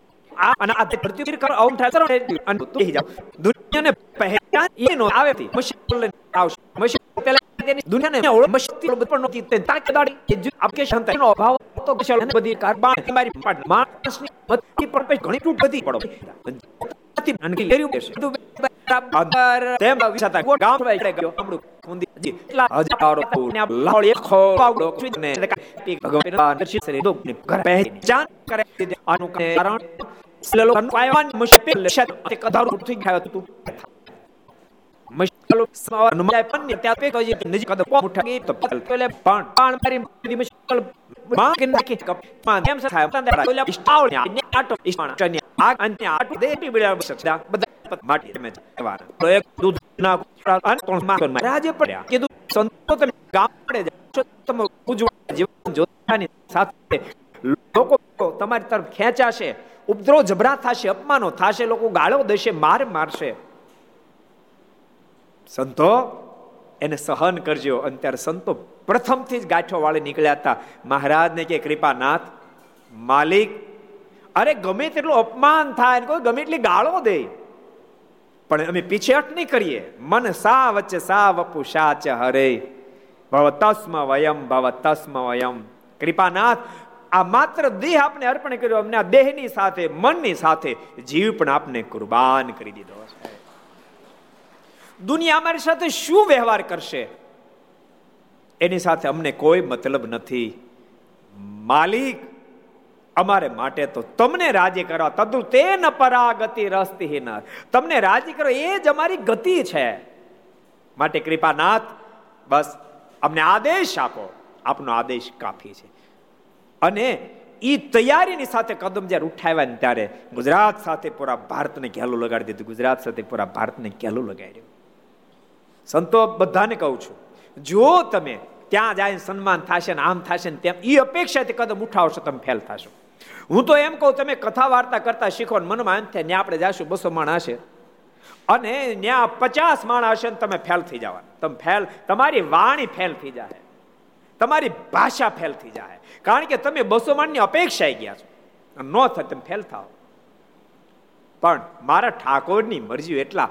આ અને આ પ્રતિકિર કરો ઓમ ઠાકર અને તું જાવ દુનિયાને પહેચાન નો આવે થી મુશ્કેલ આવશે. મશીન મુશ્કેલ તેની દુનિયાને ઓળ મુશ્કેલ પણ નહોતી તે તાકે દાડી કે જો આપકે શાંત નો અભાવ તો કશલ બધી કારબાન તમારી માણસની મતી પર પે ઘણી તૂટ બધી પડો. નથી અનકી લેરી છે તો બરાબર. તેમ વિસાતા ગામ ભાઈ ગયો? હમણું મુંદી જી. એટલા હજારો ને લાળ એક ખો પાવડો ને ભગવાન દર્શિત સરે દો ઘર પહેચાન કરે. આનું કારણ સ્લેલો પાયવાન મુશ્કેલ શત તે કધારું ઉઠી ગયો તું મુશ્કેલ સમાવા નમાય પણ ને ત્યાં પે કહી નજી કદ કો મુઠા ગઈ તો પેલે પાણ પાણ મારી મુશ્કેલમાં કે નાખી કપ પાન એમ થાય તંદે ઓલા સ્ટાવ ને આટો ઇસ્પાણ ચન્યા આ અંતે આટો દે પી બળ્યા બસડા બધા માટી તમે વાર તો એક દૂધ ના અન ત્રણમાં રાજે પડ્યા કીધું સંતો તમે ગામડે પડે તમે ઉજવા જીવન જોતાની સાથે લોકો તમારી તરફ ખેંચાશે, ઉપદ્રવ જબરા થશે, અપમાનો થશે, લોકો ગાળો દેશે, માર મારશે. સંતો, એને સહન કરજો. અને ત્યારે સંતો પ્રથમથી જ ગાંઠો વાળી નીકળ્યા હતા. મહારાજને કે, કૃપાનાથ, માલિક, અરે ગમે તેટલું અપમાન થાય કોઈ ગમે એટલી ગાળો દે. પણ અમે પીછેહટ નહીં કરીએ. મન સા વચ્ચે સા વપુ સાચ હરે. ભવ તસ્મ વયમ ભવ તસ્મ વયમ કૃપાનાથ આ માત્ર દેહ આપને અર્પણ કર્યો, અમને આ દેહની સાથે, મનની સાથે જીવ પણ આપને કુરબાન કરી દીધો છે. દુનિયા અમારી સાથે શું વ્યવહાર કરશે? એની સાથે અમને કોઈ મતલબ નથી. માલિક અમારે માટે તો તમને રાજી કરવા તદુ તે ન પરાગતિ રસ્તિહીન તમને રાજી કરો, એ જ અમારી ગતિ છે. માટે કૃપાનાથ, બસ અમને આદેશ આપો. આપનો આદેશ કાફી છે. અને એ તૈયારીની સાથે કદમ જ્યારે ઉઠાવ્યા ને ત્યારે ગુજરાત સાથે પૂરા ભારતને ઘેલું લગાડી દીધું. ગુજરાત સાથે પૂરા ભારતને ઘેલું લગાડ્યું સંતો બધાને કહું છું, જો તમે ત્યાં જાય સન્માન થશે ને આમ થશે ને તેમ એ અપેક્ષાથી કદમ ઉઠાવશો, તમે ફેલ થશો. હું તો એમ કહું, તમે કથા વાર્તા કરતા શીખો ને મનમાં એમ થાય ત્યાં આપણે જાશું, બસો માણ હશે. અને ત્યાં પચાસ માણ હશે ને તમે ફેલ થઈ જવાના. તમે ફેલ, તમારી વાણી ફેલ થઈ જાય તમારી ભાષા ફેલ થઈ જાય કારણ કે તમે બસો માણની અપેક્ષા ગયા છો. ન થાય તમે ફેલ થાવ પણ મારા ઠાકોરની મરજી એટલા.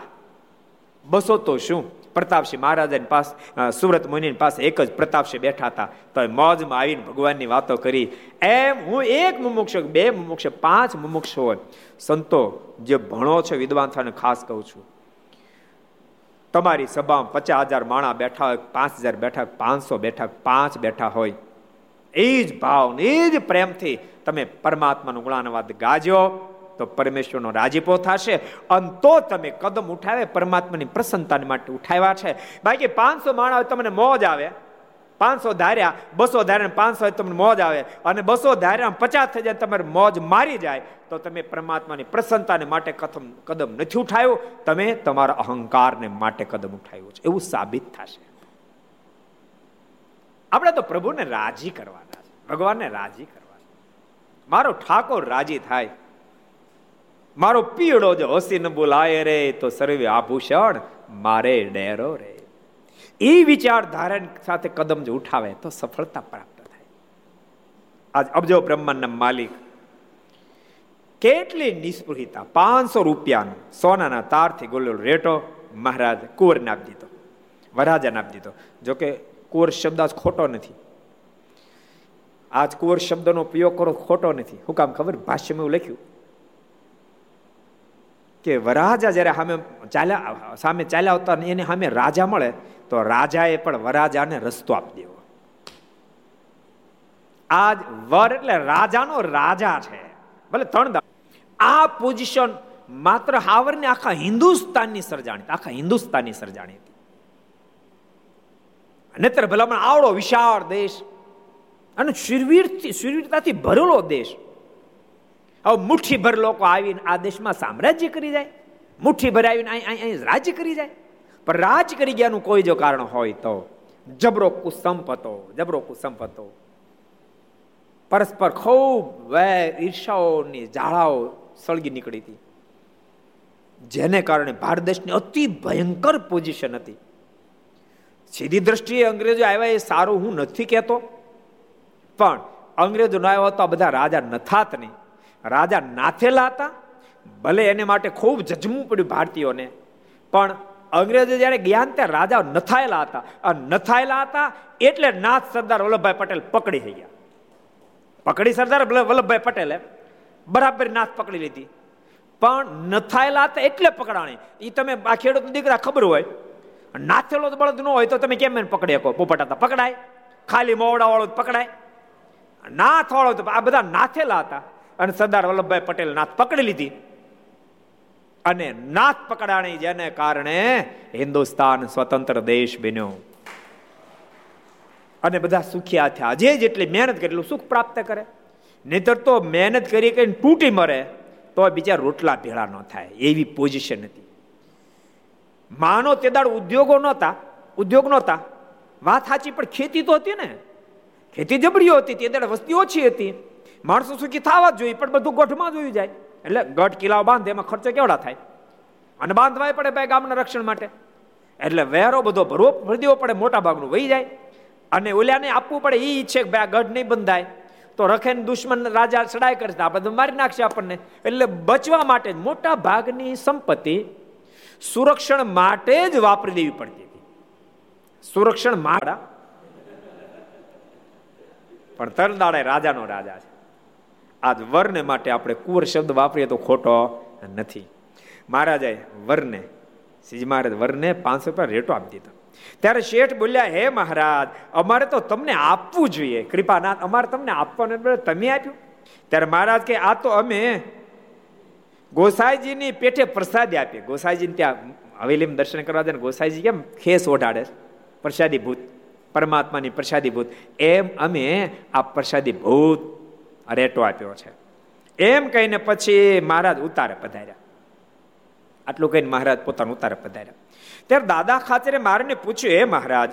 બસો તો શું? પ્રતાપસિંહ મહારાજાની પાસે સુરત મુનિની પાસે એક જ પ્રતાપસિંહ બેઠા હતા. તો મોજમાં આવીને ભગવાનની વાતો કરી. એમ હું એક મુમુક્ષ, બે મુમુક્ષ, પાંચ મુમુક્ષ હોય સંતો, જે ભણો છે વિદ્વાન થઈને ખાસ કહું છું. તમારી સભામાં પચાસ હજાર માણા બેઠા હોય, પાંચ હજાર બેઠા પાંચસો બેઠા પાંચ બેઠા હોય. એ જ ભાવ એ જ પ્રેમથી તમે પરમાત્માનું ગુણાનુવાદ ગાજો, તો પરમેશ્વરનો રાજીપો થશે. અને તો તમે કદમ ઉઠાવે, પરમાત્માની પ્રસન્નતા માટે ઉઠાવ્યા છે. બાકી પાંચસો માણસ તમને મોજ આવે. પાંચસો ધાર્યા, બસો ધાર્યા પાંચસો તમને મોજ આવે. અને બસો ધાર્યા પચાસ થઈ જાય તમારે મોજ મારી જાય, તો તમે પરમાત્માની પ્રસન્નતાને માટે કથમ કદમ નથી ઉઠાવ્યું. તમે તમારા અહંકારને માટે કદમ ઉઠાવ્યું છે. એવું સાબિત થશે. આપણે તો પ્રભુને રાજી કરવાના છે. ભગવાનને રાજી કરવાના મારો ઠાકોર રાજી થાય. મારો પીળો જો હસી ન બોલાય રે, તો સર્વે આભૂષણ મારે ડેરો રે. એ વિચાર ધારણ સાથે કદમ જો ઉઠાવે, તો સફળતા પ્રાપ્ત થાય. આજ અબજો બ્રહ્માંડના માલિક, કેટલી નિસ્પૃહિતા, પાંચસો રૂપિયાનો સોનાના તારથી ગોલેલો રેટો મહારાજ કુંવરને આપી દીધો. વરાજાને આપી દીધો. જોકે કુંવર શબ્દ આજ ખોટો નથી. આજ કુંવર શબ્દનો ઉપયોગ કરો ખોટો નથી. હું કામ ખબર? ભાષ્યમાં એવું લખ્યું કે વરાજા જ્યારે સામે ચાલ્યા સામે ચાલ્યા આવતા એને સામે રાજા મળે, તો રાજાએ પણ વરાજાને રસ્તો આપી દેવો. આજ વર એટલે રાજાનો રાજા છે. ભલે ત્રણ આ પોઝિશન માત્ર હાવરને આખા હિન્દુસ્તાનની સર્જાણી આખા હિન્દુસ્તાનની સર્જાણી હતી નેત્ર ભલામણ આવડો વિશાળ દેશ અને શૂરવીરથી શૂરવીરતાથી ભરેલો દેશ. હવે મુઠ્ઠીભર લોકો આવીને આ દેશમાં સામ્રાજ્ય કરી જાય. મુઠ્ઠીભર આવીને અહીં અહીં રાજ્ય કરી જાય. પણ રાજ કરી ગયાનું કોઈ જો કારણ હોય તો જબરો કુસંપ હતો જબરો કુસંપ હતો પરસ્પર ખૂબ વેર ઈર્ષાઓની જાળાઓ સળગી નીકળી હતી. જેને કારણે ભારત દેશની અતિ ભયંકર પોઝિશન હતી. સીધી દ્રષ્ટિએ અંગ્રેજો આવ્યા એ સારું હું નથી કહેતો. પણ અંગ્રેજો ન આવ્યા તો આ બધા રાજા નથાત નહીં. રાજા નાથેલા હતા. ભલે એને માટે ખૂબ જજમવું પડ્યું ભારતીયોને. પણ અંગ્રેજો જ્યારે ગયા ત્યારે રાજા નથાયેલા હતા. અને નથાયેલા હતા એટલે નાથ સરદાર વલ્લભભાઈ પટેલ પકડી થઈ ગયા. પકડી સરદાર વલ્લભભાઈ પટેલે બરાબર નાથ પકડી લીધી. પણ નથાયેલા હતા એટલે પકડાણી. એ તમે આ દીકરા ખબર હોય નાથેલો બળદ ન હોય તો તમે કેમ એને પકડી શકો પોપટા પકડાય. ખાલી મોવડા વાળો પકડાય. નાથ વાળો તો આ બધા નાથેલા હતા. અને સરદાર વલ્લભભાઈ પટેલ નાથ પકડી લીધી. અને નાથ પકડાણી જેને કારણે હિન્દુસ્તાન સ્વતંત્ર દેશ બન્યો. અને બધા સુખિયા થયા. જે જેટલી મહેનત કરે, એટલું સુખ પ્રાપ્ત કરે. નહીતર તો મહેનત કરી કરીને તૂટી મરે તો બીજા રોટલા ભેળા ન થાય. એવી પોઝિશન હતી. માનો તે દાડ ઉદ્યોગો નહોતા, ઉદ્યોગ નહોતા. વાત સાચી, પણ ખેતી તો હતી ને. ખેતી જબડીઓ હતી, તે દાડ વસ્તી ઓછી હતી. માણસો સુખી થવા જોઈએ, પણ બધું ગઢમાં જોયું જાય. એટલે ગઢ, કિલ્લાઓ બાંધે, એમાં ખર્ચો કેવડા થાય? અને બાંધવાય પડે ભાઈ ગામના રક્ષણ માટે. એટલે વેરો બધો ભરવો ભરી પડે, મોટા ભાગનું વહી જાય. અને ઓલ્યાને આપવું પડે એ ઈચ્છે કે ભાઈ આ ગઢ નહીં બંધાય. તો રખે દુશ્મન રાજા ચડાઈ કરશે આ બધું મારી નાખશે આપણને. એટલે બચવા માટે મોટા ભાગની સંપત્તિ સુરક્ષણ માટે જ વાપરી દેવી પડતી હતી. સુરક્ષણ માળા પણ તરદાડા રાજાનો રાજા છે. આજ વરને માટે આપણે કુંવર શબ્દ વાપરીએ તો ખોટો નથી. મહારાજાએ વરને, શ્રીજી મહારાજ વરને પાંચસો રૂપિયા રેટો આપી દીધો. ત્યારે શેઠ બોલ્યા, હે મહારાજ, અમારે તો તમને આપવું જોઈએ. કૃપાનાથ, અમારે તમને આપવાનું તમે આપ્યું. ત્યારે મહારાજ કે, આ તો અમે ગોસાઈજીની પેઠે પ્રસાદી આપી. ગોસાઈજીને ત્યાં હવેલીમાં દર્શન કરવા જાય ગોસાઈજી કેમ ખેસ ઓઢાડે પ્રસાદી ભૂત પરમાત્માની પ્રસાદી ભૂત એમ અમે આ પ્રસાદી ભૂત રેટો આપ્યો છે. એમ કહીને પછી મહારાજ ઉતારે પધાર્યા. આટલું કહીને મહારાજ પોતાનું ઉતારે પધાર્યા. ત્યારે દાદા ખાચરે મારીને પૂછ્યું એ મહારાજ,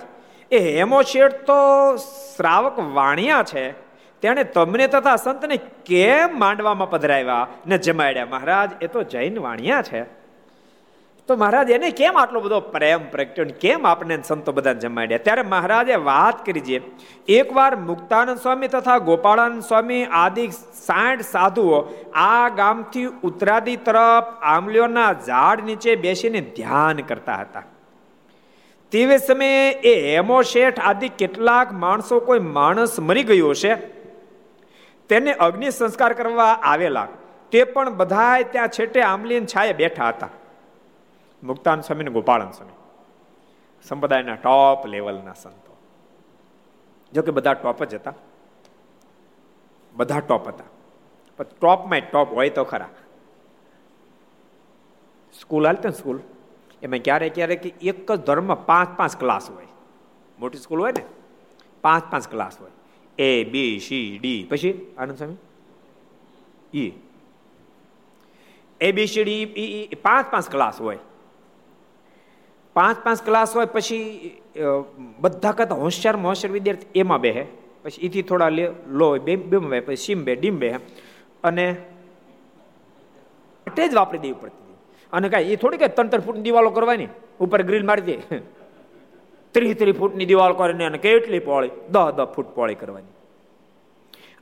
એ હેમો શેઠ તો શ્રાવક વાણિયા છે? તેણે તમને તથા સંતને કેમ માંડવામાં પધરાવ્યા? ને જમાડ્યા. મહારાજ, એ તો જૈન વાણિયા છે. તો મહારાજ, એને કેમ આટલો બધો પ્રેમ પ્રગટ્યો કેમ આપણે સંતો બધા જમાડ્યા? ત્યારે મહારાજે વાત કરી છે એકવાર મુક્તાનંદ સ્વામી તથા ગોપાળાનંદ સ્વામી આદિ સાઠ સાધુઓ આ ગામથી ઉત્તરાદી તરફ આંબલીઓના ઝાડ નીચે બેસીને ધ્યાન કરતા હતા. તે સમયે એ હેમો શેઠ આદિ કેટલાક માણસો કોઈ માણસ મરી ગયો છે તેને અગ્નિ સંસ્કાર કરવા આવેલા. તે પણ બધા ત્યાં છેટે આંબલી છાયે બેઠા હતા. મુક્તાન સ્વામી ને ગોપાળન સ્વામી. સંપ્રદાયના ટોપ લેવલના સંતો. જોકે બધા ટોપ જ હતા. બધા ટોપ હતા. પણ ટોપમાં ટોપ હોય તો ખરા. સ્કૂલ હાલતી ને સ્કૂલ. એમાં ક્યારેક ક્યારેક એક જ ધર્મમાં પાંચ પાંચ ક્લાસ હોય. મોટી સ્કૂલ હોય ને? પાંચ પાંચ ક્લાસ હોય. એ બી સી ડી પછી? આનંદ સ્વામી? ઈ એ બી સી ડી પાંચ પાંચ ક્લાસ હોય. પાંચ પાંચ ક્લાસ હોય પછી બધા કરતા હોશિયારમાં હોશિયાર વિદ્યાર્થી એમાં બેહે. પછી એથી થોડા લો બે બેમ બે પછી સીમ બે ડીમ બે અને તે જ વાપરી દેવી પડતી અને કાંઈ એ થોડી કઈ ત્રણ ત્રણ દિવાલો કરવાની, ઉપર ગ્રીલ મારી દે. ત્રીસ ત્રીસ ફૂટની દિવાલ કરીને અને કેટલી પોળી? દહ દહ ફૂટ પોળી કરવાની.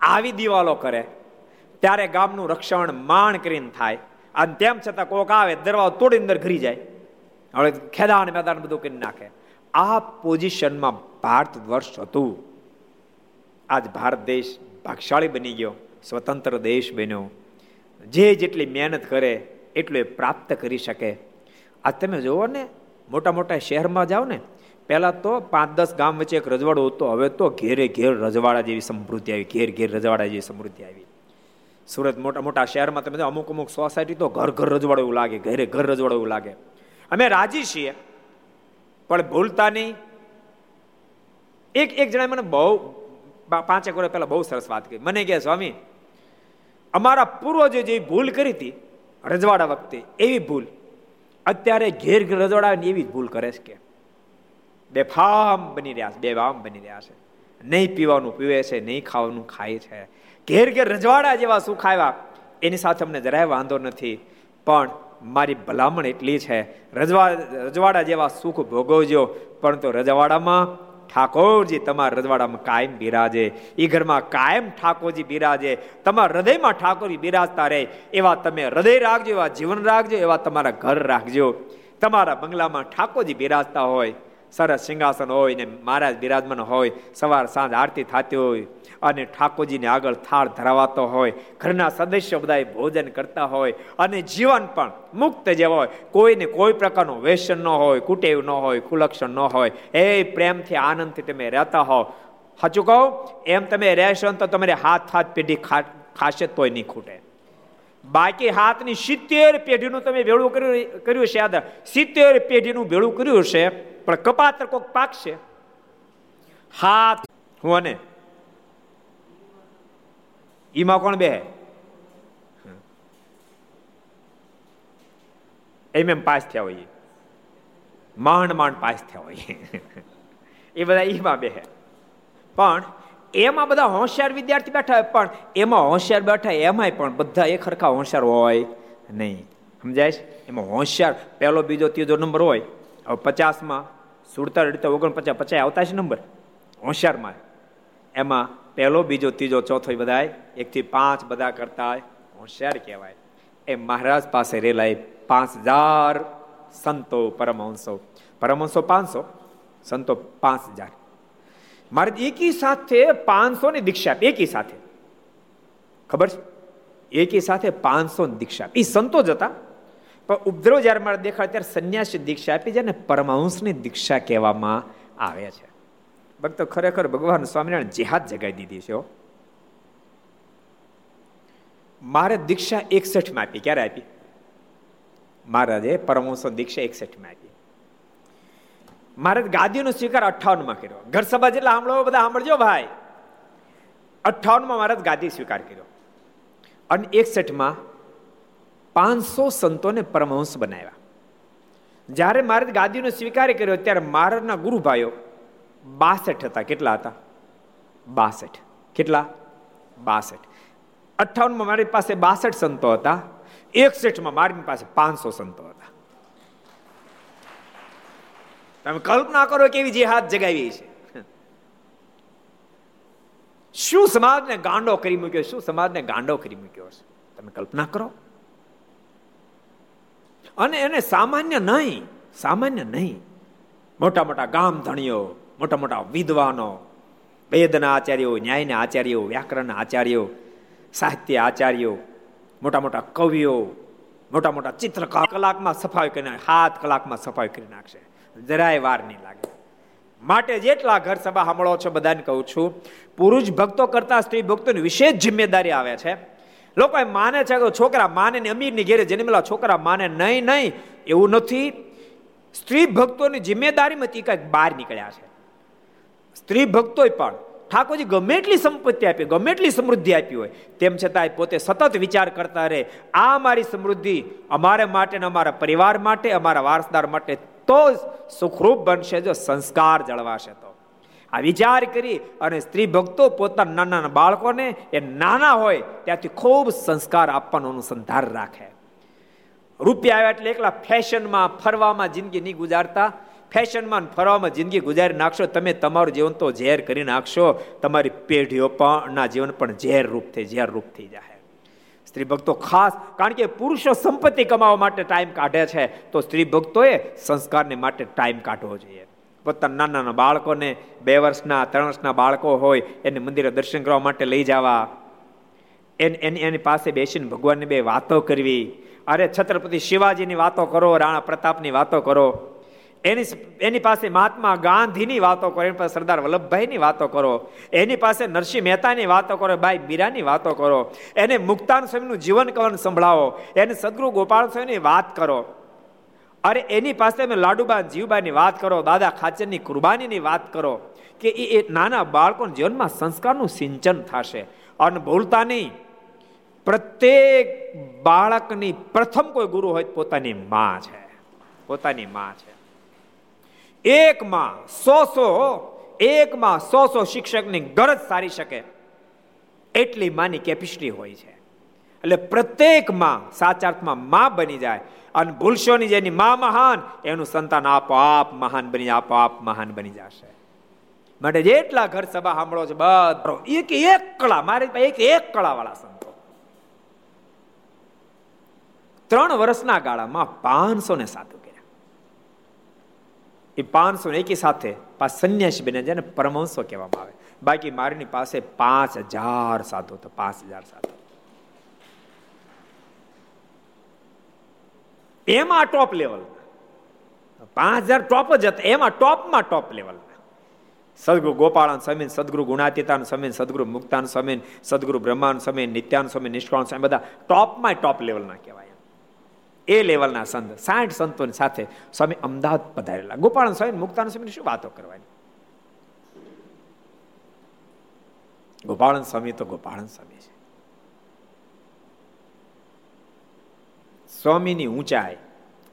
આવી દિવાલો કરે, ત્યારે ગામનું રક્ષણ માણ કરીને થાય. અને તેમ છતાં કોક આવે, દરવાજો તોડી અંદર ઘરી જાય. હવે ખેદાન મેદાન બધું કરી નાખે. આ પોઝિશનમાં ભારત વર્ષ હતું. આજ ભારત દેશ ભાગશાળી બની ગયો, સ્વતંત્ર દેશ બન્યો. જે જેટલી મહેનત કરે, એટલું એ પ્રાપ્ત કરી શકે. આ તમે જુઓ ને, મોટા મોટા શહેરમાં જાઓ ને પહેલાં તો પાંચ દસ ગામ વચ્ચે એક રજવાડો હતો. હવે તો ઘેરે ઘેર રજવાડા જેવી સમૃદ્ધિ આવી, ઘેર ઘેર રજવાડા જેવી સમૃદ્ધિ આવી. સુરત મોટા મોટા શહેરમાં તમે અમુક અમુક સોસાયટી તો ઘર ઘર રજવાડો એવું લાગે, ઘરે ઘર રજવાડો એવું લાગે. અમે રાજી છીએ, પણ ભૂલતા નહીં. એક એક જણાએ મને બહુ પાંચેક વર્ષ પહેલા બહુ સરસ વાત કરી મને કહે, સ્વામી, અમારા પૂર્વજો જે ભૂલ કરી હતી, રજવાડા વખતે, એવી ભૂલ. અત્યારે ઘેર ઘેર રજવાડા એવી જ ભૂલ કરે છે કે. બેફામ બની રહ્યા છે બેફામ બની રહ્યા છે. નહીં પીવાનું પીવે છે, નહીં ખાવાનું ખાય છે. ઘેર ઘેર રજવાડા જેવા સુખ આવ્યા એની સાથે અમને જરાય વાંધો નથી. પણ મારી ભલામણ એટલી છે, રજવા, રજવાડા જેવા સુખ ભોગવજો. પરંતુ રજવાડામાં ઠાકોરજી તમારા રજવાડામાં કાયમ બિરાજે. એ ઘરમાં કાયમ ઠાકોરજી બિરાજે. તમારા હૃદયમાં ઠાકોરજી બિરાજતા રહે. એવા તમે હૃદય રાખજો, એવા જીવન રાખજો, એવા તમારા ઘર રાખજો. તમારા બંગલામાં ઠાકોરજી બિરાજતા હોય. સરસ સિંહાસન હોય ને મહારાજ બિરાજમાન હોય, સવાર સાંજ આરતી થતી હોય અને ઠાકોરજીને આગળ થાળ ધરાવાતો હોય, ઘરના સદસ્યો બધા ભોજન કરતા હોય અને જીવન પણ મુક્ત જેવા હોય. કોઈને કોઈ પ્રકારનું વ્યસન ન હોય, કુટેવ ન હોય, કુલક્ષણ ન હોય. એ પ્રેમથી આનંદથી તમે રહેતા હો સાચું કહો, એમ તમે રહેશો તો તમારે હાથ હાથ પેઢી ખાશે તોય નહીં ખૂટે. બાકી હાથની સિત્તેર પેઢીનું તમે ભેળું કર્યું કર્યું છે યાદ? સિત્તેર પેઢીનું ભેળું કર્યું છે. પણ કપાતર કોક પાકશે. હાથ હું અને? ઈમાં કોણ બે? એમ એમ પાસ થયા હોય. માંડ માંડ પાસ થયા હોય. એ બધા ઈમાં બે. પણ એમાં બધા હોશિયાર વિદ્યાર્થી બેઠા હોય, પણ એમાં હોશિયાર બેઠા એમાંય પણ બધા એક સરખા હોશિયાર હોય નહીં. સમજાય એમાં હોશિયાર, પહેલો, બીજો, ત્રીજો નંબર હોય. હવે પચાસમાં સુડતાલીસ અડતા ઓગણપચાસ પચાસ આવતા છે નંબર. હોશિયારમાં. એમાં પહેલો, બીજો, ત્રીજો, ચોથો બધા એકથી પાંચ બધા કરતા હોશિયાર કહેવાય. એ મહારાજ પાસે રેલા પાંચ હજાર સંતો પરમહંસો. પરમહંસો પાંચસો, સંતો પાંચ હજાર. મારે એકી સાથે પાંચસો ની દીક્ષા એકી સાથે. ખબર છે? એકી સાથે પાંચસો દીક્ષા એ સંતો જ હતા. પણ ઉપદ્રવ જયારે મારે દેખાય ત્યારે સંન્યાસી દીક્ષા આપી છે ને પરમહંસની દીક્ષા કહેવામાં આવે છે. ભક્તો ખરેખર ભગવાન સ્વામિનારાયણ જેહાદ જગાઈ દીધી છે મારે દીક્ષા એકસઠમાં આપી. ક્યારે આપી? મહારાજે પરમહંસો દીક્ષા એકસઠમાં આપી. મારે ગાદીનો સ્વીકાર અઠાવનમાં કર્યો. ઘર સભા જેટલા સાંભળો બધા સાંભળજો ભાઈ. અઠાવનમાં મહારાજ ગાદી સ્વીકાર કર્યો. અને એકસઠમાં પાંચસો સંતોને પરમહંસ બનાવ્યા. જ્યારે મહારાજ ગાદીનો સ્વીકાર કર્યો, ત્યારે મહારાજના ગુરુભાઈઓ બાસઠ હતા. કેટલા હતા? બાસઠ. કેટલા? બાસઠ. અઠ્ઠાવનમાં મારી પાસે બાસઠ સંતો હતા. એકસઠમાં મારી પાસે પાંચસો સંતો હતા. તમે કલ્પના કરો કેવી જે હાથ જગાવી છે. શું સમાજને ગાંડો કરી મૂક્યો? શું સમાજને ગાંડો કરી મૂક્યો છે? તમે કલ્પના કરો. અને એને સામાન્ય નહીં સામાન્ય નહીં. મોટા મોટા ગામ ધણીઓ મોટા મોટા વિદ્વાનો, વેદના આચાર્યો, ન્યાયના આચાર્યો વ્યાકરણના આચાર્યો, સાહિત્ય આચાર્યો, મોટા મોટા કવિઓ, મોટા મોટા ચિત્રકાર કલાકમાં સફાઈ કરી હાથ કલાકમાં સફાઈ કરી નાખશે. જરાય વાર નહીં લાગે. માટે જેટલા ઘર સભા સાંભળો છો બધાને કહું છું, પુરુષ ભક્તો કરતા સ્ત્રી ભક્તોની વિશેષ જિમ્મેદારી આવે છે. લોકો માને છે કે છોકરા માને ને અમીરની ઘેરે જન્મેલા છોકરા માને નહીં નહીં. એવું નથી. સ્ત્રી ભક્તોની જિમ્મેદારીમાંથી કંઈક બહાર નીકળ્યા છે. સ્ત્રી ભક્તોય પણ ઠાકોરજી ગમે એટલી સંપત્તિ આપી, ગમે એટલી સમૃદ્ધિ આપી હોય, તેમ છતાં પોતે સતત વિચાર કરતા રહે. આ મારી સમૃદ્ધિ અમારા માટે અમારા પરિવાર માટે, અમારા વારસદાર માટે તો સુખરૂપ બનશે જો સંસ્કાર જળવાશે તો. આ વિચાર કરી અને સ્ત્રી ભક્તો પોતાના નાના નાના બાળકોને, એ નાના હોય ત્યાંથી ખૂબ સંસ્કાર આપવાનો અનુસંધાન રાખે. રૂપિયા આવ્યા એટલે એકલા ફેશનમાં ફરવામાં જિંદગી નહીં ગુજારતા. ફેશનમાં ફરવામાં જિંદગી ગુજારી નાખશો, તમે તમારું જીવન તો ઝેર કરી નાખશો. તમારી પેઢીઓ પણ જીવન પણ ઝેર રૂપ થઈ, ઝેર રૂપ થઈ જાય સ્ત્રી ભક્તો ખાસ, કારણ કે પુરુષો સંપત્તિ કમાવા માટે ટાઈમ કાઢે છે, તો સ્ત્રી ભક્તોએ સંસ્કારને માટે ટાઈમ કાઢવો જોઈએ. પોતાના નાના નાના બાળકોને બે વર્ષના, ત્રણ વર્ષના બાળકો હોય, એને મંદિરે દર્શન કરવા માટે લઈ જવા. એની એની પાસે બેસીને ભગવાનની બે વાતો કરવી. અરે છત્રપતિ શિવાજીની વાતો કરો, રાણા પ્રતાપની વાતો કરો. એની એની પાસે મહાત્મા ગાંધીની વાતો કરો, એની પાસે સરદાર વલ્લભભાઈની વાતો કરો. એની પાસે નરસિંહ મહેતાની વાતો કરો ભાઈ મીરાની વાતો કરો. એને મુક્તાન સ્વામીનું જીવન કવન સંભળાવો. એને સદગુરુ ગોપાલ સ્વામીની વાત કરો. અરે એની પાસે તમે લાડુબા જીવબાની વાત કરો, દાદા ખાચરની કુરબાનીની વાત કરો કે એ નાના બાળકોના જીવનમાં સંસ્કારનું સિંચન થશે. અને ભૂલતા નહીં. પ્રત્યેક બાળકની પ્રથમ કોઈ ગુરુ હોય પોતાની માં છે. પોતાની માં છે. એક માં સો સો, એક માં સો સો શિક્ષકની ગરજ સારી શકે. એટલી માની કેપેસિટી હોય છે. એટલે પ્રત્યેકમાં સાચા અર્થમાં માં બની જાય. અને ભૂલશોની જેની મા મહાન, એનું સંતાન આપોઆપ મહાન બની, આપોઆપ મહાન બની જશે. માટે જેટલા ઘર સભા સાંભળો છે, બધો એક એક કળા મારી પાસે એક એક કળા વાળા સંતો. ત્રણ વર્ષના ગાળામાં પાંચસો ને સાધુ કર્યા. એ પાંચસો ને એકી સાથે પાછ સંન્યાસી બને જેને પરમહંસો કહેવામાં આવે. બાકી મારીની પાસે પાંચ હજાર સાધુ તો પાંચ હજાર સાધુ. એમાં ટોપ લેવલ પાંચ હજાર ટોપ જ હતા. એમાં ટોપમાં ટોપ લેવલ સદગુરુ ગોપાળાન સમીન, સદગુરુ ગુણાતીતાન સમીન, સદગુરુ મુક્તાન સમીન, સદગુરુ બ્રહ્માન સમીન, નિત્યાન સમીન નિષ્કાળ સ્વામી બધા ટોપમાં ટોપ લેવલના કહેવાય એ લેવલના સંત, સાઠ સંતોની સાથે સ્વામી અમદાવાદ પધારેલા. ગોપાળન સ્વામી મુક્તાન સ્વામી શું વાતો કરવાની? ગોપાળન સ્વામી તો ગોપાળન સ્વામી છે. સ્વામીની ઊંચાઈ.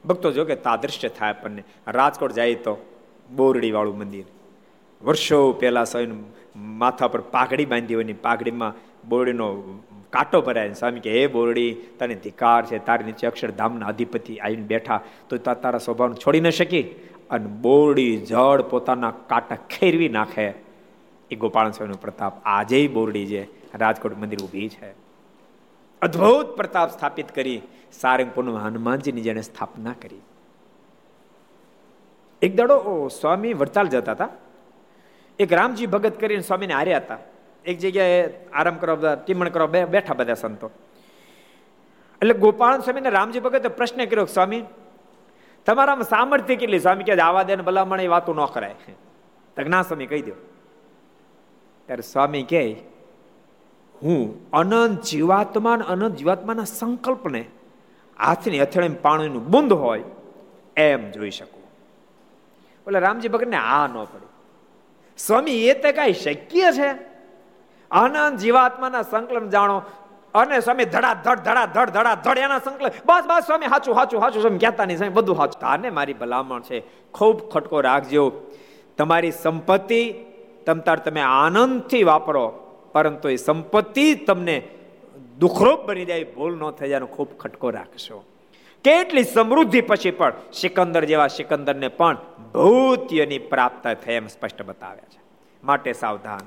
ભક્તો જો કે તાદૃશ્ય થાય આપણને. રાજકોટ જાય તો બોરડી વાળું મંદિર. વર્ષો પહેલા સ્વામી માથા પર પાઘડી બાંધી હોય પાઘડીમાં બોરડીનો કાંટો ભરાય સ્વામી કે, હે બોરડી, તને ધિકાર છે, તારી નીચે અક્ષરધામના અધિપતિ આવીને બેઠા, તો તારા સ્વભાવને છોડી ન શકી? અને બોરડી જળ પોતાના કાંટા ખેરવી નાખે. એ ગોપાલ સ્વામીનો પ્રતાપ. આજે બોરડી જે રાજકોટ મંદિર ઊભી છે. અદ્ભુત પ્રતાપ સ્થાપિત કરી સારંગપુરનું હનુમાનજીની જેને સ્થાપના કરી. એક દાડો સ્વામી વડતાલ જતા હતા. એક રામજી ભગત કરીને સ્વામીને હાર્યા હતા. એક જગ્યાએ આરામ કરવા બધા, ટીમણ કરવા બેઠા બધા સંતો. એટલે ગોપાલ સ્વામીને રામજી ભગતે પ્રશ્ન કર્યો, સ્વામી, તમારામાં સામર્થ્ય કેટલી? સ્વામી કે આવા દે ભલામણ એ વાતો ન કરાય. તજ્ઞા સ્વામી કહી દો ત્યારે સ્વામી કહે હું અનંત જીવાત્મા અનંત જીવાત્માના સંકલ્પને હાથની હથેળી પાણીનું બુંદ હોય એમ જોઈ શકું. એટલે રામજી ભગતને આ ન પડે. સ્વામી, એ તે કઈ શક્ય છે? આનંદ જીવાત્માના સંકલન જાણો અને સ્વામી ધડા ધડ ધડા ધડ ધડા ધડ એના સંકલન. બસ બસ, સ્વામી, હાચું હાચું હાચું, સ્વામી કહેતા નહીં, સ્વામી, બધું હાચું. તાને મારી ભલામણ છે. ખૂબ ખટકો રાખજો. તમારી સંપત્તિ તમતાર તમે આનંદથી વાપરો. પરંતુ એ સંપત્તિ તમને દુઃખરૂપ બની જાય, ભૂલ ન થઈ જાય ખૂબ ખટકો રાખશો. કેટલી સમૃદ્ધિ પછી પણ સિકંદર જેવા સિકંદરને પણ ભૂત્યની પ્રાપ્ત થઈ એમ સ્પષ્ટ બતાવ્યા છે. માટે સાવધાન.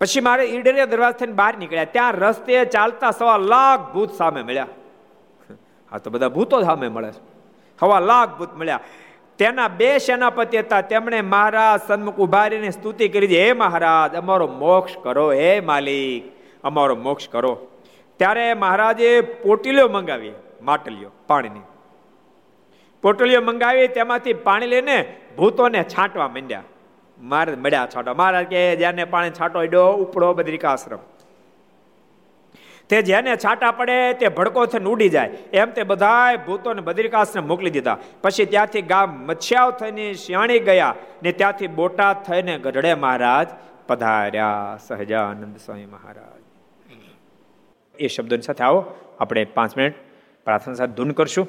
પછી મારે ઈડરિયા દરવાજ થઈને બહાર નીકળ્યા. ત્યાં રસ્તે ચાલતા સવા લાખ ભૂત સામે મળ્યા. હા, તો બધા ભૂતો સામે મળે છે. સવા લાખ ભૂત મળ્યા. તેના બે સેનાપતિ હતા. તેમણે મહારાજ સન્મુખ ઊભા સ્તુતિ કરી હે મહારાજ, અમારો મોક્ષ કરો, હે માલિક, અમારો મોક્ષ કરો. ત્યારે મહારાજે પોટીલીઓ મંગાવી, માટલીઓ, પાણીની. પોટલીઓ મંગાવી, તેમાંથી પાણી લઈને ભૂતોને છાંટવા માંડ્યા. મારે મળ્યા છાંટો મહારાજ કે જેને પાણી છાંટો એડો ઉપડો, બદ્રિકાશ્રમ. તે જેને છાંટા પડે તે ભડકો થઈને ઉડી જાય. એમ તે બધાય ભૂતોને બદ્રિકાશ્રમ મોકલી દીધા. પછી ત્યાંથી ગામ મચ્છાવ થઈને શિયાણી ગયા ને ત્યાંથી બોટાદ થઈને ગઢડે મહારાજ પધાર્યા. સહજાનંદ સ્વામી મહારાજ. એ શબ્દોની સાથે આવો. આપણે પાંચ મિનિટ પ્રાર્થના સાથે ધૂન કરશું.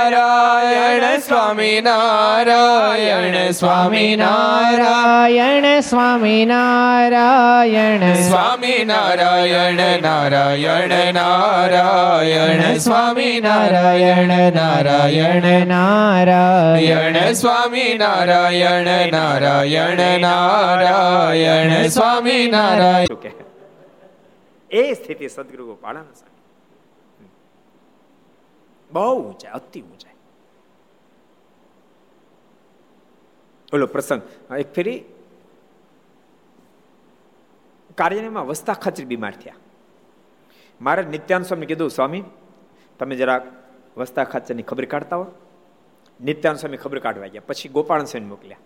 નારાયણ સ્વામી નારાયણ સ્વામી નારાયણ સ્વામી નારાયણ સ્વામી નારાયણ નારાયણ નારાયણ સ્વામી નારાયણ નારાયણ નારાયણ સ્વામી નારાયણ નારાયણ નારાયણ સ્વામી નારાયણ એ સ્થિતિ સદગુરુ ગોપાળાના બહુ ઊંચાઈ અતિ ઊંચાઈ ઓલો પ્રસંગ એક ફેરી કાર્યમાં વસતા ખચરી બીમાર થયા. મારે નિત્યાન સ્વામી કીધું, સ્વામી, તમે જરાક વસતા ખાચરની ખબર કાઢતા હો. નિત્યાન સ્વામી ખબર કાઢવા ગયા. પછી ગોપાલ સ્વામી મોકલ્યા.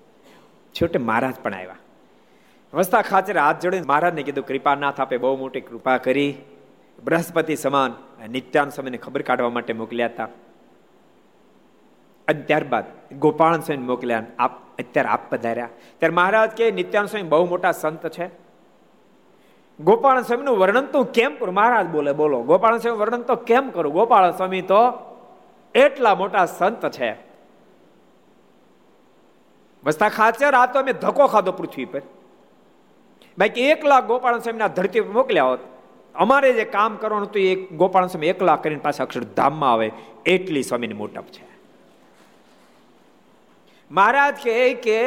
છેવટે મહારાજ પણ આવ્યા. વસતા ખાચરે હાથ જોડીને મહારાજને કીધું, કૃપાનાથ આપે બહુ મોટી કૃપા કરી. બૃહસ્પતિ સમાન નિત્યાન સ્વામીને ખબર કાઢવા માટે મોકલ્યા હતા. અને ત્યારબાદ ગોપાલ સ્વામી મોકલ્યા આપ, અત્યારે આપ પધાર્યા. ત્યારે મહારાજ કે, નિત્યાન સ્વામી બહુ મોટા સંત છે. ગોપાલ સ્વામીનું વર્ણન તો કેમ કરું? મહારાજ બોલે, બોલો ગોપાલ સ્વામી વર્ણન તો કેમ કરું? ગોપાલ સ્વામી તો એટલા મોટા સંત છે. વસ્તા ખાચર, આ તો અમે ધક્કો ખાધો પૃથ્વી પર. બાકી એક લાખ ગોપાલ સ્વામીના ધરતી પર મોકલ્યા હોત. અમારે જે કામ કરવાનું હતું એ ગોપાલ સ્વામી એકલા કરીને પાછા અક્ષરધામમાં આવે, એટલી સ્વામીની મોટપ છે. મહારાજ કહે કે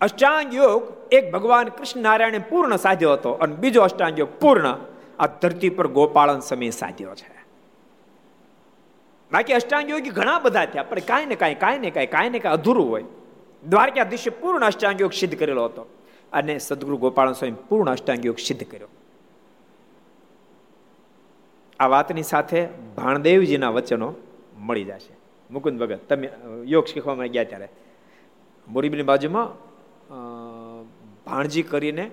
અષ્ટાંગ યોગ એક ભગવાન કૃષ્ણ નારાયણે પૂર્ણ સાધ્યો હતો અને બીજો અષ્ટાંગ યોગ પૂર્ણ આ ધરતી પર ગોપાળન સમય સાધ્યો છે. બાકી અષ્ટાંગ યોગી ઘણા બધા થયા, પણ કાંઈ ને કાંઈ કાંઈ ને કાંઈ કાંઈ ને કાંઈ અધૂરું હોય. દ્વારકાધીશે પૂર્ણ અષ્ટાંગ યોગ સિદ્ધ કરેલો હતો. અને સદગુરુ ગોપાલ સ્વામી પૂર્ણ અષ્ટાંગ યોગ સિદ્ધ કર્યો. આ વાતની સાથે ભાણદેવજીના વચનો મળી જશે. મુકુંદ ભગત, તમે યોગ શીખવામાં ગયા ત્યારે. મોરીબીની બાજુમાં ભાણજી કરીને,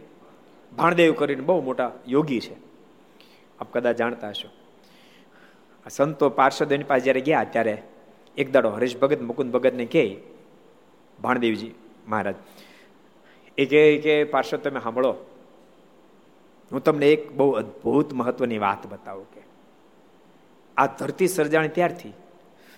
ભાણદેવ કરીને બહુ મોટા યોગી છે. આપ કદાચ જાણતા હશો. સંતો પાર્ષદોની પાસે જ્યારે ગયા ત્યારે એક દાડો હરીશ ભગત, મુકુંદ ભગતને કહે, ભાણદેવજી મહારાજ, એ કહે કે પાર્ષદ તમે સાંભળો. હું તમને એક બહુ અદ્ભુત મહત્વની વાત બતાવું. આ ધરતી સર્જાણી ત્યારથી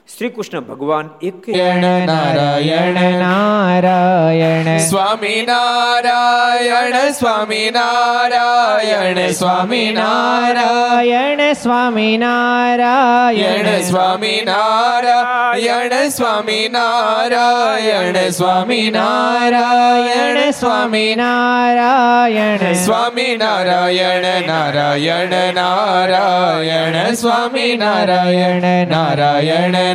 શ્રી કૃષ્ણ ભગવાન એક નારાયણ. નારાયણ. સ્વામી નારાયણ સ્વામી નારાયણ સ્વામી નારાયણ સ્વામી નારાયણ. સ્વામી નારાયણ સ્વામી નારાયણ સ્વામી નારાયણ સ્વામી નારાયણ. સ્વામી નારાયણ નારાયણ નારાયણ સ્વામી નારાયણ નારાયણ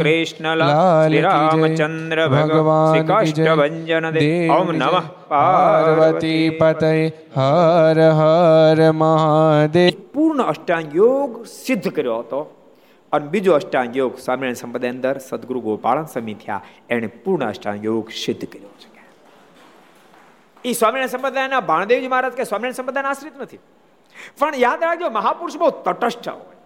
કૃષ્ણ લાલ. રામચંદ્ર ભગવાન શ્રી ભગવાન કી જય. કાષ્ટભંજન દેવ દેવ ઓમ નમઃ. પાર્વતી પતય હર હર મહાદેવ પૂર્ણ અષ્ટાંગ યોગ સિદ્ધ કર્યો હતો અને બીજો અષ્ટાંગ યોગ સ્વામિનારાયણ સંપ્રદાય અંદર સદગુરુ ગોપાળન સ્વામી થયા એણે પૂર્ણ અષ્ટાંગ યોગ સિદ્ધ કર્યો છે એ સ્વામિનારાયણ સંપ્રદાયના ભાણદેવજી મહારાજ કે સ્વામિનારાયણ સંપ્રદાયના આશ્રિત નથી પણ યાદ રાખજો મહાપુરુષ બહુ તટસ્થ હોય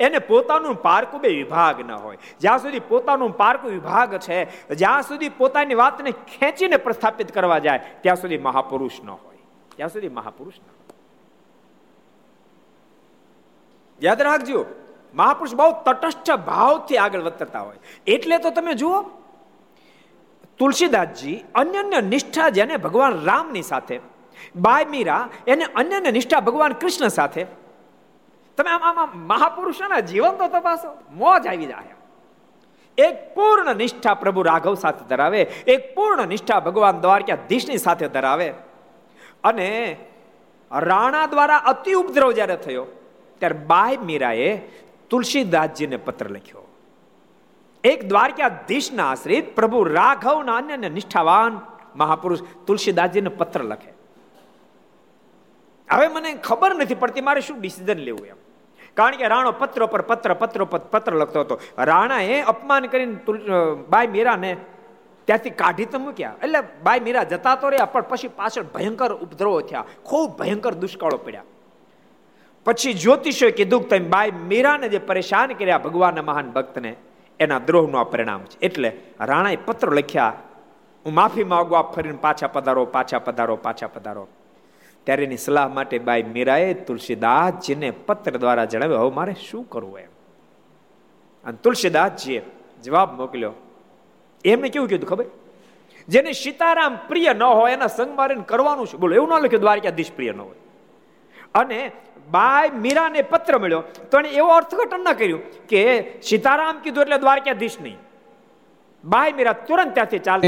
એને પોતાનું પારકું બે વિભાગ ન હોય. જ્યાં સુધી પોતાનું પારકું વિભાગ છે, જ્યાં સુધી પોતાની વાતને ખેંચીને પ્રસ્થાપિત કરવા જાય, ત્યાં સુધી મહાપુરુષ ન હોય. ત્યાં સુધી મહાપુરુષ ન હોય. યાદ રાખજો, મહાપુરુષ બહુ તટસ્થ ભાવથી આગળ વધતા હોય. એટલે તો તમે જુઓ, તુલસીદાસજી અન્યન્ય નિષ્ઠા જેને ભગવાન રામની સાથે બાય મીરા એને અન્યન્ય નિષ્ઠા ભગવાન કૃષ્ણ સાથે તમે આમ આમ મહાપુરુષોના જીવન તો તપાસો, મોજ આવી જાય એક પૂર્ણ નિષ્ઠા પ્રભુ રાઘવ સાથે ધરાવે, એક પૂર્ણ નિષ્ઠા ભગવાન દ્વારકાધીશની સાથે ધરાવે. અને રાણા દ્વારા અતિ ઉપદ્રવ જ્યારે થયો, ત્યારે બાય મીરાએ તુલસીદાસજીને પત્ર લખ્યો. એક દ્વારકાધીશના આશ્રિત પ્રભુ રાઘવના અન્ય નિષ્ઠાવાન મહાપુરુષ તુલસીદાસજીને પત્ર લખે. હવે મને ખબર નથી પડતી, મારે શું ડિસિઝન લેવું એમ? કારણ કે રાણો પત્રો પર પત્ર, પત્રો પત્ર લખતો હતો. રાણાએ અપમાન કરીને બાય મીરાને ત્યાંથી કાઢી તો મૂક્યા. એટલે બાઈ મીરા જતા તો રહ્યા, પણ પછી પાછળ ભયંકર ઉપદ્રવો થયા. ખૂબ ભયંકર દુષ્કાળો પડ્યા. પછી જ્યોતિષોએ કીધું કે તમે બાઈ મીરાને જે પરેશાન કર્યા ભગવાનના મહાન ભક્તને, એના દ્રોહનું આ પરિણામ છે. એટલે રાણાએ પત્ર લખ્યા, હું માફી માગવા ફરીને પાછા પધારો પાછા પધારો પાછા પધારો. ત્યારે એની સલાહ માટે બાઈ મીરાએ તુલસીદાસજીને પત્ર દ્વારા જણાવ્યું, હવે મારે શું કરવું એમ? અને તુલસીદાસજીએ જવાબ મોકલ્યો એમને કેવું કીધું ખબર? જેને સીતારામ પ્રિય ન હોય, એના સંગ મારે કરવાનું છે બોલો, એવું ન લખ્યું દ્વારકાધીશ પ્રિય ન હોય. અને બાય મીરાને પત્ર મળ્યો, તો એને એવો અર્થઘટન ન કર્યું કે સીતારામ કીધું એટલે દ્વારકાધીશ નહીં. બાય મીરા તુરંત ત્યાંથી ચાલ